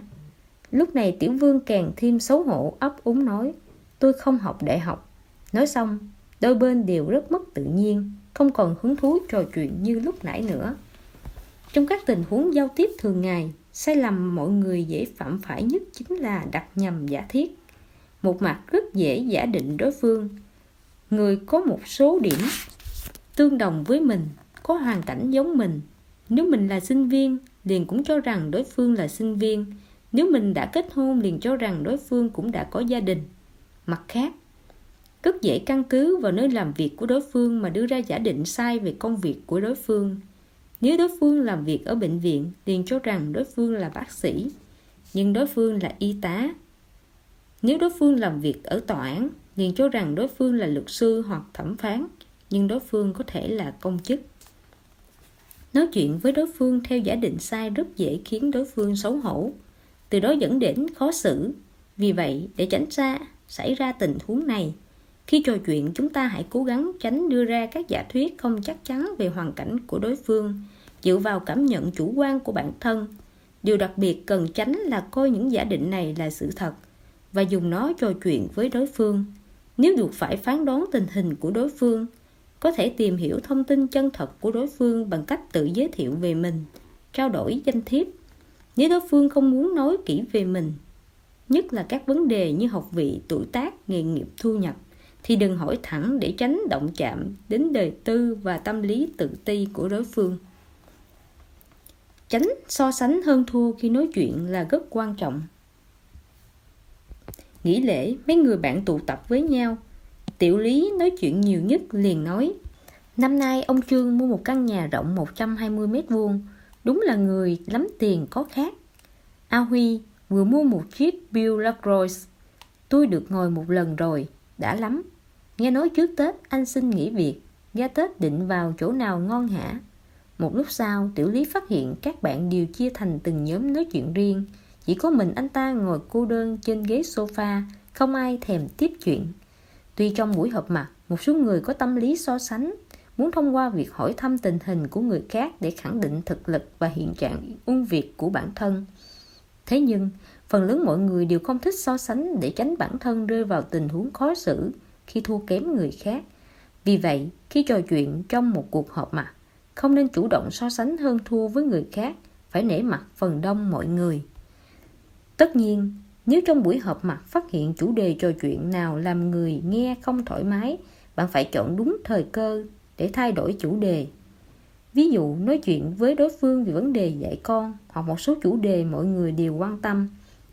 Lúc này Tiểu Vương càng thêm xấu hổ, ấp úng nói, Tôi không học đại học. Nói xong, Đôi bên đều rất mất tự nhiên, Không còn hứng thú trò chuyện như lúc nãy nữa. Trong các tình huống giao tiếp thường ngày, Sai lầm mọi người dễ phạm phải nhất chính là đặt nhầm giả thiết. Một mặt rất dễ giả định đối phương. Người có một số điểm tương đồng với mình, Có hoàn cảnh giống mình. Nếu mình là sinh viên, liền cũng cho rằng đối phương là sinh viên nếu mình đã kết hôn liền cho rằng đối phương cũng đã có gia đình. Mặt khác, rất dễ căn cứ vào nơi làm việc của đối phương mà đưa ra giả định sai về công việc của đối phương. Nếu đối phương làm việc ở bệnh viện, liền cho rằng đối phương là bác sĩ, nhưng đối phương là y tá. Nếu đối phương làm việc ở tòa án, liền cho rằng đối phương là luật sư hoặc thẩm phán, nhưng đối phương có thể là công chức. Nói chuyện với đối phương theo giả định sai rất dễ khiến đối phương xấu hổ từ đó dẫn đến khó xử. Vì vậy, để tránh xa xảy ra tình huống này, khi trò chuyện chúng ta hãy cố gắng tránh đưa ra các giả thuyết không chắc chắn về hoàn cảnh của đối phương, dựa vào cảm nhận chủ quan của bản thân. Điều đặc biệt cần tránh là coi những giả định này là sự thật và dùng nó trò chuyện với đối phương. Nếu buộc phải phán đoán tình hình của đối phương, có thể tìm hiểu thông tin chân thật của đối phương bằng cách tự giới thiệu về mình, trao đổi danh thiếp nếu đối phương không muốn nói kỹ về mình, nhất là các vấn đề như học vị, tuổi tác, nghề nghiệp, thu nhập, thì đừng hỏi thẳng để tránh động chạm đến đời tư và tâm lý tự ti của đối phương. Tránh so sánh hơn thua khi nói chuyện là rất quan trọng. nghỉ lễ mấy người bạn tụ tập với nhau tiểu lý nói chuyện nhiều nhất liền nói năm nay ông trương mua một căn nhà rộng 120 mét vuông đúng là người lắm tiền có khác. A huy vừa mua một chiếc Bill Lacroix. Tôi được ngồi một lần rồi, đã lắm. Nghe nói trước tết anh xin nghỉ việc ra tết định vào chỗ nào ngon hả? Một lúc sau, tiểu lý phát hiện các bạn đều chia thành từng nhóm nói chuyện riêng. Chỉ có mình anh ta ngồi cô đơn trên ghế sofa, không ai thèm tiếp chuyện. Tuy trong buổi họp mặt, một số người có tâm lý so sánh muốn thông qua việc hỏi thăm tình hình của người khác để khẳng định thực lực và hiện trạng ưu việt của bản thân. Thế nhưng, phần lớn mọi người đều không thích so sánh để tránh bản thân rơi vào tình huống khó xử khi thua kém người khác. Vì vậy, khi trò chuyện trong một cuộc họp mặt, không nên chủ động so sánh hơn thua với người khác, phải nể mặt phần đông mọi người. Tất nhiên, nếu trong buổi họp mặt phát hiện chủ đề trò chuyện nào làm người nghe không thoải mái, bạn phải chọn đúng thời cơ để thay đổi chủ đề. Ví dụ, nói chuyện với đối phương về vấn đề dạy con hoặc một số chủ đề mọi người đều quan tâm.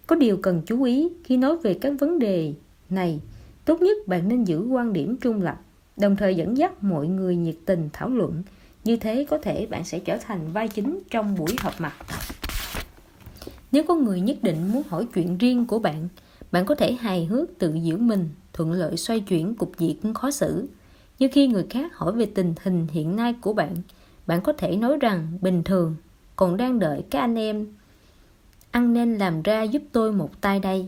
Có điều cần chú ý, khi nói về các vấn đề này, tốt nhất bạn nên giữ quan điểm trung lập, đồng thời dẫn dắt mọi người nhiệt tình thảo luận. Như thế có thể bạn sẽ trở thành vai chính trong buổi họp mặt. Nếu có người nhất định muốn hỏi chuyện riêng của bạn bạn có thể hài hước tự giễu mình, thuận lợi xoay chuyển cục diện khó xử như khi người khác hỏi về tình hình hiện nay của bạn bạn có thể nói rằng bình thường, còn đang đợi các anh em. Ăn nên làm ra giúp tôi một tay đây.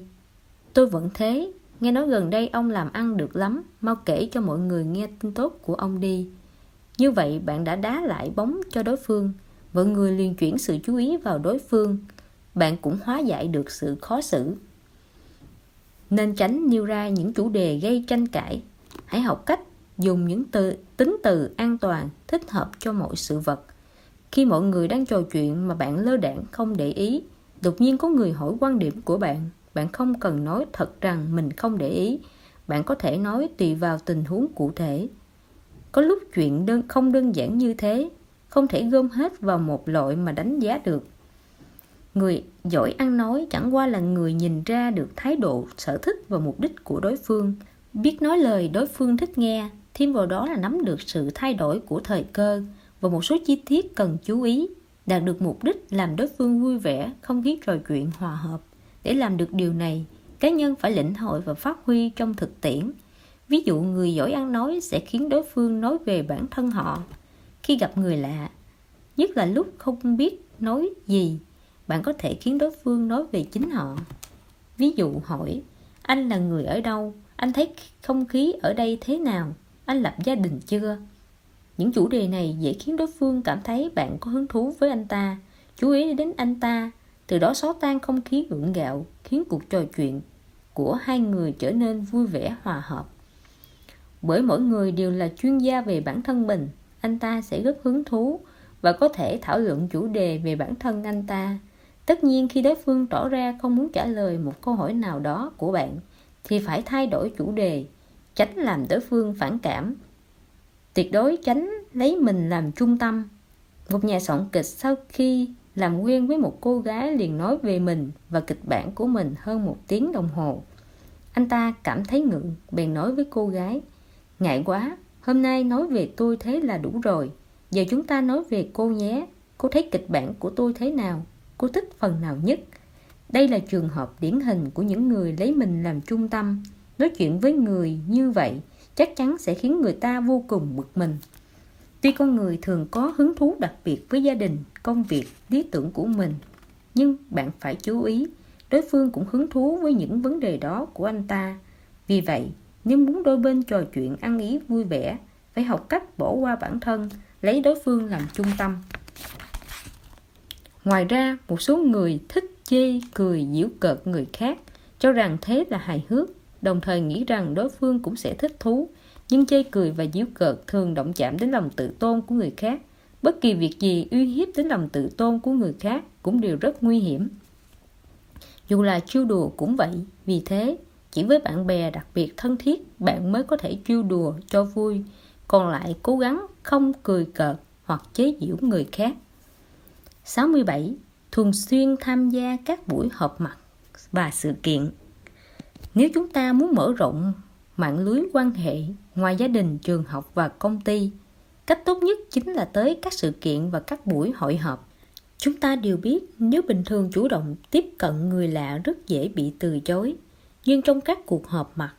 Tôi vẫn thế, nghe nói gần đây ông làm ăn được lắm, mau kể cho mọi người nghe tin tốt của ông đi. Như vậy bạn đã đá lại bóng cho đối phương, mọi người liền chuyển sự chú ý vào đối phương, bạn cũng hóa giải được sự khó xử. Nên tránh nêu ra những chủ đề gây tranh cãi. Hãy học cách dùng những từ, tính từ an toàn, thích hợp cho mọi sự vật. Khi mọi người đang trò chuyện mà bạn lơ đảng không để ý, đột nhiên có người hỏi quan điểm của bạn. Bạn không cần nói thật rằng mình không để ý. Bạn có thể nói tùy vào tình huống cụ thể. Có lúc chuyện đơn, không đơn giản như thế, không thể gom hết vào một loại mà đánh giá được. Người giỏi ăn nói chẳng qua là người nhìn ra được thái độ, sở thích và mục đích của đối phương. Biết nói lời đối phương thích nghe thêm vào đó là nắm được sự thay đổi của thời cơ và một số chi tiết cần chú ý, đạt được mục đích làm đối phương vui vẻ, không khí trò chuyện hòa hợp. Để làm được điều này, cá nhân phải lĩnh hội và phát huy trong thực tiễn. Ví dụ, người giỏi ăn nói sẽ khiến đối phương nói về bản thân họ. Khi gặp người lạ, nhất là lúc không biết nói gì, bạn có thể khiến đối phương nói về chính họ. Ví dụ, hỏi, anh là người ở đâu? Anh thấy không khí ở đây thế nào? Anh lập gia đình chưa? Những chủ đề này dễ khiến đối phương cảm thấy bạn có hứng thú với anh ta, chú ý đến anh ta, từ đó xóa tan không khí gượng gạo, khiến cuộc trò chuyện của hai người trở nên vui vẻ hòa hợp. Bởi mỗi người đều là chuyên gia về bản thân mình, anh ta sẽ rất hứng thú và có thể thảo luận chủ đề về bản thân anh ta. Tất nhiên, khi đối phương tỏ ra không muốn trả lời một câu hỏi nào đó của bạn, thì phải thay đổi chủ đề tránh làm đối phương phản cảm. Tuyệt đối tránh lấy mình làm trung tâm. Một nhà soạn kịch sau khi làm quen với một cô gái liền nói về mình và kịch bản của mình hơn một tiếng đồng hồ. Anh ta cảm thấy ngượng, bèn nói với cô gái, ngại quá, hôm nay nói về tôi thế là đủ rồi. Giờ chúng ta nói về cô nhé. Cô thấy kịch bản của tôi thế nào? Cô thích phần nào nhất? Đây là trường hợp điển hình của những người lấy mình làm trung tâm nói chuyện với người như vậy chắc chắn sẽ khiến người ta vô cùng bực mình. Tuy con người thường có hứng thú đặc biệt với gia đình, công việc, lý tưởng của mình, nhưng bạn phải chú ý, đối phương cũng hứng thú với những vấn đề đó của anh ta. Vì vậy, nếu muốn đôi bên trò chuyện ăn ý vui vẻ, phải học cách bỏ qua bản thân, lấy đối phương làm trung tâm. Ngoài ra, một số người thích chê cười giễu cợt người khác, cho rằng thế là hài hước đồng thời nghĩ rằng đối phương cũng sẽ thích thú. Nhưng chê cười và giễu cợt thường động chạm đến lòng tự tôn của người khác. Bất kỳ việc gì uy hiếp đến lòng tự tôn của người khác cũng đều rất nguy hiểm. Dù là chiêu đùa cũng vậy, vì thế, chỉ với bạn bè đặc biệt thân thiết, bạn mới có thể chiêu đùa cho vui. Còn lại cố gắng không cười cợt hoặc chế giễu người khác. 67. Thường xuyên tham gia các buổi họp mặt và sự kiện. Nếu chúng ta muốn mở rộng mạng lưới quan hệ ngoài gia đình, trường học và công ty, cách tốt nhất chính là tới các sự kiện và các buổi hội họp. Chúng ta đều biết nếu bình thường chủ động tiếp cận người lạ rất dễ bị từ chối, nhưng trong các cuộc họp mặt,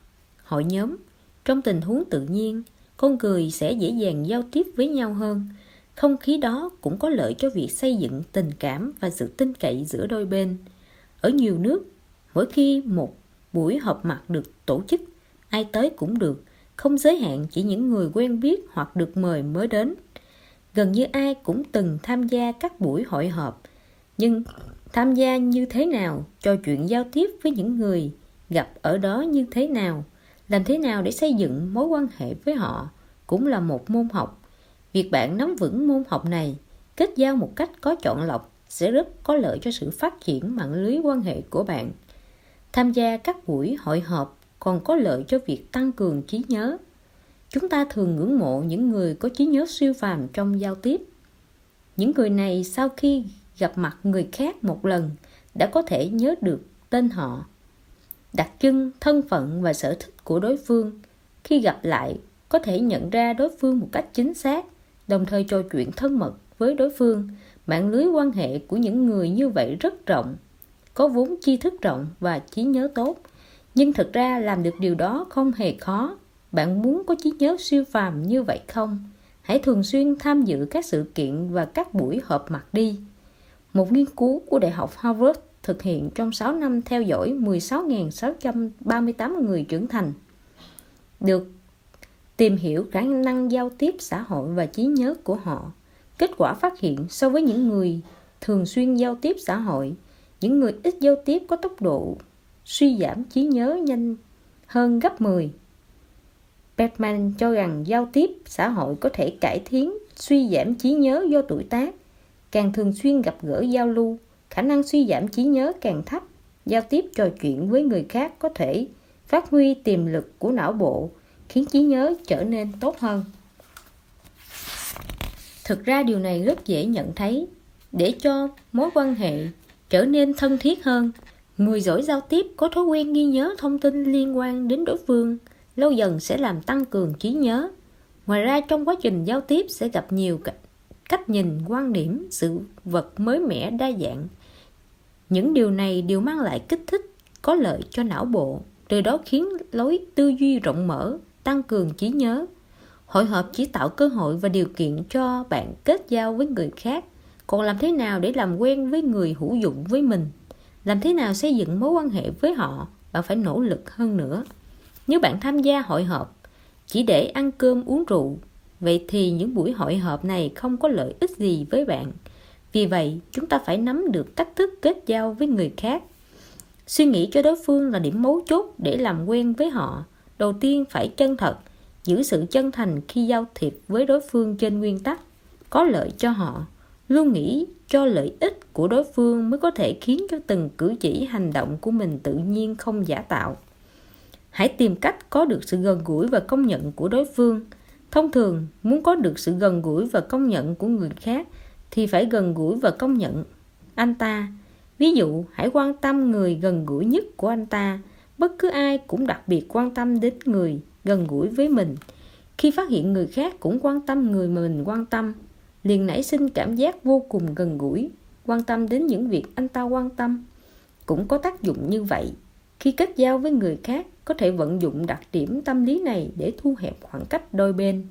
hội nhóm, trong tình huống tự nhiên, con người sẽ dễ dàng giao tiếp với nhau hơn. Không khí đó cũng có lợi cho việc xây dựng tình cảm và sự tin cậy giữa đôi bên. Ở nhiều nước, mỗi khi một buổi họp mặt được tổ chức, ai tới cũng được, không giới hạn chỉ những người quen biết hoặc được mời mới đến. Gần như ai cũng từng tham gia các buổi hội họp, nhưng tham gia như thế nào, trò chuyện giao tiếp với những người gặp ở đó như thế nào, làm thế nào để xây dựng mối quan hệ với họ cũng là một môn học. Việc bạn nắm vững môn học này, kết giao một cách có chọn lọc sẽ rất có lợi cho sự phát triển mạng lưới quan hệ của bạn. Tham gia các buổi hội họp còn có lợi cho việc tăng cường trí nhớ. Chúng ta thường ngưỡng mộ những người có trí nhớ siêu phàm trong giao tiếp. Những người này sau khi gặp mặt người khác một lần đã có thể nhớ được tên họ, đặc trưng, thân phận và sở thích của đối phương. Khi gặp lại, có thể nhận ra đối phương một cách chính xác, đồng thời trò chuyện thân mật với đối phương. Mạng lưới quan hệ của những người như vậy rất rộng, có vốn tri thức rộng và trí nhớ tốt. Nhưng thực ra làm được điều đó không hề khó. Bạn muốn có trí nhớ siêu phàm như vậy không? Hãy thường xuyên tham dự các sự kiện và các buổi họp mặt đi. Một nghiên cứu của Đại học Harvard thực hiện trong 6 năm theo dõi 16.638 người trưởng thành được tìm hiểu khả năng giao tiếp xã hội và trí nhớ của họ. Kết quả phát hiện so với những người thường xuyên giao tiếp xã hội, những người ít giao tiếp có tốc độ suy giảm trí nhớ nhanh hơn gấp 10. Batman cho rằng giao tiếp xã hội có thể cải thiến suy giảm trí nhớ do tuổi tác. Càng thường xuyên gặp gỡ giao lưu, khả năng suy giảm trí nhớ càng thấp. Giao tiếp trò chuyện với người khác có thể phát huy tiềm lực của não bộ, khiến trí nhớ trở nên tốt hơn. Thực ra điều này rất dễ nhận thấy. Để cho mối quan hệ trở nên thân thiết hơn, người giỏi giao tiếp có thói quen ghi nhớ thông tin liên quan đến đối phương, lâu dần sẽ làm tăng cường trí nhớ. Ngoài ra trong quá trình giao tiếp sẽ gặp nhiều cách nhìn, quan điểm, sự vật mới mẻ đa dạng. Những điều này đều mang lại kích thích, có lợi cho não bộ, từ đó khiến lối tư duy rộng mở, tăng cường trí nhớ. Hội họp chỉ tạo cơ hội và điều kiện cho bạn kết giao với người khác, còn làm thế nào để làm quen với người hữu dụng với mình? Làm thế nào xây dựng mối quan hệ với họ? Bạn phải nỗ lực hơn nữa. Nếu bạn tham gia hội họp chỉ để ăn cơm uống rượu, vậy thì những buổi hội họp này không có lợi ích gì với bạn. Vì vậy, chúng ta phải nắm được cách thức kết giao với người khác. Suy nghĩ cho đối phương là điểm mấu chốt để làm quen với họ đầu tiên phải chân thật giữ sự chân thành khi giao thiệp với đối phương trên nguyên tắc có lợi cho họ luôn nghĩ cho lợi ích của đối phương mới có thể khiến cho từng cử chỉ, hành động của mình tự nhiên không giả tạo. Hãy tìm cách có được sự gần gũi và công nhận của đối phương. Thông thường, muốn có được sự gần gũi và công nhận của người khác thì phải gần gũi và công nhận anh ta. Ví dụ, hãy quan tâm người gần gũi nhất của anh ta. Bất cứ ai cũng đặc biệt quan tâm đến người gần gũi với mình. Khi phát hiện người khác cũng quan tâm người mà mình quan tâm liền nảy sinh cảm giác vô cùng gần gũi, quan tâm đến những việc anh ta quan tâm. Cũng có tác dụng như vậy, khi kết giao với người khác, có thể vận dụng đặc điểm tâm lý này để thu hẹp khoảng cách đôi bên.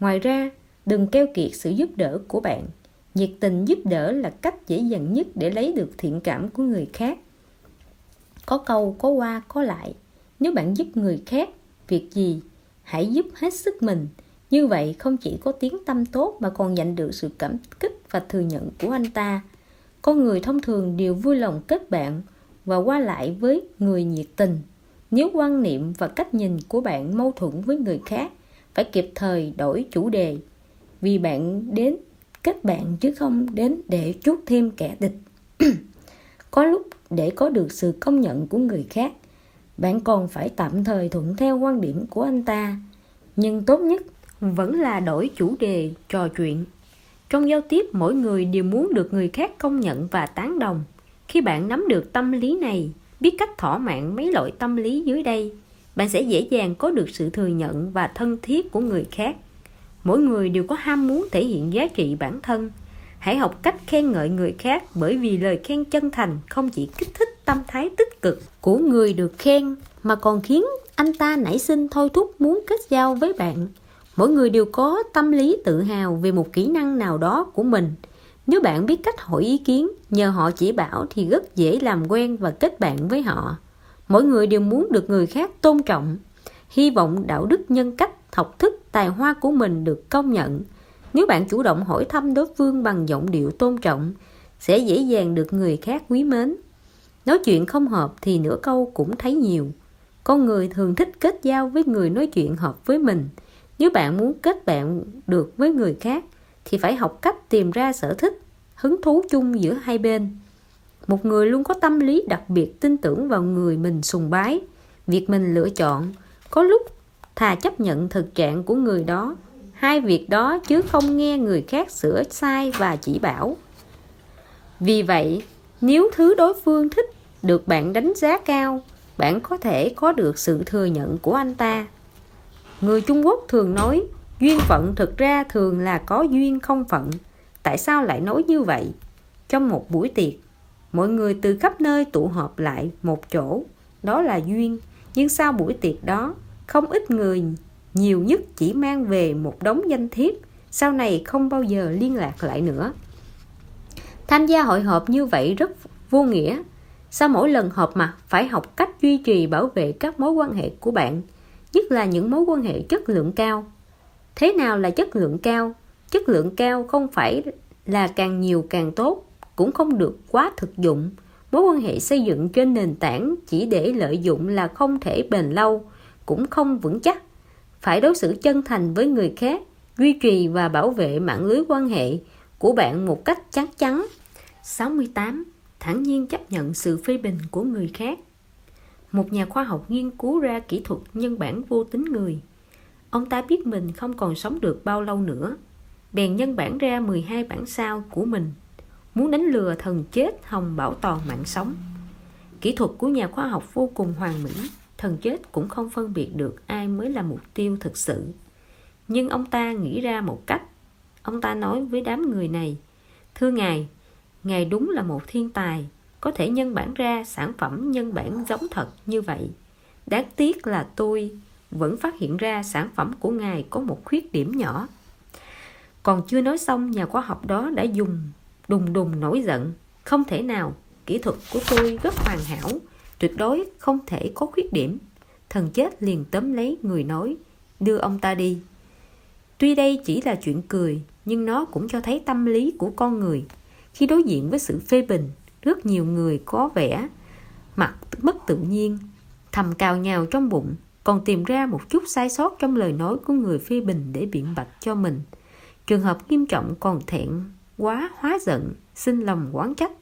Ngoài ra, đừng keo kiệt sự giúp đỡ của bạn. Nhiệt tình giúp đỡ là cách dễ dàng nhất để lấy được thiện cảm của người khác. Có câu, có qua, có lại. Nếu bạn giúp người khác việc gì, hãy giúp hết sức mình như vậy, không chỉ có tiếng tâm tốt mà còn nhận được sự cảm kích và thừa nhận của anh ta. Con người thông thường đều vui lòng kết bạn và qua lại với người nhiệt tình. Nếu quan niệm và cách nhìn của bạn mâu thuẫn với người khác, phải kịp thời đổi chủ đề. Vì bạn đến kết bạn chứ không đến để chuốt thêm kẻ địch. Có lúc để có được sự công nhận của người khác, bạn còn phải tạm thời thuận theo quan điểm của anh ta. Nhưng tốt nhất vẫn là đổi chủ đề trò chuyện. Trong giao tiếp, mỗi người đều muốn được người khác công nhận và tán đồng. Khi bạn nắm được tâm lý này, biết cách thỏa mãn mấy loại tâm lý dưới đây, bạn sẽ dễ dàng có được sự thừa nhận và thân thiết của người khác. Mỗi người đều có ham muốn thể hiện giá trị bản thân. Hãy học cách khen ngợi người khác bởi vì lời khen chân thành không chỉ kích thích tâm thái tích cực của người được khen, mà còn khiến anh ta nảy sinh thôi thúc muốn kết giao với bạn mỗi người đều có tâm lý tự hào về một kỹ năng nào đó của mình. Nếu bạn biết cách hỏi ý kiến, nhờ họ chỉ bảo thì rất dễ làm quen và kết bạn với họ. Mỗi người đều muốn được người khác tôn trọng. Hy vọng đạo đức nhân cách, học thức, tài hoa của mình được công nhận. Nếu bạn chủ động hỏi thăm đối phương bằng giọng điệu tôn trọng, sẽ dễ dàng được người khác quý mến. Nói chuyện không hợp thì nửa câu cũng thấy nhiều. Con người thường thích kết giao với người nói chuyện hợp với mình nếu bạn muốn kết bạn được với người khác, thì phải học cách tìm ra sở thích, hứng thú chung giữa hai bên. Một người luôn có tâm lý đặc biệt tin tưởng vào người mình sùng bái. Việc mình lựa chọn, có lúc thà chấp nhận thực trạng của người đó, hai việc đó chứ không nghe người khác sửa sai và chỉ bảo. Vì vậy, nếu thứ đối phương thích được bạn đánh giá cao, bạn có thể có được sự thừa nhận của anh ta người trung quốc thường nói, duyên phận thực ra thường là có duyên không phận. Tại sao lại nói như vậy? Trong một buổi tiệc, mọi người từ khắp nơi tụ họp lại một chỗ. Đó là duyên. Nhưng sau buổi tiệc đó, không ít người, nhiều nhất chỉ mang về một đống danh thiếp, sau này không bao giờ liên lạc lại nữa. Tham gia hội họp như vậy rất vô nghĩa. Sau mỗi lần họp mặt, phải học cách duy trì bảo vệ các mối quan hệ của bạn nhất là những mối quan hệ chất lượng cao. Thế nào là chất lượng cao? Chất lượng cao không phải là càng nhiều càng tốt, cũng không được quá thực dụng. Mối quan hệ xây dựng trên nền tảng chỉ để lợi dụng là không thể bền lâu, cũng không vững chắc. Phải đối xử chân thành với người khác, duy trì và bảo vệ mạng lưới quan hệ của bạn một cách chắc chắn. 68. Thẳng nhiên chấp nhận sự phê bình của người khác. Một nhà khoa học nghiên cứu ra kỹ thuật nhân bản vô tính người. Ông ta biết mình không còn sống được bao lâu nữa. Bèn nhân bản ra 12 bản sao của mình. Muốn đánh lừa thần chết hồng bảo toàn mạng sống. Kỹ thuật của nhà khoa học vô cùng hoàn mỹ Thần chết cũng không phân biệt được ai mới là mục tiêu thực sự. Nhưng ông ta nghĩ ra một cách. Ông ta nói với đám người này Thưa Ngài, Ngài đúng là một thiên tài có thể nhân bản ra sản phẩm nhân bản giống thật như vậy Đáng tiếc là tôi vẫn phát hiện ra sản phẩm của Ngài có một khuyết điểm nhỏ. Còn chưa nói xong, nhà khoa học đó đã dùng đùng đùng nổi giận. Không thể nào, kỹ thuật của tôi rất hoàn hảo, tuyệt đối không thể có khuyết điểm. Thần chết liền tóm lấy người nói, đưa ông ta đi. Tuy đây chỉ là chuyện cười, nhưng nó cũng cho thấy tâm lý của con người. Khi đối diện với sự phê bình, rất nhiều người có vẻ mặt mất tự nhiên, thầm cào nhào trong bụng, còn tìm ra một chút sai sót trong lời nói của người phê bình để biện bạch cho mình. Trường hợp nghiêm trọng còn thẹn quá hóa giận, xin lòng quán trách.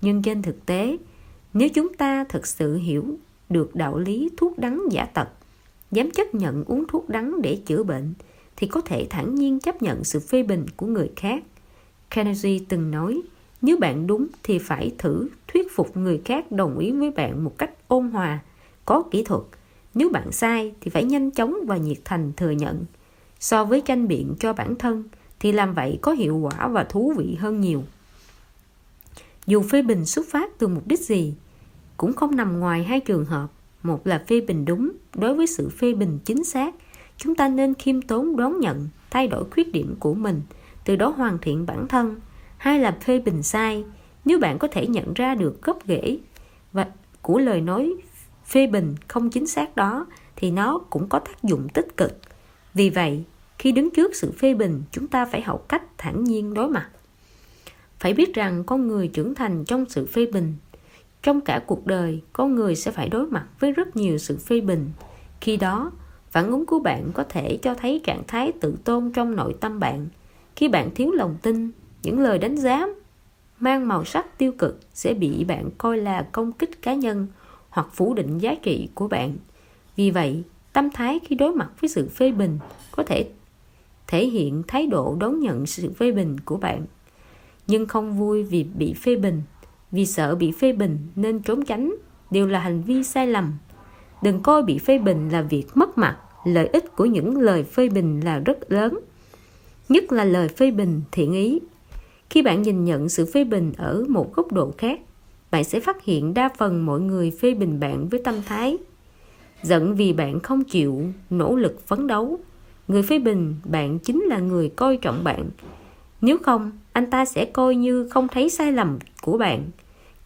Nhưng trên thực tế, nếu chúng ta thực sự hiểu được đạo lý thuốc đắng giả tật, dám chấp nhận uống thuốc đắng để chữa bệnh, thì có thể thản nhiên chấp nhận sự phê bình của người khác. Carnegie từng nói, nếu bạn đúng thì phải thử thuyết phục người khác đồng ý với bạn một cách ôn hòa, có kỹ thuật, nếu bạn sai thì phải nhanh chóng và nhiệt thành thừa nhận. So với tranh biện cho bản thân thì làm vậy có hiệu quả và thú vị hơn nhiều. Dù phê bình xuất phát từ mục đích gì, cũng không nằm ngoài hai trường hợp. Một là phê bình đúng, đối với sự phê bình chính xác, chúng ta nên khiêm tốn đón nhận, thay đổi khuyết điểm của mình, từ đó hoàn thiện bản thân. Hai là phê bình sai, nếu bạn có thể nhận ra được gốc rễ và của lời nói phê bình không chính xác đó thì nó cũng có tác dụng tích cực. Vì vậy, khi đứng trước sự phê bình, chúng ta phải học cách thản nhiên đối mặt. Phải biết rằng con người trưởng thành trong sự phê bình. Trong cả cuộc đời, con người sẽ phải đối mặt với rất nhiều sự phê bình. Khi đó, phản ứng của bạn có thể cho thấy trạng thái tự tôn trong nội tâm bạn. Khi bạn thiếu lòng tin, những lời đánh giá mang màu sắc tiêu cực sẽ bị bạn coi là công kích cá nhân hoặc phủ định giá trị của bạn. Vì vậy, tâm thái khi đối mặt với sự phê bình có thể thể hiện thái độ đón nhận sự phê bình của bạn. Nhưng không vui vì bị phê bình, vì sợ bị phê bình nên trốn tránh đều là hành vi sai lầm đừng coi bị phê bình là việc mất mặt lợi ích của những lời phê bình là rất lớn nhất là lời phê bình thiện ý khi bạn nhìn nhận sự phê bình ở một góc độ khác, bạn sẽ phát hiện đa phần mọi người phê bình bạn với tâm thái giận vì bạn không chịu nỗ lực phấn đấu. Người phê bình bạn chính là người coi trọng bạn. Nếu không, anh ta sẽ coi như không thấy sai lầm của bạn.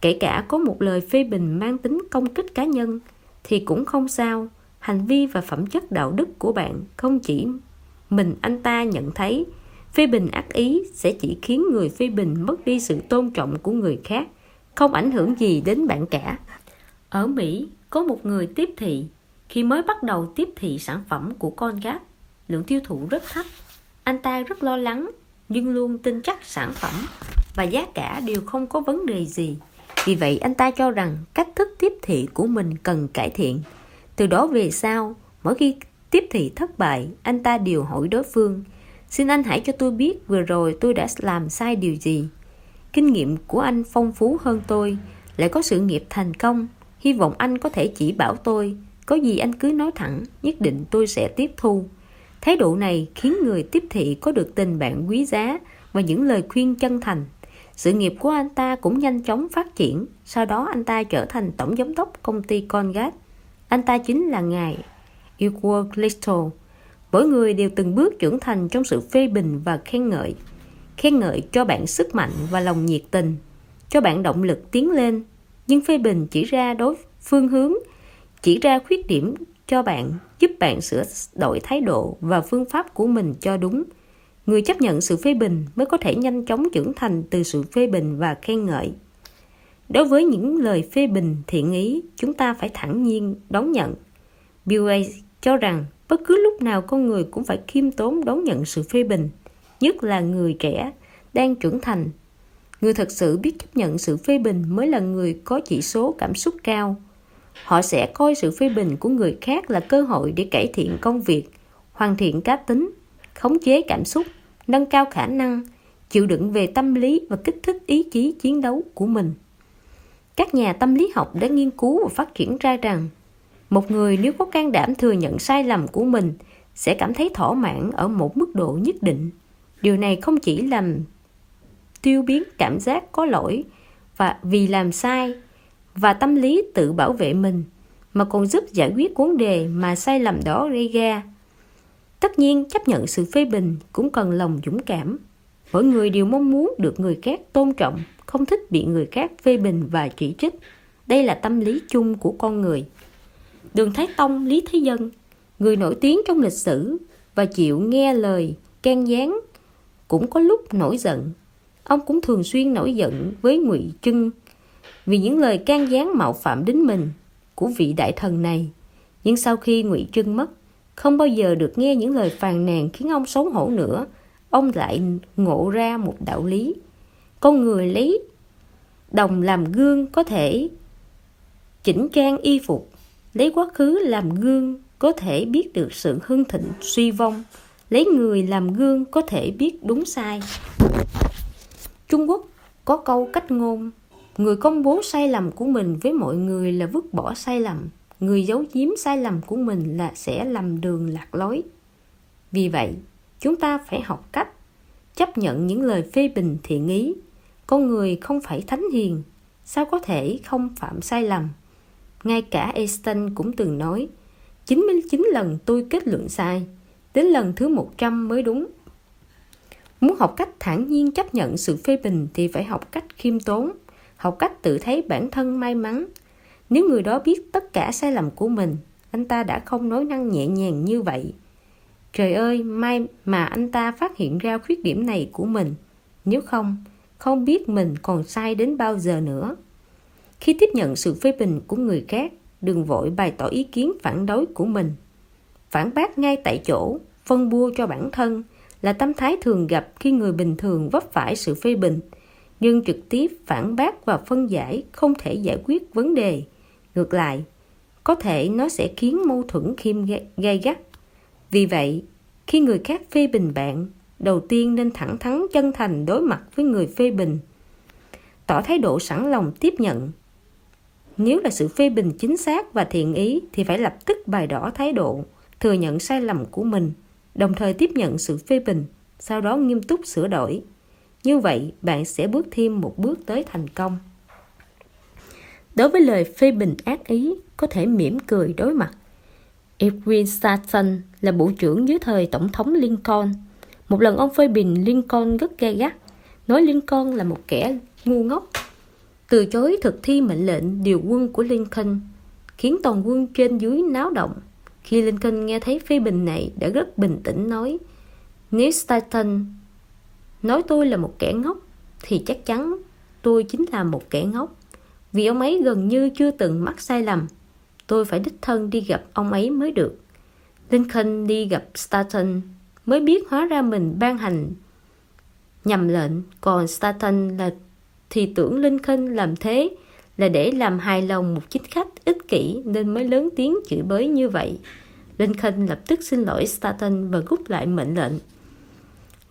Kể cả có một lời phê bình mang tính công kích cá nhân, thì cũng không sao. Hành vi và phẩm chất đạo đức của bạn không chỉ mình anh ta nhận thấy phê bình ác ý sẽ chỉ khiến người phê bình mất đi sự tôn trọng của người khác, không ảnh hưởng gì đến bạn cả. Ở mỹ, có một người tiếp thị. Khi mới bắt đầu tiếp thị sản phẩm của con gáp lượng tiêu thụ rất thấp. Anh ta rất lo lắng, nhưng luôn tin chắc sản phẩm và giá cả đều không có vấn đề gì. Vì vậy, anh ta cho rằng cách thức tiếp thị của mình cần cải thiện. Từ đó về sau, mỗi khi tiếp thị thất bại, anh ta đều hỏi đối phương xin anh hãy cho tôi biết vừa rồi tôi đã làm sai điều gì. Kinh nghiệm của anh phong phú hơn tôi. Lại có sự nghiệp thành công. Hy vọng anh có thể chỉ bảo tôi. Có gì anh cứ nói thẳng, nhất định tôi sẽ tiếp thu. Thái độ này khiến người tiếp thị có được tình bạn quý giá và những lời khuyên chân thành. Sự nghiệp của anh ta cũng nhanh chóng phát triển. Sau đó anh ta trở thành tổng giám đốc công ty Congat. anh ta chính là ngài Edward Little mỗi người đều từng bước trưởng thành trong sự phê bình và khen ngợi. Khen ngợi cho bạn sức mạnh và lòng nhiệt tình, cho bạn động lực tiến lên. Nhưng phê bình chỉ ra đối phương hướng, chỉ ra khuyết điểm cho bạn, giúp bạn sửa đổi thái độ và phương pháp của mình cho đúng. Người chấp nhận sự phê bình mới có thể nhanh chóng trưởng thành từ sự phê bình và khen ngợi. Đối với những lời phê bình thiện ý, chúng ta phải thẳng nhiên đón nhận. Bill gates cho rằng bất cứ lúc nào con người cũng phải khiêm tốn đón nhận sự phê bình, nhất là người trẻ đang trưởng thành. Người thật sự biết chấp nhận sự phê bình mới là người có chỉ số cảm xúc cao. Họ sẽ coi sự phê bình của người khác là cơ hội để cải thiện công việc, hoàn thiện cá tính, khống chế cảm xúc, nâng cao khả năng, chịu đựng về tâm lý và kích thích ý chí chiến đấu của mình. Các nhà tâm lý học đã nghiên cứu và phát triển ra rằng một người nếu có can đảm thừa nhận sai lầm của mình sẽ cảm thấy thỏa mãn ở một mức độ nhất định. Điều này không chỉ làm tiêu biến cảm giác có lỗi và vì làm sai và tâm lý tự bảo vệ mình, mà còn giúp giải quyết vấn đề mà sai lầm đó gây ra. Tất nhiên, chấp nhận sự phê bình cũng cần lòng dũng cảm. Mỗi người đều mong muốn được người khác tôn trọng, không thích bị người khác phê bình và chỉ trích. Đây là tâm lý chung của con người đường thái tông, lý thế dân, người nổi tiếng trong lịch sử và chịu nghe lời can gián cũng có lúc nổi giận. Ông cũng thường xuyên nổi giận với ngụy trưng vì những lời can gián mạo phạm đến mình của vị đại thần này. Nhưng sau khi ngụy trưng mất, không bao giờ được nghe những lời phàn nàn khiến ông xấu hổ nữa. Ông lại ngộ ra một đạo lý. Con người lấy đồng làm gương có thể chỉnh trang y phục lấy quá khứ làm gương có thể biết được sự hưng thịnh, suy vong. Lấy người làm gương có thể biết đúng sai. Trung quốc có câu cách ngôn, người công bố sai lầm của mình với mọi người là vứt bỏ sai lầm. Người giấu giếm sai lầm của mình là sẽ lầm đường lạc lối. Vì vậy, chúng ta phải học cách chấp nhận những lời phê bình thiện ý. Con người không phải thánh hiền, sao có thể không phạm sai lầm? Ngay cả Einstein cũng từng nói 99 lần tôi kết luận sai, đến lần thứ 100 mới đúng. Muốn học cách thản nhiên chấp nhận sự phê bình thì phải học cách khiêm tốn, học cách tự thấy bản thân may mắn. Nếu người đó biết tất cả sai lầm của mình, anh ta đã không nói năng nhẹ nhàng như vậy. Trời ơi, may mà anh ta phát hiện ra khuyết điểm này của mình. Nếu không không biết mình còn sai đến bao giờ nữa khi tiếp nhận sự phê bình của người khác, đừng vội bày tỏ ý kiến phản đối của mình. Phản bác ngay tại chỗ, phân bua cho bản thân là tâm thái thường gặp khi người bình thường vấp phải sự phê bình. Nhưng trực tiếp phản bác và phân giải không thể giải quyết vấn đề. Ngược lại, có thể nó sẽ khiến mâu thuẫn khiêm gay gắt. Vì vậy, khi người khác phê bình bạn, đầu tiên nên thẳng thắn chân thành đối mặt với người phê bình. Tỏ thái độ sẵn lòng tiếp nhận. Nếu là sự phê bình chính xác và thiện ý thì phải lập tức bày đỏ thái độ, thừa nhận sai lầm của mình, đồng thời tiếp nhận sự phê bình, sau đó nghiêm túc sửa đổi. Như vậy, bạn sẽ bước thêm một bước tới thành công. Đối với lời phê bình ác ý, có thể mỉm cười đối mặt. Edwin Stanton là bộ trưởng dưới thời Tổng thống Lincoln. Một lần ông phê bình Lincoln rất gay gắt, nói Lincoln là một kẻ ngu ngốc, từ chối thực thi mệnh lệnh điều quân của Lincoln, khiến toàn quân trên dưới náo động. Khi Lincoln nghe thấy phê bình này đã rất bình tĩnh nói, nếu Stanton nói tôi là một kẻ ngốc, thì chắc chắn tôi chính là một kẻ ngốc. Vì ông ấy gần như chưa từng mắc sai lầm. Tôi phải đích thân đi gặp ông ấy mới được. Lincoln đi gặp Stanton mới biết hóa ra mình ban hành nhầm lệnh, còn Stanton là thì tưởng Linh Khinh làm thế là để làm hài lòng một chính khách ích kỷ nên mới lớn tiếng chửi bới như vậy. Lincoln lập tức xin lỗi Stanton và rút lại mệnh lệnh.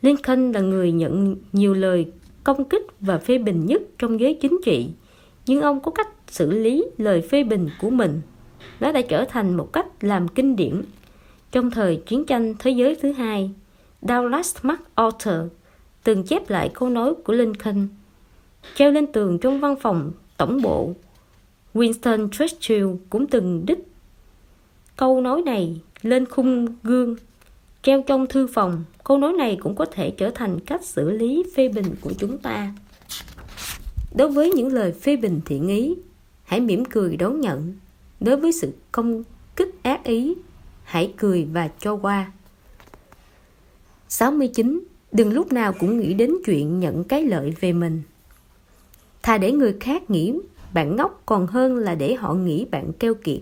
Lincoln là người nhận nhiều lời công kích và phê bình nhất trong giới chính trị, nhưng ông có cách xử lý lời phê bình của mình. Nó đã trở thành một cách làm kinh điển. Trong thời chiến tranh thế giới thứ hai, Douglas MacArthur từng chép lại câu nói của Lincoln treo lên tường trong văn phòng tổng bộ. Winston Churchill cũng từng đích câu nói này lên khung gương treo trong thư phòng. Câu nói này cũng có thể trở thành cách xử lý phê bình của chúng ta. Đối với những lời phê bình thiện ý, hãy mỉm cười đón nhận. Đối với sự công kích ác ý, hãy cười và cho qua. 69. Đừng lúc nào cũng nghĩ đến chuyện nhận cái lợi về mình. Thà để người khác nghĩ bạn ngốc còn hơn là để họ nghĩ bạn keo kiệt.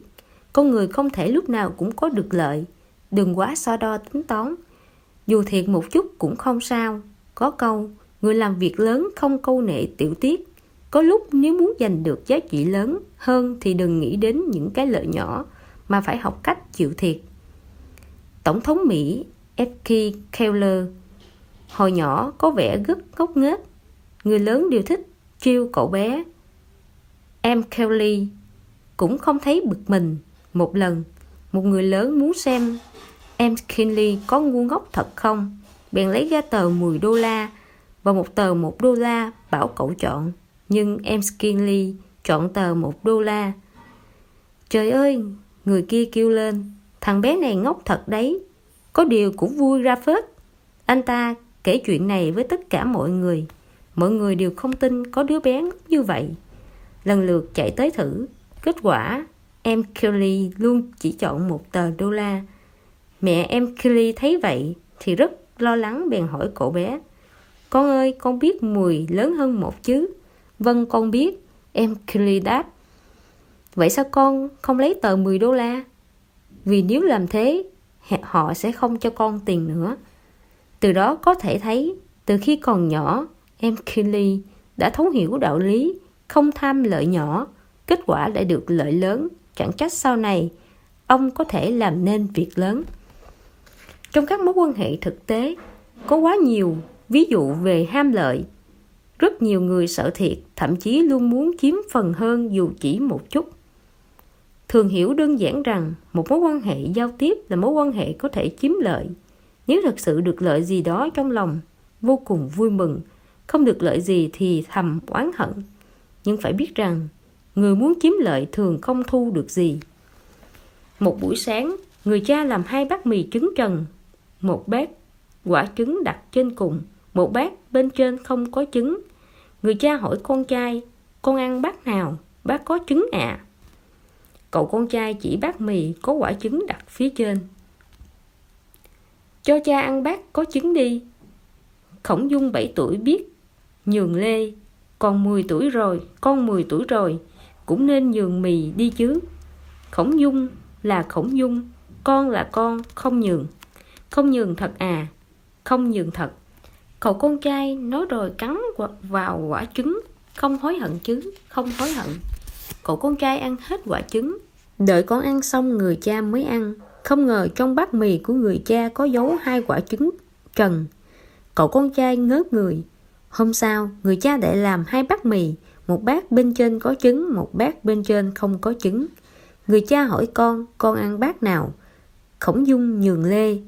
Con người không thể lúc nào cũng có được lợi. Đừng quá so đo tính toán. Dù thiệt một chút cũng không sao. Có câu, người làm việc lớn không câu nệ tiểu tiết. Có lúc nếu muốn giành được giá trị lớn hơn thì đừng nghĩ đến những cái lợi nhỏ mà phải học cách chịu thiệt. Tổng thống Mỹ F.K. Keller hồi nhỏ có vẻ rất ngốc nghếch. Người lớn đều thích kêu cậu bé. Em Kelly cũng không thấy bực mình. Một lần, một người lớn muốn xem em Kinley có ngu ngốc thật không, bèn lấy ra tờ 10 đô la và một tờ 1 đô la bảo cậu chọn. Nhưng em Kinley chọn tờ 1 đô la. Trời ơi, người kia kêu lên, thằng bé này ngốc thật đấy. Có điều cũng vui ra phết. Anh ta kể chuyện này với tất cả mọi người. Mọi người đều không tin có đứa bé như vậy. Lần lượt chạy tới thử. Kết quả, em Kelly luôn chỉ chọn một tờ đô la. Mẹ em Kelly thấy vậy thì rất lo lắng bèn hỏi cậu bé. Con ơi, con biết 10 lớn hơn một chứ? Vâng, con biết. Em Kelly đáp. Vậy sao con không lấy tờ 10 đô la? Vì nếu làm thế, họ sẽ không cho con tiền nữa. Từ đó có thể thấy, từ khi còn nhỏ, em Kelly đã thấu hiểu đạo lý không tham lợi nhỏ, kết quả đã được lợi lớn, chẳng trách sau này ông có thể làm nên việc lớn. Trong các mối quan hệ thực tế, có quá nhiều ví dụ về ham lợi. Rất nhiều người sợ thiệt, thậm chí luôn muốn chiếm phần hơn dù chỉ một chút. Thường hiểu đơn giản rằng một mối quan hệ giao tiếp là mối quan hệ có thể chiếm lợi. Nếu thật sự được lợi gì đó trong lòng, vô cùng vui mừng, không được lợi gì thì thầm oán hận. Nhưng phải biết rằng, người muốn chiếm lợi thường không thu được gì. Một buổi sáng, người cha làm hai bát mì trứng trần. Một bát quả trứng đặt trên cùng, một bát bên trên không có trứng. Người cha hỏi con trai, con ăn bát nào? Bát có trứng ạ. À? Cậu con trai chỉ bát mì có quả trứng đặt phía trên. Cho cha ăn bát có trứng đi. Khổng Dung 7 tuổi biết nhường lê con 10 tuổi rồi, con 10 tuổi rồi, cũng nên nhường mì đi chứ. Khổng dung là khổng dung, con là con, không nhường. Không nhường thật à? Không nhường thật. Cậu con trai nói rồi cắn vào quả trứng, không hối hận chứ, không hối hận. Cậu con trai ăn hết quả trứng. Đợi con ăn xong người cha mới ăn, không ngờ trong bát mì của người cha có giấu hai quả trứng, trần. Cậu con trai ngớt người Hôm sau, người cha để làm hai bát mì, một bát bên trên có trứng một bát bên trên không có trứng. Người cha hỏi con con ăn bát nào? Khổng dung nhường lê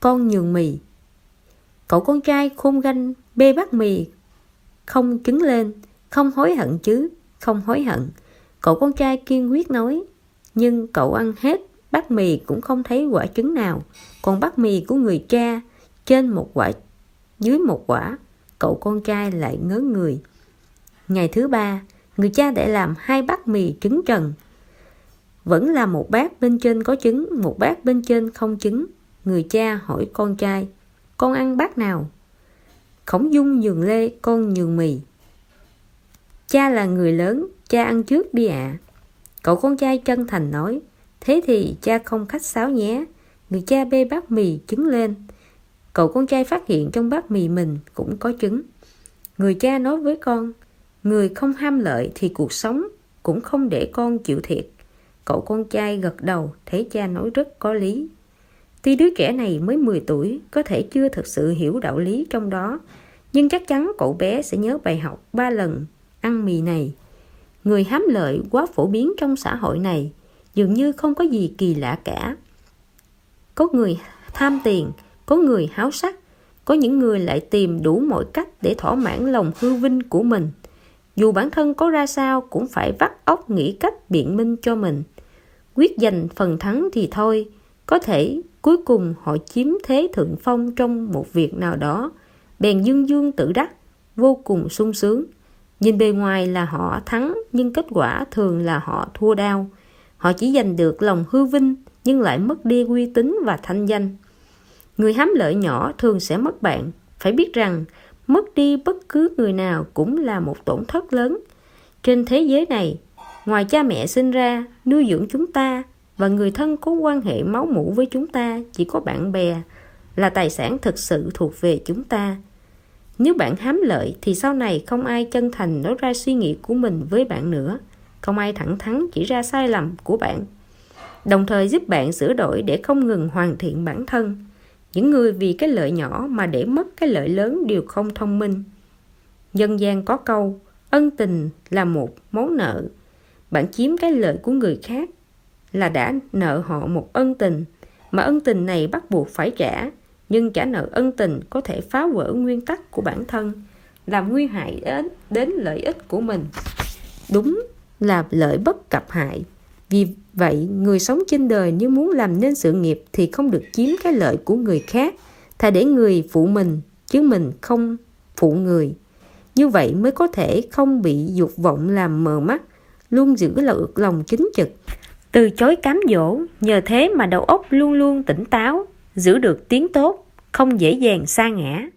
con nhường mì. Cậu con trai khôn ganh bê bát mì không trứng lên không hối hận chứ không hối hận. Cậu con trai kiên quyết nói nhưng cậu ăn hết bát mì cũng không thấy quả trứng nào. Còn bát mì của người cha trên một quả dưới một quả cậu con trai lại ngớ người. Ngày thứ ba, người cha để làm hai bát mì trứng trần. Vẫn là một bát bên trên có trứng, một bát bên trên không trứng. Người cha hỏi con trai, con ăn bát nào? Khổng dung nhường lê, con nhường mì. Cha là người lớn, cha ăn trước đi ạ. À. cậu con trai chân thành nói, thế thì cha không khách sáo nhé. Người cha bê bát mì trứng lên cậu con trai phát hiện trong bát mì mình cũng có trứng. Người cha nói với con, người không ham lợi thì cuộc sống cũng không để con chịu thiệt. Cậu con trai gật đầu, thấy cha nói rất có lý. Tuy đứa trẻ này mới 10 tuổi, có thể chưa thực sự hiểu đạo lý trong đó, nhưng chắc chắn cậu bé sẽ nhớ bài học ba lần ăn mì này. Người hám lợi quá phổ biến trong xã hội này, dường như không có gì kỳ lạ cả. Có người tham tiền có người háo sắc, có những người lại tìm đủ mọi cách để thỏa mãn lòng hư vinh của mình. Dù bản thân có ra sao cũng phải vắt óc nghĩ cách biện minh cho mình. Quyết giành phần thắng thì thôi, có thể cuối cùng họ chiếm thế thượng phong trong một việc nào đó. Bèn dương dương tự đắc, vô cùng sung sướng. Nhìn bề ngoài là họ thắng, nhưng kết quả thường là họ thua đau. Họ chỉ giành được lòng hư vinh, nhưng lại mất đi uy tín và thanh danh người hám lợi nhỏ thường sẽ mất bạn. Phải biết rằng, mất đi bất cứ người nào cũng là một tổn thất lớn. Trên thế giới này, ngoài cha mẹ sinh ra, nuôi dưỡng chúng ta và người thân có quan hệ máu mủ với chúng ta chỉ có bạn bè là tài sản thực sự thuộc về chúng ta. Nếu bạn hám lợi thì sau này không ai chân thành nói ra suy nghĩ của mình với bạn nữa. Không ai thẳng thắn chỉ ra sai lầm của bạn. Đồng thời giúp bạn sửa đổi để không ngừng hoàn thiện bản thân những người vì cái lợi nhỏ mà để mất cái lợi lớn đều không thông minh. Dân gian có câu ân tình là một món nợ bạn chiếm cái lợi của người khác là đã nợ họ một ân tình mà ân tình này bắt buộc phải trả nhưng trả nợ ân tình có thể phá vỡ nguyên tắc của bản thân làm nguy hại đến, đến lợi ích của mình. Đúng là lợi bất cập hại vì vậy, người sống trên đời nếu muốn làm nên sự nghiệp thì không được chiếm cái lợi của người khác. Thà để người phụ mình, chứ mình không phụ người. Như vậy mới có thể không bị dục vọng làm mờ mắt, luôn giữ lực lòng chính trực. Từ chối cám dỗ, nhờ thế mà đầu óc luôn luôn tỉnh táo, giữ được tiếng tốt, không dễ dàng sa ngã.